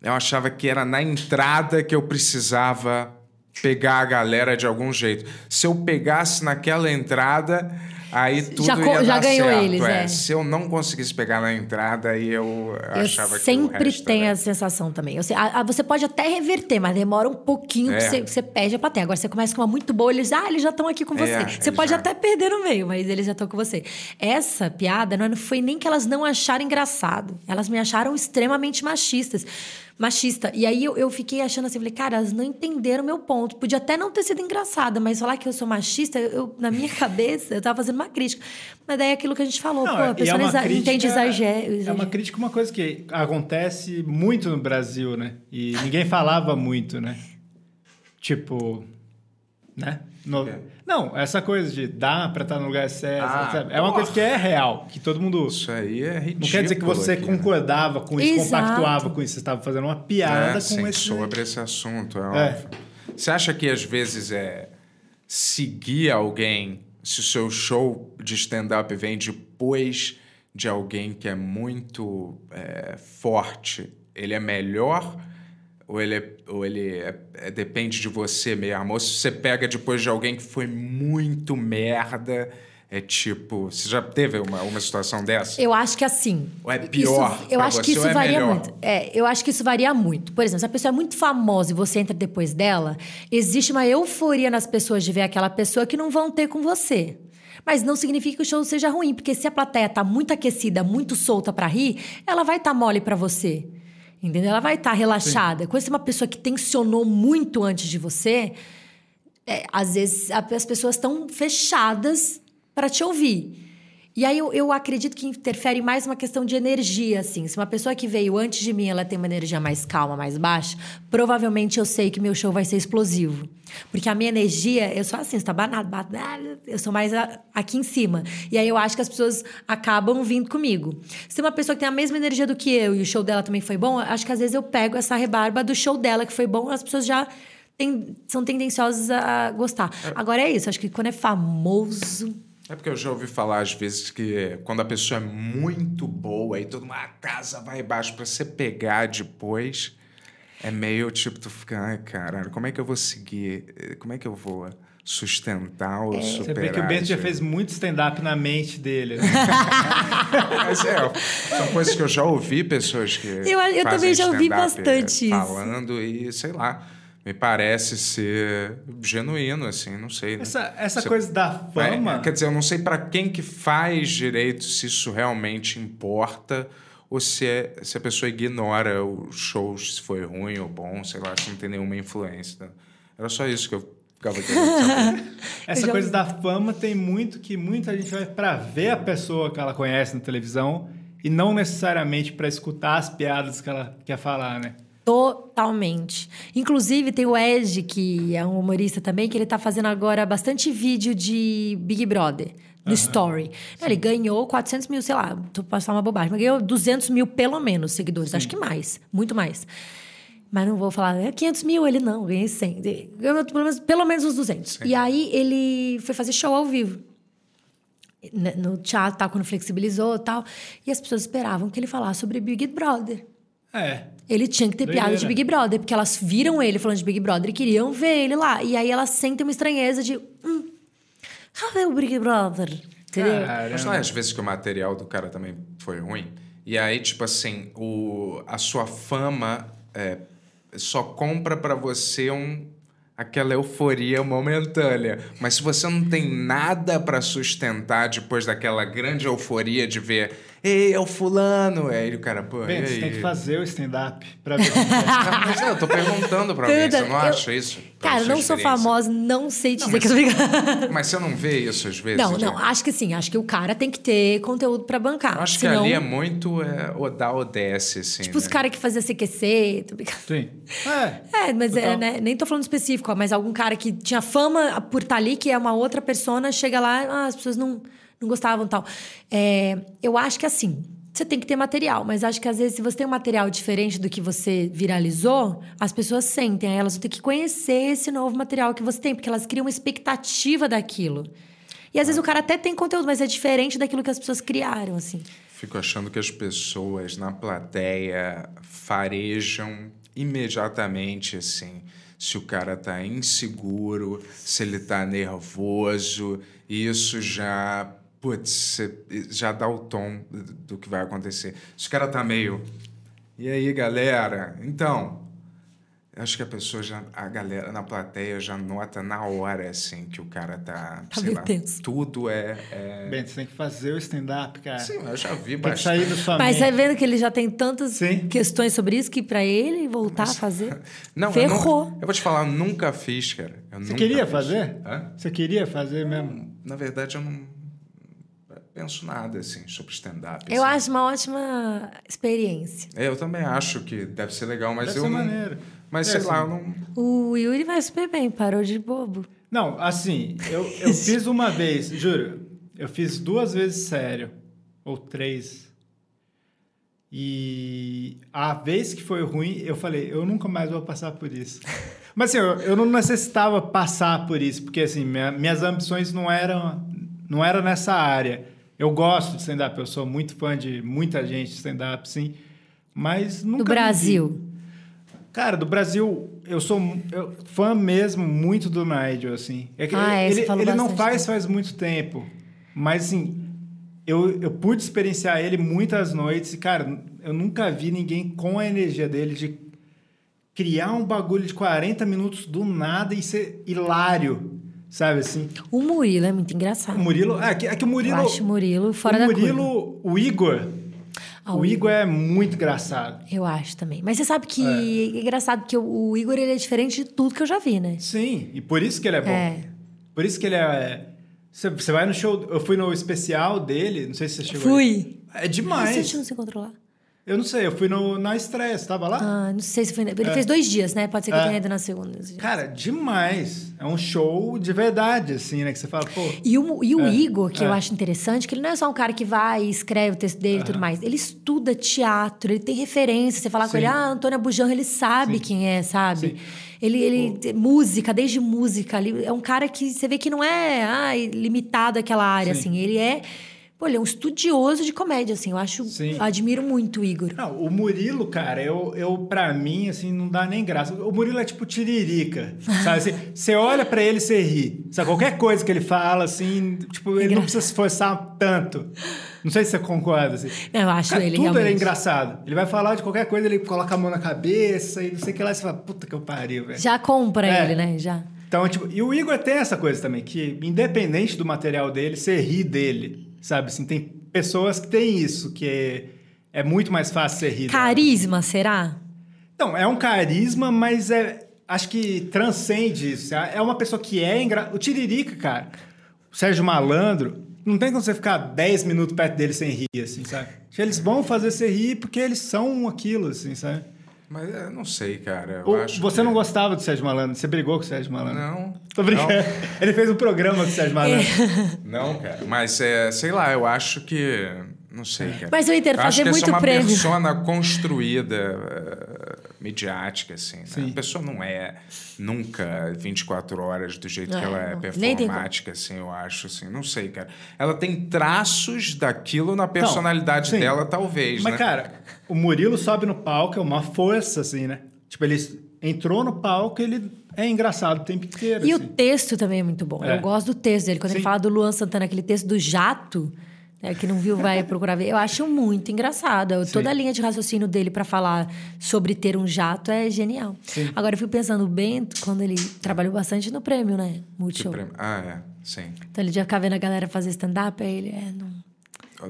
eu achava que era na entrada que eu precisava pegar a galera de algum jeito. Se eu pegasse naquela entrada, aí tudo Já ia já ganhou certo. eles, é. Se eu não conseguisse pegar na entrada, aí eu achava eu que o sempre tenho era- essa sensação também. Sei- a- a- você pode até reverter, mas demora um pouquinho É. que você, você perde a plateia. Agora você começa com uma muito boa, eles, ah, eles já estão aqui com você. É, você pode já- até perder no meio, mas eles já estão com você. Essa piada não foi nem que elas não acharam engraçado. Elas me acharam extremamente machistas. Machista. E aí eu, eu fiquei achando assim, falei, cara, elas não entenderam o meu ponto. Podia até não ter sido engraçada, mas falar que eu sou machista, eu, na minha *laughs* cabeça, eu tava fazendo uma crítica. Mas daí é aquilo que a gente falou, Não, pô, a é pessoa não uma exa- entende exagero. É uma crítica, uma coisa que acontece muito no Brasil, né? E ninguém falava muito, né? Tipo, né? No- É. Não, essa coisa de dar pra estar no lugar certo, Ah, sabe? é uma coisa que é real, que todo mundo. Isso aí é ridículo. Não quer dizer que você aqui, né? concordava com isso, Exato. compactuava com isso. Você estava fazendo uma piada É, com sim, esse. sobre esse assunto, é, É. óbvio. Você acha que às vezes é seguir alguém, se o seu show de stand-up vem depois de alguém que é muito é, forte, ele é melhor? Ou ele, é, ou ele é- é- depende de você mesmo? Ou se você pega depois de alguém que foi muito merda, é tipo... Você já teve uma, uma situação dessa? Eu acho que assim. Ou é pior isso- eu acho que isso é varia melhor? muito. É, eu acho que isso varia muito. Por exemplo, se a pessoa é muito famosa e você entra depois dela, existe uma euforia nas pessoas de ver aquela pessoa que não vão ter com você. Mas não significa que o show seja ruim, porque se a plateia tá muito aquecida, muito solta pra rir, ela vai estar mole pra você. Entendeu? Ela vai estar relaxada. Quando você é uma pessoa que tensionou muito antes de você, é, às vezes as pessoas estão fechadas para te ouvir. E aí eu, eu acredito que interfere mais uma questão de energia, assim. Se uma pessoa que veio antes de mim, ela tem uma energia mais calma, mais baixa, provavelmente eu sei que meu show vai ser explosivo. Porque a minha energia, eu sou assim, você tá banado, banado, eu sou mais a- aqui em cima. E aí eu acho que as pessoas acabam vindo comigo. Se uma pessoa que tem a mesma energia do que eu e o show dela também foi bom, acho que às vezes eu pego essa rebarba do show dela que foi bom, as pessoas já tem- são tendenciosas a gostar. Agora é isso, acho que quando é famoso. É porque eu já ouvi falar às vezes que quando a pessoa é muito boa e toda uma casa vai embaixo pra você pegar depois, é meio tipo tu fica, ai caralho, como é que eu vou seguir? Como é que eu vou sustentar ou superar? Você vê que o Bento já fez muito stand-up na mente dele. né? *laughs* Mas é, são coisas que eu já ouvi pessoas que Eu- eu fazem também já ouvi stand-up, bastante isso. falando e sei lá, me parece ser genuíno assim, não sei. Né? Essa, essa Você- coisa da fama. É, quer dizer, eu não sei pra quem que faz direito se isso realmente importa ou se, é- se a pessoa ignora os shows, se foi ruim ou bom, sei lá, se não tem nenhuma influência. Era só isso que eu ficava querendo *laughs* saber. Essa coisa da fama tem muito que muita gente vai pra ver a pessoa que ela conhece na televisão e não necessariamente pra escutar as piadas que ela quer falar, né? Totalmente. Inclusive, tem o Ed, que é um humorista também, que ele tá fazendo agora bastante vídeo de Big Brother. No Story. Ele ganhou 400 mil, sei lá, tô passando uma bobagem, mas ganhou 200 mil pelo menos seguidores. Acho que mais, muito mais. Mas não vou falar, é 500 mil, ele não, ganhei 100. Ganhou pelo menos, pelo menos uns 200. E aí ele foi fazer show ao vivo no teatro, tal, quando flexibilizou e tal. E as pessoas esperavam que ele falasse sobre Big Brother. É. Ele tinha que ter Doideira. piada de Big Brother, porque elas viram ele falando de Big Brother e queriam ver ele lá. E aí elas sentem uma estranheza de. Hum, cadê o Big Brother? Entendeu? Mas não é às vezes que o material do cara também foi ruim? E aí, tipo assim, o, a sua fama é, só compra pra você um, aquela euforia momentânea. Mas se você não tem nada pra sustentar depois daquela grande euforia de ver, ei, é o fulano, aí o cara, pô, Bento, e você aí? tem que fazer o stand-up pra ver. *laughs* Não, mas é, eu tô perguntando pra alguém, você não Eu- acha isso? Cara, não sou famosa, não sei te Não, dizer que eu. *laughs* Mas você não vê isso às vezes? Não, de- não, acho que sim. Acho que o cara tem que ter conteúdo pra bancar. Eu acho senão, que ali é muito é, o da ou desce, assim. Tipo os né? caras que faziam CQC. Tô brincando. Sim. É. *laughs* É, mas é, né, nem tô falando específico, ó, mas algum cara que tinha fama por estar ali, que é uma outra persona, chega lá, ah, as pessoas não, não gostavam tal. É, eu acho que assim, você tem que ter material, mas acho que às vezes, se você tem um material diferente do que você viralizou, as pessoas sentem, elas vão ter que conhecer esse novo material que você tem, porque elas criam uma expectativa daquilo. E às vezes o cara até tem conteúdo, mas é diferente daquilo que as pessoas criaram, assim. Fico achando que as pessoas na plateia farejam imediatamente, assim, se o cara tá inseguro, se ele tá nervoso, isso já, putz, já dá o tom do que vai acontecer. Se o cara tá meio, e aí, galera? Então, acho que a pessoa já, a galera na plateia já nota na hora, assim, que o cara tá, Tá sei lá, tenso. tudo é... é... Bento, você tem que fazer o stand-up, cara. Sim, eu já vi tem que bastante. sair da sua Mas mente. você vendo que ele já tem tantas Sim. questões sobre isso que pra ele voltar a fazer. *laughs* Não, eu, ferrou. nunca- eu vou te falar, eu nunca fiz, cara. Eu Você nunca queria fiz. fazer? Hã? Você queria fazer mesmo? Na verdade, eu não penso nada, assim, sobre stand-up. Eu assim. acho uma ótima experiência. É, eu também acho que deve ser legal, mas Deve eu ser não... maneiro. Mas, É, sei assim, lá, eu não... O Yuri vai super bem, parou de bobo. Não, assim, eu, eu *laughs* fiz uma vez, juro. Eu fiz duas vezes sério. Ou três. E a vez que foi ruim, eu falei, eu nunca mais vou passar por isso. *laughs* Mas assim, eu, eu não necessitava passar por isso, porque assim, minha- minhas ambições não eram, não eram nessa área. Eu gosto de stand-up, eu sou muito fã de muita gente de stand-up, sim. Mas nunca. Do. Brasil. Cara, do Brasil, eu sou eu, fã mesmo muito do Nigel, assim. É que Ah, é, ele você falou ele não faz faz muito tempo. Mas, assim, eu, eu pude experienciar ele muitas noites e, cara, eu nunca vi ninguém com a energia dele de criar um bagulho de 40 minutos do nada e ser hilário, sabe assim? O Murilo é muito O engraçado. Murilo... É que, é que o Murilo... Eu acho o Murilo fora o da Murilo, curva. o Igor... Ah, o o Igor é muito engraçado. Eu acho também. Mas você sabe que é, engraçado, porque o, o Igor ele é diferente de tudo que eu já vi, né? Sim, e por isso que ele é bom. É. Por isso que ele é. Você, você vai no show. Eu fui no especial dele, não sei se você chegou. Fui. aí. É demais. você não se encontrou lá? Eu não sei, eu fui no, na estreia, você tava lá? Ah, não sei se foi. Ele fez dois dias, né? Pode ser que eu É. tenha ido na segunda. Cara, demais. É um show de verdade, assim, né? Que você fala, pô. E o, e o É, Igor, que eu é. acho interessante, que ele não é só um cara que vai e escreve o texto dele e tudo mais. Ele estuda teatro, ele tem referência. Você falar com Sim. ele, ah, Antônia Bujão, ele sabe Sim. quem é, sabe? Sim. Ele, ele música, desde música, ali, é um cara que você vê que não é ai, limitado àquela área, Sim. assim. Ele é, ele é um estudioso de comédia, assim. Eu acho, Sim. admiro muito o Igor. Não, o Murilo, cara, eu, eu pra mim, assim, não dá nem graça. O Murilo é tipo tiririca, sabe? Você- *laughs* Você olha pra ele e você ri. Sabe? Qualquer coisa que ele fala, assim, tipo, ele não precisa se esforçar tanto. Não sei se você concorda, assim. Eu acho Cara, ele tudo realmente. ele é engraçado. Ele vai falar de qualquer coisa, ele coloca a mão na cabeça e não sei o que lá, e você fala, puta que eu pariu, velho. Já compra É. ele, né? Já. Então, tipo, e o Igor tem essa coisa também, que independente do material dele, você ri dele, sabe? Assim, tem pessoas que têm isso, que é, é muito mais fácil rir. dela. Carisma, será? Não, é um carisma, mas é, acho que transcende isso. É uma pessoa que é engraçada. O Tiririca, cara, o Sérgio Malandro, não tem como você ficar 10 minutos perto dele sem rir, assim, sabe? Eles vão fazer você rir porque eles são aquilo, assim, sabe? Mas eu não sei, cara. Acho você que- não gostava do Sérgio Malandro? Você brigou com o Sérgio Malandro? Não. Tô brincando. *laughs* Ele fez um programa com o Sérgio Malandro. *laughs* Não, cara. Mas, é, sei lá, eu acho que... Não sei, cara. Mas Eu acho fazer que essa muito é uma prêmio. persona construída, midiática, assim. Né? Sim. A pessoa não é nunca 24 horas do jeito que É, ela é não. Performática, assim, eu acho, assim. Não sei, cara. Ela tem traços daquilo na personalidade dela, talvez, Mas, né? cara, o Murilo sobe no palco, é uma força, assim, né? Tipo, ele entrou no palco, ele é engraçado o tempo inteiro. E assim. o texto também é muito bom. É. Eu gosto do texto dele. Quando ele Sim. fala do Luan Santana, aquele texto do jato, né, que não viu, vai procurar ver. Eu acho muito engraçado. Eu- Toda a linha de raciocínio dele para falar sobre ter um jato é genial. Sim. Agora, eu fico pensando, o Bento, quando ele trabalhou bastante no prêmio, né? Multishow. prêmio- Ah, é. Sim. Então, ele já ficava vendo a galera fazer stand-up, aí ele, é, não...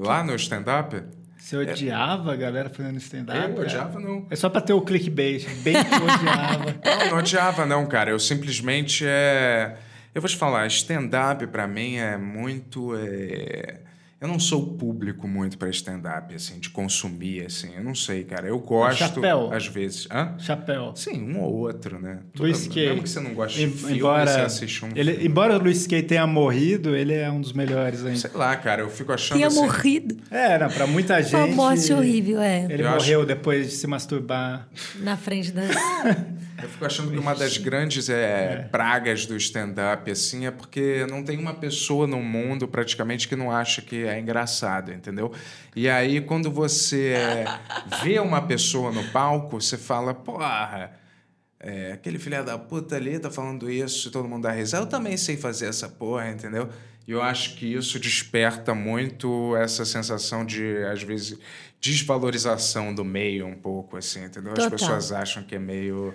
Lá no stand-up? Você odiava a galera fazendo stand-up? Eu cara? odiava, não. É só pra ter o clickbait. Bem que eu odiava. Não, não odiava, não, cara. Eu simplesmente é. Eu vou te falar, stand-up pra mim é muito. é, Eu não sou público muito pra stand-up, assim, de consumir, assim. Eu não sei, cara. Eu gosto, Chapéu. às vezes. Hã? Chapéu. Sim, um ou outro, né? Luiz Kay. Mesmo que você não goste de filme, embora, você assiste um ele, filme. embora o Luiz Kay tenha morrido, ele é um dos melhores ainda. Sei lá, cara, eu fico achando Tinha assim... morrido. É, não, pra muita gente... Uma morte horrível, é. Ele Eu morreu depois de se masturbar. Na frente das... *laughs* Eu fico achando que uma das grandes é, pragas do stand-up, assim, é porque não tem uma pessoa no mundo, praticamente, que não acha que é engraçado, entendeu? E aí, quando você é, vê uma pessoa no palco, você fala, porra, é, aquele filho da puta ali tá falando isso e todo mundo dá risada. Eu também sei fazer essa porra, entendeu? E eu acho que isso desperta muito essa sensação de, às vezes, desvalorização do meio um pouco, assim, entendeu? As Total. pessoas acham que é meio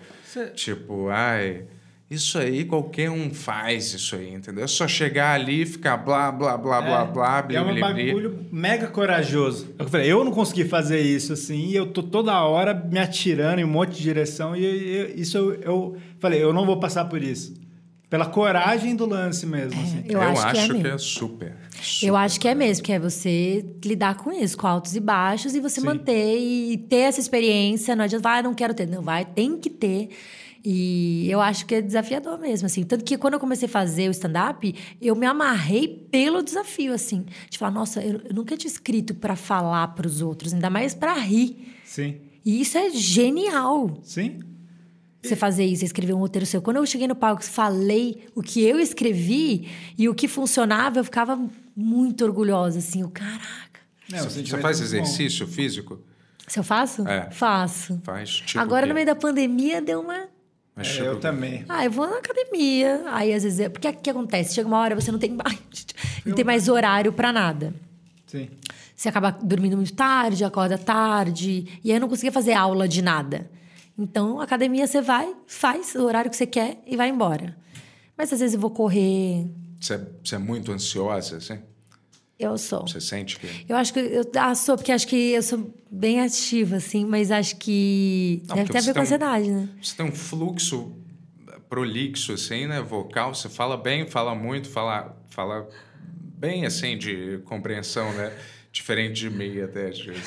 tipo, ai, isso aí qualquer um faz isso aí, entendeu? É só chegar ali e ficar blá, blá, blá, blá, blá, é um bli, bli, bli. bagulho mega corajoso. Eu falei, eu não consegui fazer isso assim, e eu tô toda hora me atirando em um monte de direção, e eu- isso eu, eu falei, eu não vou passar por isso. Pela coragem do lance mesmo. assim. Eu, acho, que é que é super. Eu super. acho que é mesmo, que é você lidar com isso, com altos e baixos, e você Sim. manter e ter essa experiência. Não adianta, vai, não quero ter. Não, vai, tem que ter. E eu acho que é desafiador mesmo, assim. Tanto que quando eu comecei a fazer o stand-up, eu me amarrei pelo desafio, assim. De falar, nossa, eu, eu nunca tinha escrito pra falar pros outros, ainda mais pra rir. Sim. E isso é genial. Sim? Você fazer isso, escrever um roteiro seu. Quando eu cheguei no palco, falei o que eu escrevi e o que funcionava, eu ficava muito orgulhosa, assim. O caraca. Não, Você faz é muito bom. exercício físico? Se eu faço? É. Faço. Faz? Tipo Agora, no meio da pandemia, deu uma. Mas É, tipo eu também. Ah, eu vou na academia. Aí, às vezes. é- Porque o que acontece? Chega uma hora, você não tem. Ai, *laughs* não tem mais horário pra nada. Sim. Você acaba dormindo muito tarde, acorda tarde. E aí eu não conseguia fazer aula de nada. Então, academia você vai, faz o horário que você quer e vai embora. Mas às vezes eu vou correr. Você é, você é muito ansiosa, assim? Eu sou. Você sente que... Eu acho que eu ah, sou, porque acho que eu sou bem ativa, assim, mas acho que Não, deve ter a ver com tem um- ansiedade, né? Você tem um fluxo prolixo, assim, né? Vocal. Você fala bem, fala muito, fala, fala bem assim de compreensão, né? Diferente de mim até às vezes.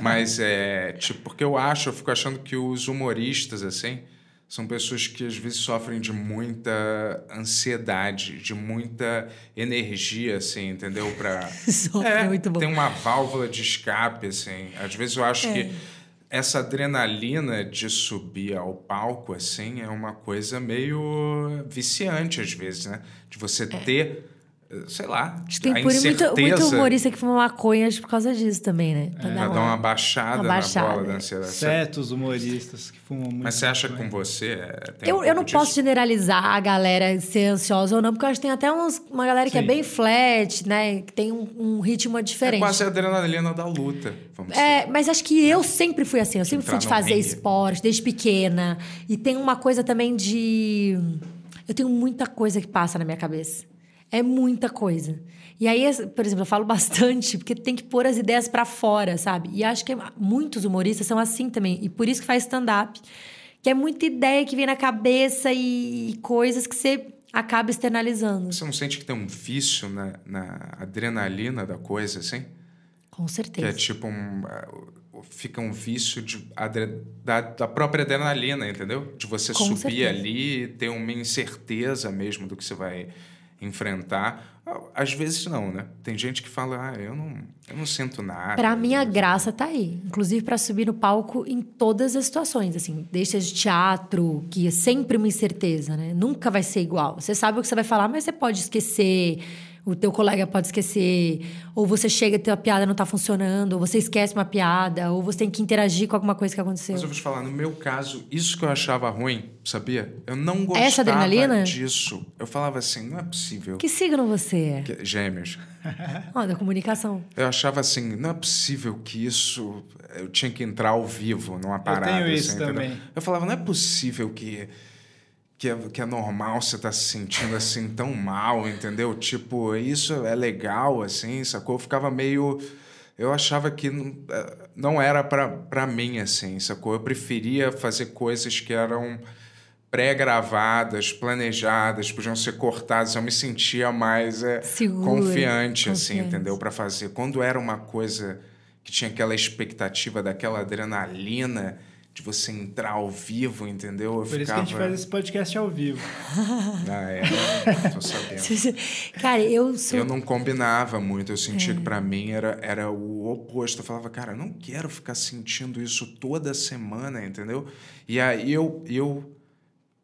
Mas é, tipo, porque eu acho, eu fico achando que os humoristas, assim, são pessoas que às vezes sofrem de muita ansiedade, de muita energia, assim, entendeu? Pra... *laughs* Sofre, é, muito bom. Tem uma válvula de escape, assim. Às vezes eu acho É. que essa adrenalina de subir ao palco, assim, é uma coisa meio viciante, às vezes, né? De você ter, eh, sei lá, tem por muito, incerteza... muito humorista que fuma maconha acho, por causa disso também, né? Pra Pra dar uma baixada, uma baixada. na bola da ansiedade. Certos humoristas que fumam muito. Mas você acha que maconha. com você é, tem Eu, um eu não pouco posso disso? generalizar a galera ser ansiosa ou não, porque eu acho que tem até uns- uma galera que é Sim. bem flat, né? Que tem um, um ritmo É diferente. quase a adrenalina da luta, vamos É, dizer. mas acho que eu sempre fui assim. Eu sempre fui Entrar de no fazer ringue. esporte desde pequena. E tem uma coisa também de. Eu tenho muita coisa que passa na minha cabeça. É muita coisa. E aí, por exemplo, eu falo bastante, porque tem que pôr as ideias pra fora, sabe? E acho que muitos humoristas são assim também. E por isso que faz stand-up. Que é muita ideia que vem na cabeça e, e coisas que você acaba externalizando. Você não sente que tem um vício na, na adrenalina da coisa, assim? Com Que certeza. é tipo um. uh, Fica um vício de, adre- da, da própria adrenalina, entendeu? De você Com subir certeza. ali e ter uma incerteza mesmo do que você vai enfrentar. Às vezes não, né? Tem gente que fala, ah, eu não, eu não sinto nada. Pra mim, a graça tá aí. Inclusive pra subir no palco em todas as situações, assim. Desde seja teatro, que é sempre uma incerteza, né? Nunca vai ser igual. Você sabe o que você vai falar, mas você pode esquecer. O teu colega pode esquecer. Ou você chega e a piada não tá funcionando. Ou você esquece uma piada. Ou você tem que interagir com alguma coisa que aconteceu. Mas eu vou te falar, no meu caso, isso que eu achava ruim, sabia? Eu não gostava Essa adrenalina? disso. Eu falava assim, não é possível. Que signo você é? Que- Gêmeos. *laughs* Ó, da comunicação. Eu achava assim, não é possível que isso. Eu tinha que entrar ao vivo numa parada. tenho isso assim, entendeu? também. Eu falava, não é possível que. Que é, que é normal você estar se sentindo assim tão mal, entendeu? Tipo, isso é legal, assim, sacou? Eu ficava meio. Eu achava que não, eh, não era pra, pra mim, assim, sacou? Eu preferia fazer coisas que eram pré-gravadas, planejadas, podiam ser cortadas. Eu me sentia mais eh, Seguro, confiante, assim, confiante. entendeu? Para fazer. Quando era uma coisa que tinha aquela expectativa daquela adrenalina de você entrar ao vivo, entendeu? Eu Por isso que a ficava. gente faz esse podcast ao vivo. *laughs* Ah, é, tô sabendo. Cara, eu sou. Eu não combinava muito, eu sentia É. que pra mim era, era o oposto. Eu falava, cara, eu não quero ficar sentindo isso toda semana, entendeu? E aí eu, eu,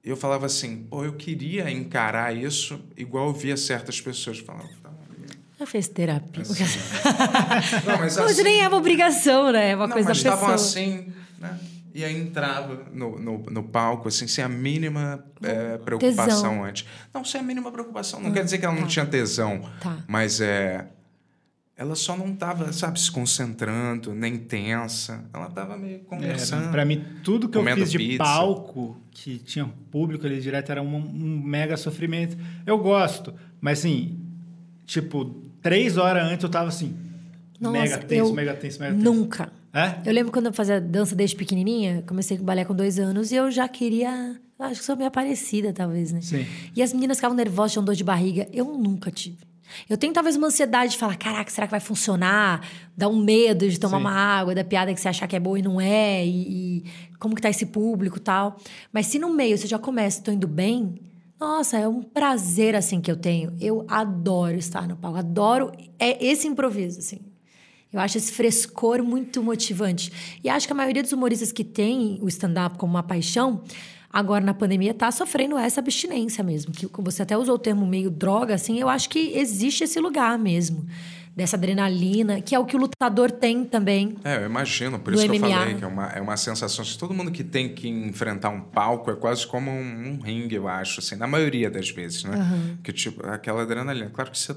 eu falava assim, pô, eu queria encarar isso igual eu via certas pessoas falando. "Tá, Já fez terapia. *laughs* Não, mas Mas assim, nem é uma obrigação, né? É uma não, coisa mas da pessoa. estavam assim, né? E aí entrava no, no, no palco, assim, sem a mínima é, preocupação Tesão. antes. Não, sem a mínima preocupação. Não quer dizer que ela não tá. tinha tesão. Tá. Mas é. Ela só não estava, sabe, se concentrando, nem tensa. Ela estava meio conversando. É, pra mim, tudo que eu fiz de pizza. palco, que tinha público ali direto, era um, um mega sofrimento. Eu gosto, mas assim, tipo, três horas antes eu tava assim, Nossa, mega tenso, eu mega tenso, mega tenso. Nunca. É? Eu lembro quando eu fazia dança desde pequenininha, comecei com balé com dois anos e eu já queria. Acho que sou meio parecida, talvez, né? Sim. E as meninas ficavam nervosas, tinham dor de barriga. Eu nunca tive. Eu tenho talvez uma ansiedade de falar: caraca, será que vai funcionar? Dá um medo de tomar Sim. uma água, da piada que você achar que é boa e não é, e, e como que tá esse público e tal. Mas se no meio você já começa, tô indo bem. Nossa, é um prazer assim que eu tenho. Eu adoro estar no palco, adoro é esse improviso assim. Eu acho esse frescor muito motivante. E acho que a maioria dos humoristas que tem o stand-up como uma paixão, agora na pandemia tá sofrendo essa abstinência mesmo. Que você até usou o termo meio droga, assim. Eu acho que existe esse lugar mesmo. Dessa adrenalina, que é o que o lutador tem também. É, eu imagino, por isso que eu MMA. falei que é uma, é uma sensação. Se todo mundo que tem que enfrentar um palco é quase como um, um ringue, eu acho, assim, na maioria das vezes, né? Que tipo, aquela adrenalina. Claro que você.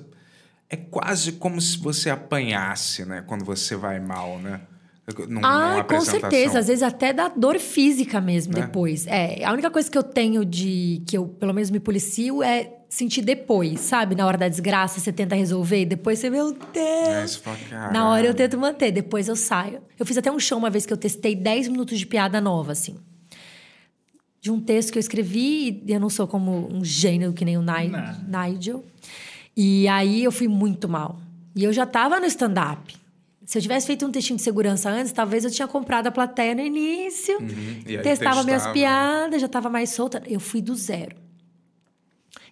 É quase como se você apanhasse, né? Quando você vai mal, né? Num, Ah, com certeza. Às vezes até dá dor física mesmo Né? depois. É, a única coisa que eu tenho de que eu pelo menos me policio é sentir depois, sabe? Na hora da desgraça você tenta resolver e depois você, meu Deus. É, você fala, Na hora eu tento manter, depois eu saio. Eu fiz até um show uma vez que eu testei 10 minutos de piada nova, assim. De um texto que eu escrevi, e eu não sou como um gênio que nem o Ni- Não. Nigel. E aí eu fui muito mal. E eu já tava no stand-up. Se eu tivesse feito um textinho de segurança antes, talvez eu tinha comprado a plateia no início, Uhum. E aí testava minhas testava. piadas, já tava mais solta. Eu fui do zero.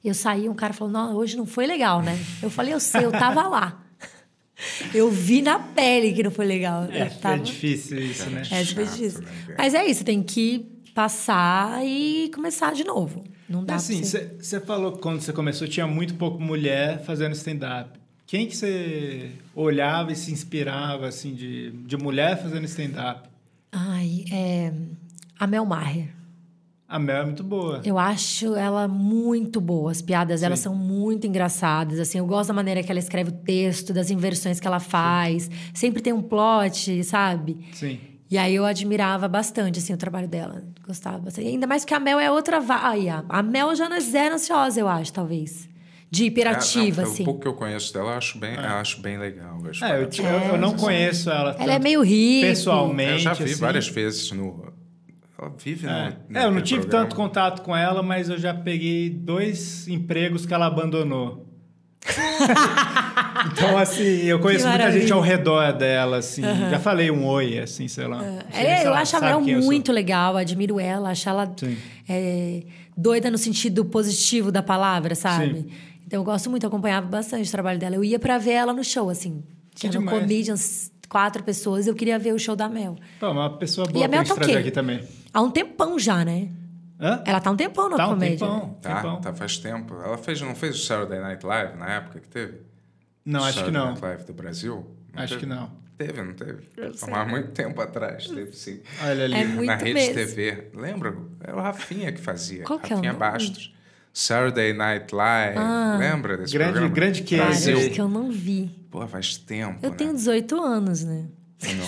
Eu saí, um cara falou: Não, hoje não foi legal, né? Eu falei: Eu sei, eu tava lá. *laughs* Eu vi na pele que não foi legal. É, eu tava... é difícil isso, né? É Chato, difícil. né? Mas é isso, tem que passar e começar de novo. Não dá assim, você... você falou que quando você começou tinha muito pouco mulher fazendo stand-up. Quem que você olhava e se inspirava, assim, de, de mulher fazendo stand-up? Ai, é... A Mel Maher. A Mel é muito boa. Eu acho ela muito boa. As piadas dela Sim. são muito engraçadas. Assim, eu gosto da maneira que ela escreve o texto, das inversões que ela faz. Sempre tem um plot, sabe? Sim. E aí eu admirava bastante, assim, o trabalho dela. Gostava bastante. Ainda mais que a Mel é outra... Va... Ai, a- a Mel já não é zero ansiosa, eu acho, talvez. De hiperativa, É, não, assim. O pouco que eu conheço dela, eu acho bem, eu acho bem legal. Eu, acho É, eu, eu- eu não conheço ela Ela é meio hippie. pessoalmente. Eu já vi assim. várias vezes no. Ela vive É. no. É, eu não tive programa. tanto contato com ela, mas eu já peguei dois empregos que ela abandonou. *laughs* então, assim, eu conheço muita gente ao redor dela, assim. Já falei um oi, assim, sei lá. Não sei É, se eu ela acho a Mel muito legal, admiro ela, acho ela é, doida no sentido positivo da palavra, sabe? Sim. Então eu gosto muito, acompanhava bastante o trabalho dela. Eu ia pra ver ela no show, assim. Que Tinha no demais. Comedians, quatro pessoas, eu queria ver o show da Mel. Pô, uma pessoa E boa a pra Mel gente tá aqui também. Há um tempão já, né? Hã? Ela tá um tempão na Tá um comédia. tempão, Tá, tempão. tá faz tempo. Ela fez, não fez o Saturday Night Live na época que teve? Não, acho que Saturday não. Night Live do Brasil? Não Acho teve? que não. Teve, não teve? Há muito tempo atrás, teve sim. Olha ali. É muito na Rede mesmo. TV. Lembra? Era o Rafinha que fazia. Qual que é o Rafinha nome? Bastos. Saturday Night Live. Lembra desse Grande- programa? grande case Cara, Brasil. acho que eu não vi. Pô, faz tempo, Eu né? tenho 18 anos, né? *laughs* Não.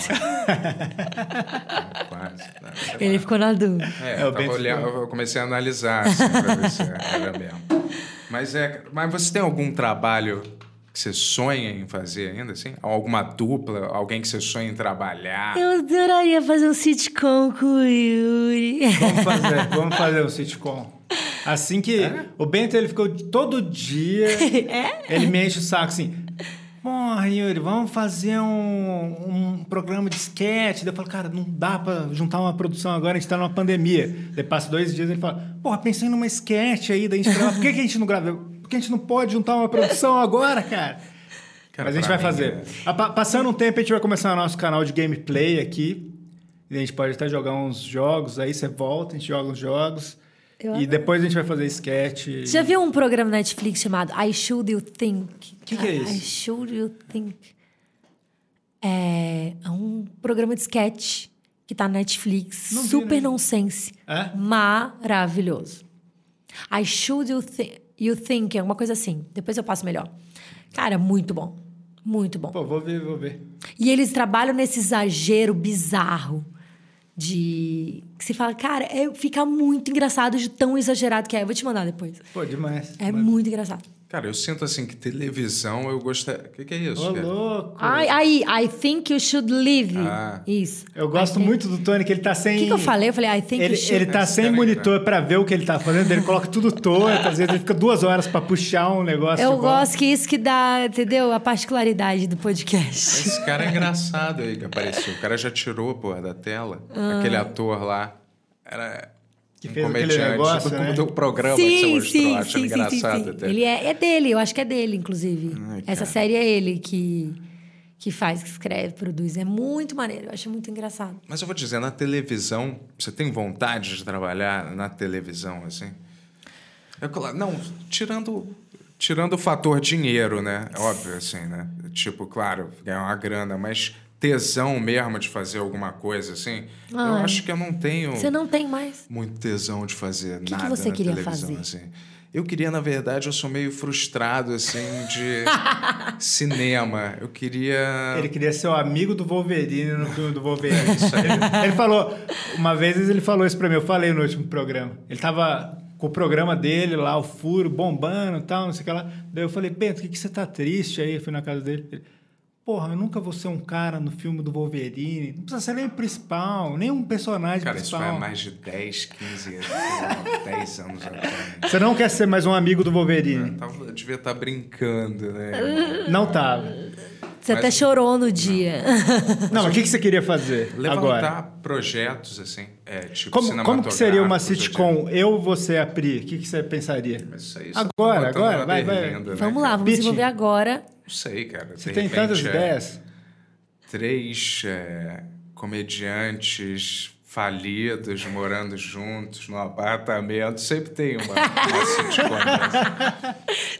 Quase. né? Ele ficou na dúvida. É, É, eu, olhando, eu comecei a analisar assim, pra ver se era mesmo. Mas, é, mas você tem algum trabalho que você sonha em fazer ainda, assim? Alguma dupla? Alguém que você sonha em trabalhar? Eu adoraria fazer um sitcom com o Yuri. Vamos fazer, *laughs* vamos fazer um sitcom. Assim que É? o Bento ele ficou todo dia, *laughs* É? ele me enche o saco assim. Porra, Yuri, vamos fazer um, um programa de sketch. Daí eu falo, cara, não dá pra juntar uma produção agora, a gente tá numa pandemia. Daí passa dois dias ele fala, porra, pensei numa sketch aí, daí a gente grava. Por que, que a gente não grava? Eu, Por que a gente não pode juntar uma produção *laughs* agora, cara? Cara, Mas a gente vai mim, fazer. é- A- Passando um tempo, a gente vai começar o nosso canal de gameplay aqui. E a gente pode até jogar uns jogos, aí você volta, a gente joga uns jogos. Eu e depois a gente vai fazer sketch. Você já viu um programa na Netflix chamado I Should You Think? Que que é isso? I Should You Think. É é um programa de sketch que tá na Netflix. Não vi, super né? nonsense. É? Maravilhoso. I Should You, Thi- you Think, é uma coisa assim. Depois eu passo melhor. Cara, muito bom. Muito bom. Pô, vou ver, vou ver. E eles trabalham nesse exagero bizarro de. Que você fala, cara, é, fica muito engraçado de tão exagerado que é. Eu vou te mandar depois. Pô, demais. É muito engraçado. Cara, eu sinto assim que televisão eu gostaria. O que, que é isso? Ô, cara? louco. Ai, aí, I think you should leave. Ah. Isso. Eu gosto I think- muito do Tony, que ele tá sem. O que, que eu falei? Eu falei, I think Ele, you should. ele tá Esse sem monitor pra ver o que ele tá fazendo, ele coloca tudo torto, às vezes ele fica duas horas pra puxar um negócio. Eu gosto que isso que dá, entendeu? A particularidade do podcast. Esse cara é engraçado aí que *laughs* apareceu. O cara já tirou, porra, da tela. Ah. Aquele ator lá. Era Que um fez aquele comediante negócio, do, né? do programa que você Sim, mostrou. sim, Acho sim, sim, sim, engraçado sim. até. Ele é, é dele, eu acho que é dele, inclusive. Ai, Essa cara. série é ele que, que faz, que escreve, produz. É muito maneiro, eu acho muito engraçado. Mas eu vou dizer, na televisão, você tem vontade de trabalhar na televisão, assim? É claro, não, tirando, tirando o fator dinheiro, né? Óbvio, assim, né? Tipo, claro, ganhar uma grana, mas tesão mesmo de fazer alguma coisa, assim, eu Ai. acho que eu não tenho Você não tem mais. muito tesão de fazer que nada você na queria televisão, fazer? assim. Eu queria, na verdade, eu sou meio frustrado, assim, de *laughs* cinema. Eu queria... Ele queria ser o amigo do Wolverine no filme do Wolverine. *laughs* ele, ele falou, uma vez ele falou isso pra mim, eu falei no último programa. Ele tava com o programa dele lá, o furo, bombando e tal, não sei o que lá. Daí eu falei, Bento, por que, que você tá triste aí? Eu fui na casa dele. Ele, porra, eu nunca vou ser um cara no filme do Wolverine. Não precisa ser nem o principal, nem um personagem Cara, isso principal. foi há mais de 10, 15 anos, sei lá, 10 anos atrás. Você não quer ser mais um amigo do Wolverine. Eu, tava, eu devia estar brincando, né? Não tava. Você Mas- até chorou no dia. Não, mas o que, que você queria fazer Levantar agora? projetos, assim, é, tipo Como, como que seria uma eu sitcom? Eu, você, a Pri. O que, que você pensaria? Mas isso aí, Agora, botando agora, vai, vai. né, Vamos cara? lá, vamos Pitch. desenvolver agora. Não sei, cara. Você de tem repente, tantas é, ideias. Três é, comediantes falidos morando juntos num apartamento. Sempre tem uma, uma sitcom.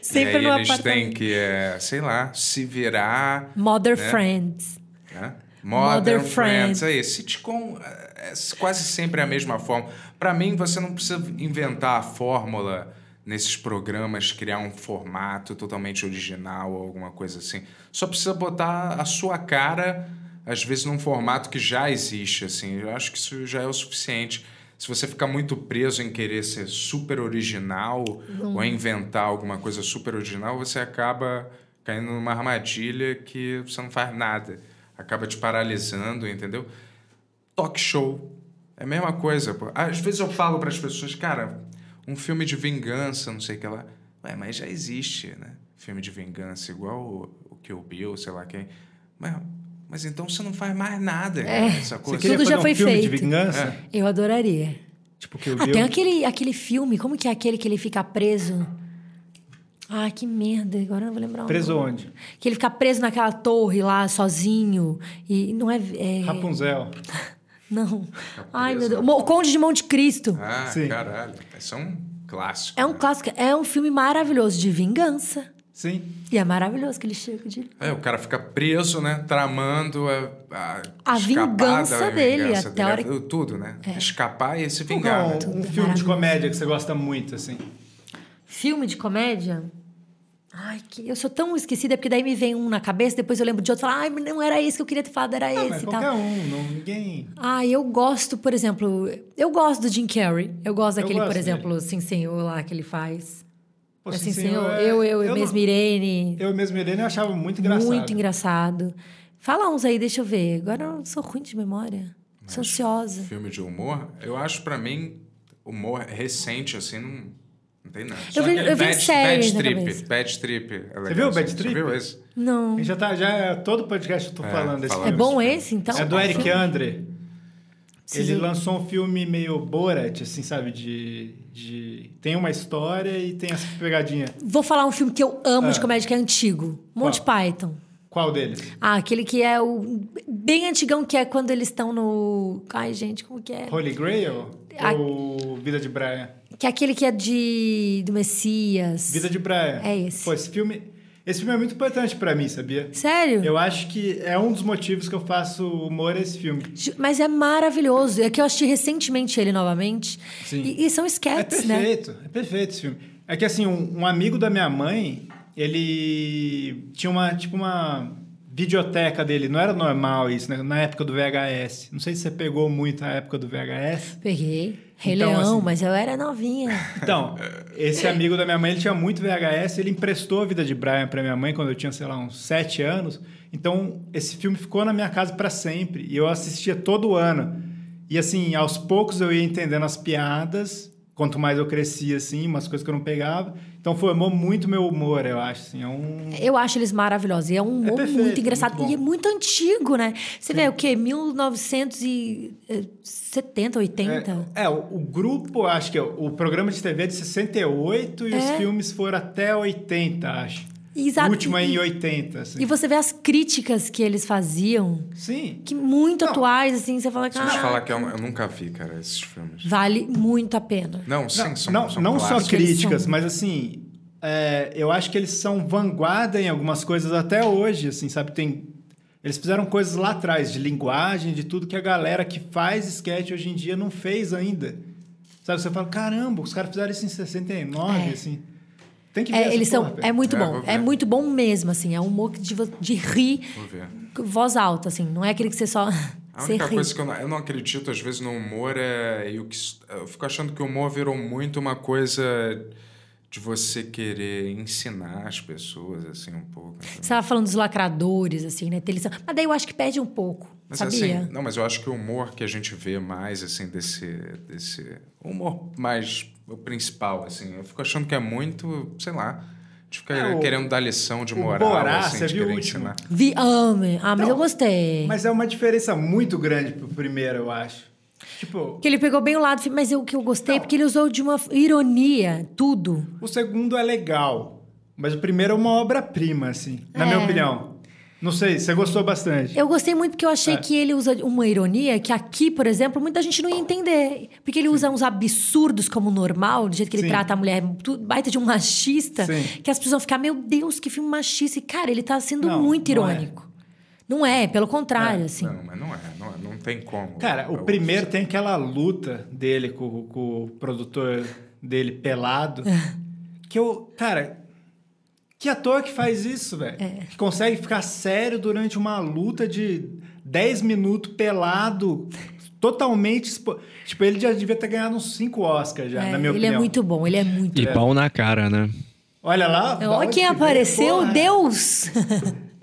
*laughs* Sempre e aí no eles apartamento. têm que, é, sei lá, se virar... Mother né? Friends. né? Mother Modern Friends. Friends. Aí, sitcom é, é quase sempre a mesma forma. Para mim, você não precisa inventar a fórmula nesses programas, criar um formato totalmente original ou alguma coisa assim. Só precisa botar a sua cara, às vezes, num formato que já existe. Assim. Eu acho que isso já é o suficiente. Se você ficar muito preso em querer ser super original ou inventar alguma coisa super original, você acaba caindo numa armadilha que você não faz nada. Acaba te paralisando, entendeu? Talk show. É a mesma coisa. Pô. Às vezes eu falo para as pessoas, cara, um filme de vingança, não sei o que lá. Ué, mas já existe, né? Filme de vingança, igual o, o Kill Bill, sei lá quem. Mas, mas então você não faz mais nada, essa Você coisa. queria Tudo fazer já um foi filme de feito. vingança? Eu adoraria. Tipo, que eu Ah, vi. tem aquele, aquele filme, como que é aquele que ele fica preso? Ah, que merda, agora eu não vou lembrar Preso nome. onde? Que ele fica preso naquela torre lá, sozinho. E não é. é- Rapunzel. Não. Ai, meu Deus. O Conde de Monte Cristo. Ah, Sim. caralho. Esse é um clássico. É um né? clássico. É um filme maravilhoso de vingança. Sim. E é maravilhoso que ele chega de. É, o cara fica preso, né? Tramando a, a, A vingança dele, vingança até a hora dele, Tudo, né? Escapar e se vingar. é né? um, filme de comédia que você gosta muito, assim? Filme de comédia? Ai, que eu sou tão esquecida, porque daí me vem um na cabeça, depois eu lembro de outro e falo, ai, mas não era esse que eu queria ter falado, era Ah, esse mas qualquer tal. um, não, ninguém. Ah, eu gosto, por exemplo, eu gosto do Jim Carrey. Eu gosto Eu daquele, gosto por exemplo, Sim Senhor lá que ele faz. Pô, assim, sim, senhor, é- eu, eu, eu, não- mesmo Irene. Eu mesmo, Irene, eu achava muito engraçado. Muito engraçado. Fala uns aí, deixa eu ver. Agora eu sou ruim de memória. Sou ansiosa. Filme de humor, eu acho pra mim, humor recente, assim, não, não tem nada. Eu vi- eu vi Bad, séries Bad Trip. Bad Trip. É legal, viu o. Bad Você Trip? viu esse? Não. Já tá, já é, todo podcast eu tô É, falando desse É filme. bom esse, então? É do Eric Andre. Sim. Ele lançou um filme meio Borat, assim, sabe? De, de... Tem uma história e tem essa pegadinha. Vou falar um filme que eu amo de Ah. comédia, que é antigo. Monty Qual? Python. Qual deles? Ah, aquele que é o... Bem antigão, que é quando eles estão no... Ai, gente, como que é? Holy Grail? A- Ou Vida de Brian? Que é aquele que é de... do Messias. Vida de Brian. É esse. Pô, esse filme... Esse filme é muito importante pra mim, sabia? Sério? Eu acho que é um dos motivos que eu faço humor a esse filme. Mas é maravilhoso. É que eu assisti recentemente ele novamente. Sim. E, e são É sketches, né? perfeito, é perfeito esse filme. É que assim, um, um amigo da minha mãe, ele tinha uma, tipo uma videoteca dele. Não era normal isso, né? Na época do VHS. Não sei se você pegou muito a época do VHS. Peguei. Rei Então, Leão, assim- mas eu era novinha. Então, esse amigo da minha mãe, ele tinha muito VHS, ele emprestou a vida de Brian para minha mãe quando eu tinha, sei lá, uns sete anos. Então, esse filme ficou na minha casa para sempre e eu assistia todo ano. E assim, aos poucos eu ia entendendo as piadas, quanto mais eu crescia, assim, umas coisas que eu não pegava. Então, formou muito meu humor, eu acho, assim. É um... Eu acho eles maravilhosos. E é um humor perfeito, muito engraçado. muito e é muito antigo, né? Você vê o quê? 1970, 80? É, é, o, o grupo, acho que é, o programa de TV é de 68 e os É. filmes foram até 80, acho. Exato. O último é em E- 80, assim. E você vê as críticas que eles faziam, Sim. que muito Não. atuais, assim, você fala, Deixa eu te cara, falar que eu, eu nunca vi, cara, esses filmes. vale muito a pena. Não, sim, Não, são, não, são não só críticas, são- mas assim, é, eu acho que eles são vanguarda em algumas coisas até hoje, assim, sabe? Tem, eles fizeram coisas lá atrás, de linguagem, de tudo que a galera que faz sketch hoje em dia não fez ainda. Sabe? Você fala, caramba, os caras fizeram isso em 69, É. assim. Tem que ver É, eles porra, são. É muito É, bom. É muito bom mesmo, assim. É um humor de, de rir, voz alta, assim. Não é aquele que você só. *laughs* A você única ri. coisa que eu não, eu não acredito, às vezes, no humor é. Eu, que, eu fico achando que o humor virou muito uma coisa de você querer ensinar as pessoas, assim, um pouco. Você tava falando dos lacradores, assim, né? Eles Mas daí eu acho que perde um pouco, Mas sabia? assim, não, mas eu acho que o humor que a gente vê mais, assim, desse, desse humor mais o principal, assim, eu fico achando que é muito, sei lá, de ficar É, o- querendo dar lição de o moral, Borá, assim, você de viu o último? ensinar. Vi, ame. Ah, mas Não, eu gostei. Mas é uma diferença muito grande pro primeiro, eu acho. Tipo, Que ele pegou bem o lado, mas o que eu gostei é porque ele usou de uma ironia, tudo. o segundo é legal, mas o primeiro é uma obra-prima, assim, na É. minha opinião. Não sei, você gostou bastante. Eu gostei muito porque eu achei É. que ele usa uma ironia que aqui, por exemplo, muita gente não ia entender. Porque ele usa uns absurdos como normal, do jeito que ele Sim. trata a mulher, tudo, baita de um machista, Sim. que as pessoas vão ficar, meu Deus, que filme machista. E, cara, ele tá sendo Não, muito não é. irônico. Não é, pelo contrário, assim. Não, mas não é, não, é, não tem como. Cara, o Eu- primeiro tem aquela luta dele com, com o produtor dele pelado. que eu, cara, que ator que faz isso, velho? É. Que consegue ficar sério durante uma luta de 10 minutos pelado, totalmente. expo- Tipo, ele já devia ter ganhado uns 5 Oscars já, É, na minha ele opinião. é muito bom, ele é muito E bom. pau na cara, né? Olha lá. Olha bola quem apareceu, porra. Deus!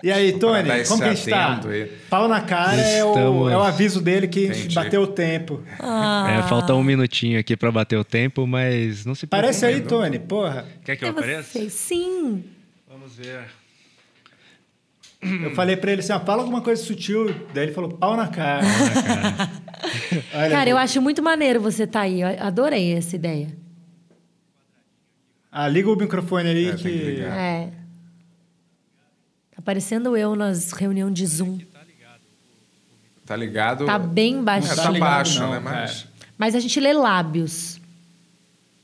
E aí, Tony, como que gente tá? aí. Pau na cara é o, Estamos- é o aviso dele que Entendi. bateu o tempo. Ah, É, falta um minutinho aqui pra bater o tempo, mas não se Parece aí, preocupe, Tony, porra. Quer que eu é apareça? Sim. Vamos ver. Eu falei pra ele assim, ah, fala alguma coisa sutil. Daí ele falou, pau na cara. *laughs* Olha, Cara, eu acho muito maneiro você estar aí. Eu adorei essa ideia. Ah, liga o microfone aí É, que... que. É. Tá parecendo eu nas reuniões de Zoom. Tá ligado? Tá bem É, baixinho. tá ligado baixo, não, né? Mas. cara. Mas a gente lê lábios.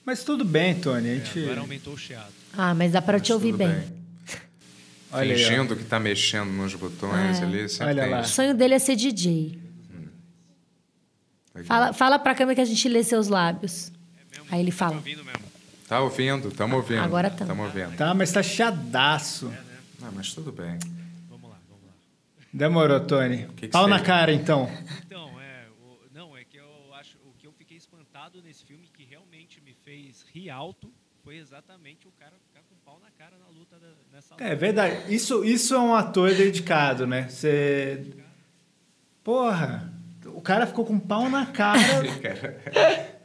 Mas tudo bem, Tony. A gente... Agora aumentou o chiado. Ah, mas dá pra te ouvir tudo bem. Olha aí. Fingindo que tá mexendo nos botões É. ali. Olha lá. O sonho dele é ser DJ. Legal. Fala, fala pra câmera que a gente lê seus lábios. Aí ele Tá fala. ouvindo mesmo? Tá ouvindo? Tamo ouvindo. Agora tamo. Tamo ouvindo. Tá, mas tá chiadaço. Ah, mas tudo bem. Vamos lá, vamos lá. Demorou, Tony. Que que Pau na cara, então. Então, é, o- não, é que eu acho, o que eu fiquei espantado nesse filme que realmente me fez rir alto foi exatamente o pau na cara na luta da- nessa luta. É verdade. Isso, isso é um ator dedicado, né? Você... Porra, o cara ficou com pau na cara. *laughs* Cara,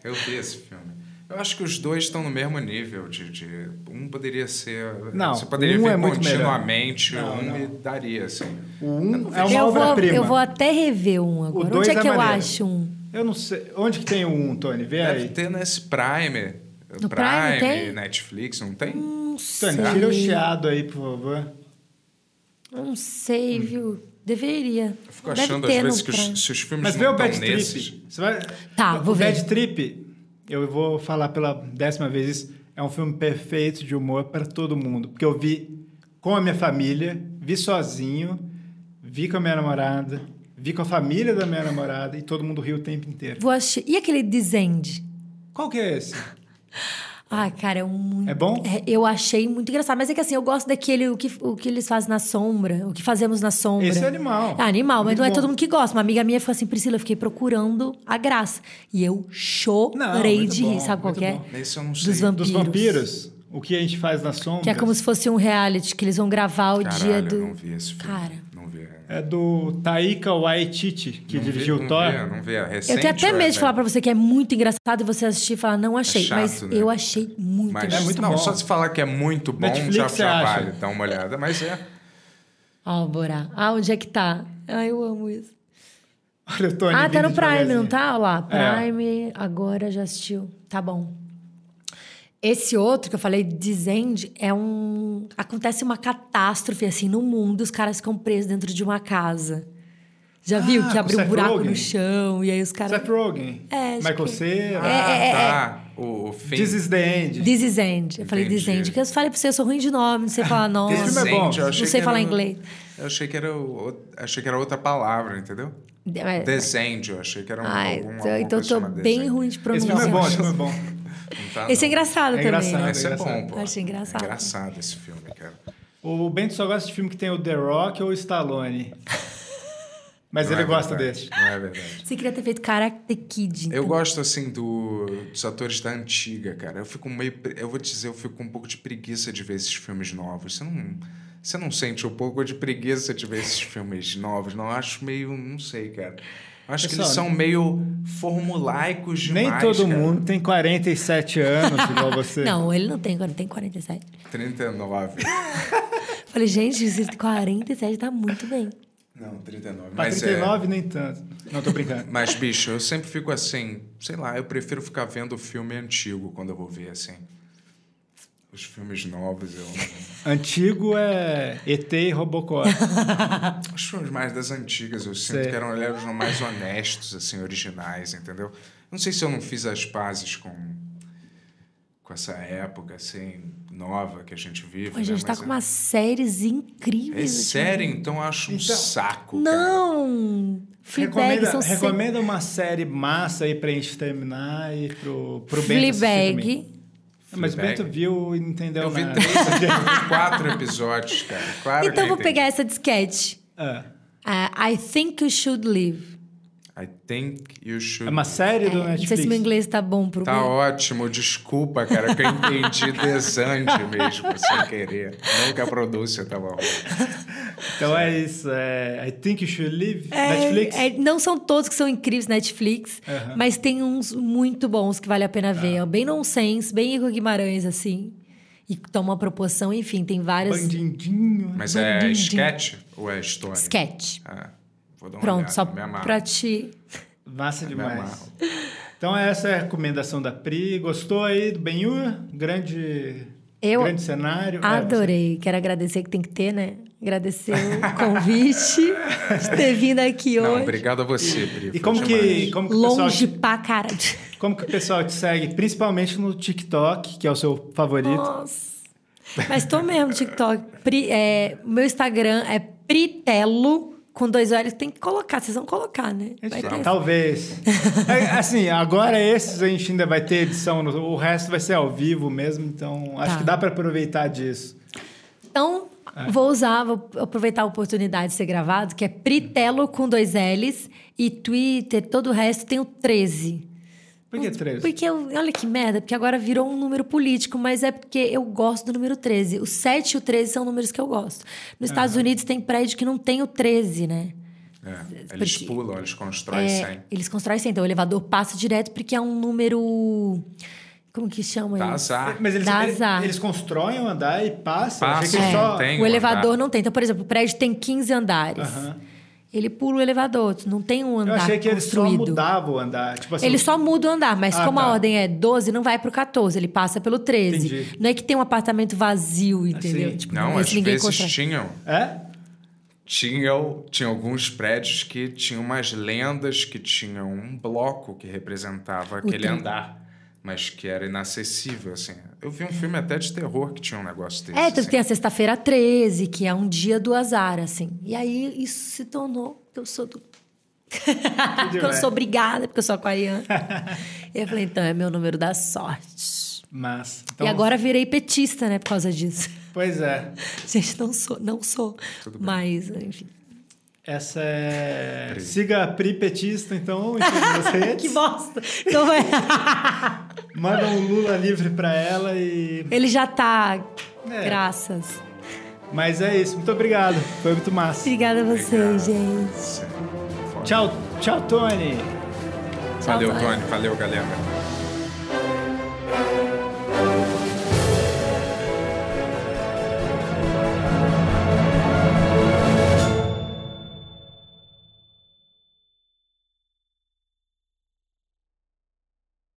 eu vi esse filme. Eu acho que os dois estão no mesmo nível de, de- um poderia ser Não, você poderia um ver é muito melhor. continuamente Não, um não. me daria assim O um é uma Eu vou, obra-prima. eu vou até rever um agora. dois Onde é é que eu maneiro. acho um? Eu não sei. Onde que tem o um, Tony? Vê deve aí. ter nesse Prime No Prime tem? Netflix não tem Não sei. Tira o chiado aí, por favor. Não sei, viu? Deveria. eu fico Deve achando às vezes que os, se os filmes Mas vê o Bad Trip. nesses Você vai... Tá, vou o ver. Bad Trip, eu vou falar pela décima vez isso, é um filme perfeito de humor para todo mundo. Porque eu vi com a minha família, vi sozinho, vi com a minha namorada, vi com a família da minha namorada e todo mundo riu o tempo inteiro. Vou achar. E aquele Descend? Qual que é esse? *laughs* Ah, cara, é um muito. É bom? eu achei muito engraçado. Mas é que assim, eu gosto daquele, o que, o que eles fazem na sombra, o que fazemos na sombra. Esse é animal. É animal, mas Muito não é bom. todo mundo que gosta. Uma amiga minha ficou assim, Priscila, eu fiquei procurando a graça. E eu Não, chorei muito de bom, rir, sabe qual é? esse eu não sei Dos vampiros. Dos vampiros, o que a gente faz na sombra. Que é como se fosse um reality, que eles vão gravar o Caralho, dia eu do. não vi esse filme Cara. não vi É do Taika Waititi, que Não vi- dirigiu não o Thor. vi, não vi, é recente Eu tenho até ou medo é de falar pra você que é muito engraçado e você assistir e falar, não achei. chato, mas né? eu achei muito mas engraçado. É muito não, bom. só se falar que é muito bom Netflix, já, já vale dar uma olhada mas é Borá. Ah, onde é que tá? Ah, eu amo isso. Olha o Tony Ah, tá no Prime, não tá? Olha lá, É. Prime, agora já assistiu. Tá bom. Esse outro que eu falei, Descend, é um... Acontece uma catástrofe, assim, no mundo. Os caras ficam presos dentro de uma casa. Já viu? Ah, Que com abriu um Seth buraco Rogen? no chão. E aí os caras... Seth Rogen. É, Michael que- Cera. ah, é, é. tá o, o fim This is the end. This is End. Eu falei Entendi. This End. Que eu falei pra você, eu sou ruim de nome, não sei falar nome. Esse filme é bom. Descende, eu achei Não sei que falar era- inglês. eu achei que era o- achei que era outra palavra entendeu De- mas- Descend, eu achei que era um, Ai, algum, então, eu tô bem ruim de Esse pronunciar. filme é bom, esse filme é bom. Tá, Esse é engraçado É também. engraçado. né? Esse é engraçado. bom, pô. Achei engraçado. É engraçado esse filme, cara. O Bento só gosta de filme que tem o The Rock ou o Stallone. *laughs* Mas Não ele é gosta verdade, desse. Não é verdade. Você queria ter feito Karate Kid. Eu então. gosto, assim, do, dos atores da antiga, cara. Eu fico meio. Eu vou te dizer, eu fico com um pouco de preguiça de ver esses filmes novos. Você não. Você não sente um pouco de preguiça de ver esses filmes novos? Não, eu acho meio. Não sei, cara. Acho que eles Pessoal, são meio formulaicos demais. Nem todo cara. mundo tem 47 anos igual você. Não, ele não tem, ele tem 47. 39. *laughs* Falei, gente, esse 47 tá muito bem. Não, 39. Pra Mas, 39, nem tanto. Não, tô brincando. É, mas, bicho, eu sempre fico assim, sei lá, eu prefiro ficar vendo filme antigo quando eu vou ver, assim. Os filmes novos, eu. Antigo é ET e Robocop. *laughs* Os filmes mais das antigas, eu sinto Sei. que eram, eram mais honestos, assim, originais, entendeu? Não sei se eu não fiz as pazes com, com essa época, assim, nova que a gente vive. A gente né? tá Mas com umas séries É incríveis. sério, então eu acho um Então- saco. cara. Não! Fleabag recomenda, são recomenda uma série massa aí pra gente terminar e pro, pro Bento assistir também. Fleabag. Mas o Bento viu e não entendeu Eu vi nada. três, eu *laughs* vi quatro episódios, cara. Claro Então eu vou entendi. pegar essa. Ah, Ah, I Think You Should Live. I think you should. é uma série do É, não sei Netflix. se meu inglês tá bom pro Tá meu. ótimo, desculpa, cara, que eu entendi *laughs* desante mesmo, sem querer. Não que a pronúncia tava ruim. *laughs* Então é isso. É, I Think You Should Live. É, Netflix. é, não são todos que são incríveis Netflix, Aham. mas tem uns muito bons que vale a pena ver. É bem nonsense, bem Igor Guimarães, assim. E toma uma proporção, enfim, tem várias. Bandindinho. Mas é Bandidinho. sketch ou é história? Sketch. Ah, vou dar uma Pronto, olhada, só pra te. Massa demais. Então essa é a recomendação da Pri. Gostou aí do Benhur? Grande, Eu grande cenário. É, Adorei. Quero agradecer que tem que ter, né? Agradecer o convite de ter vindo aqui Não, hoje. obrigado a você, Pri. E como que, como, que o pessoal Longe pra caralho. como que o pessoal te segue? Principalmente no TikTok, que é o seu favorito. Nossa. Mas tô mesmo no TikTok. Pri, é, meu Instagram é Pritelo, com dois olhos. Tem que colocar, vocês vão colocar, né? Ter. Talvez. *laughs* É, assim, agora esses a gente ainda vai ter edição, o resto vai ser ao vivo mesmo, então acho Tá. que dá para aproveitar disso. Então, É. vou usar, vou aproveitar a oportunidade de ser gravado, que é Pritelo com dois L's e Twitter, todo o resto tem o 13. Por que 13? Porque eu, olha que merda, porque agora virou um número político, mas é porque eu gosto do número 13. O 7 e o 13 são números que eu gosto. Nos Estados Unidos tem prédio que não tem o 13, né? É, eles Porque- pulam, eles constroem É, sem. eles constroem sem, então o elevador passa direto porque é um número. Como que chama Dá isso? azar. Mas eles, eles, azar. eles constroem o andar e passam. Passam, eles só... tem. O um elevador andar. não tem. Então, por exemplo, o prédio tem 15 andares. Aham. Ele pula o elevador, não tem um Eu andar achei que eles só construído. mudavam o andar. Tipo assim, Ele só muda o andar, mas Ah, como tá. a ordem é 12, não vai pro 14, ele passa pelo 13. Entendi. Não é que tem um apartamento vazio, entendeu? Assim. Tipo, Não, esse às ninguém vezes constrói. tinham. É? Tinham, tinha alguns prédios que tinham umas lendas que tinham um bloco que representava aquele trin- andar, mas que era inacessível, assim. Eu vi um filme até de terror que tinha um negócio desse. É, assim. tem a sexta-feira 13, que é um dia do azar, assim. E aí isso se tornou que eu sou do. *laughs* porque eu sou obrigada, porque eu sou aquariana. *laughs* e eu falei, então é meu número da sorte. Mas. e agora virei petista, né, por causa disso. Pois é. *laughs* Gente, não sou, não sou. Tudo bem. Mas, enfim. Essa é. Siga a Pri Petista, então, *laughs* que bosta! Então vai. *laughs* Manda um Lula livre pra ela e. Ele já tá. É. Graças. Mas é isso. Muito obrigado. Foi muito massa. Obrigada a vocês, gente. Tchau, tchau, Tony. Valeu, Tchau, Tony. Valeu, galera.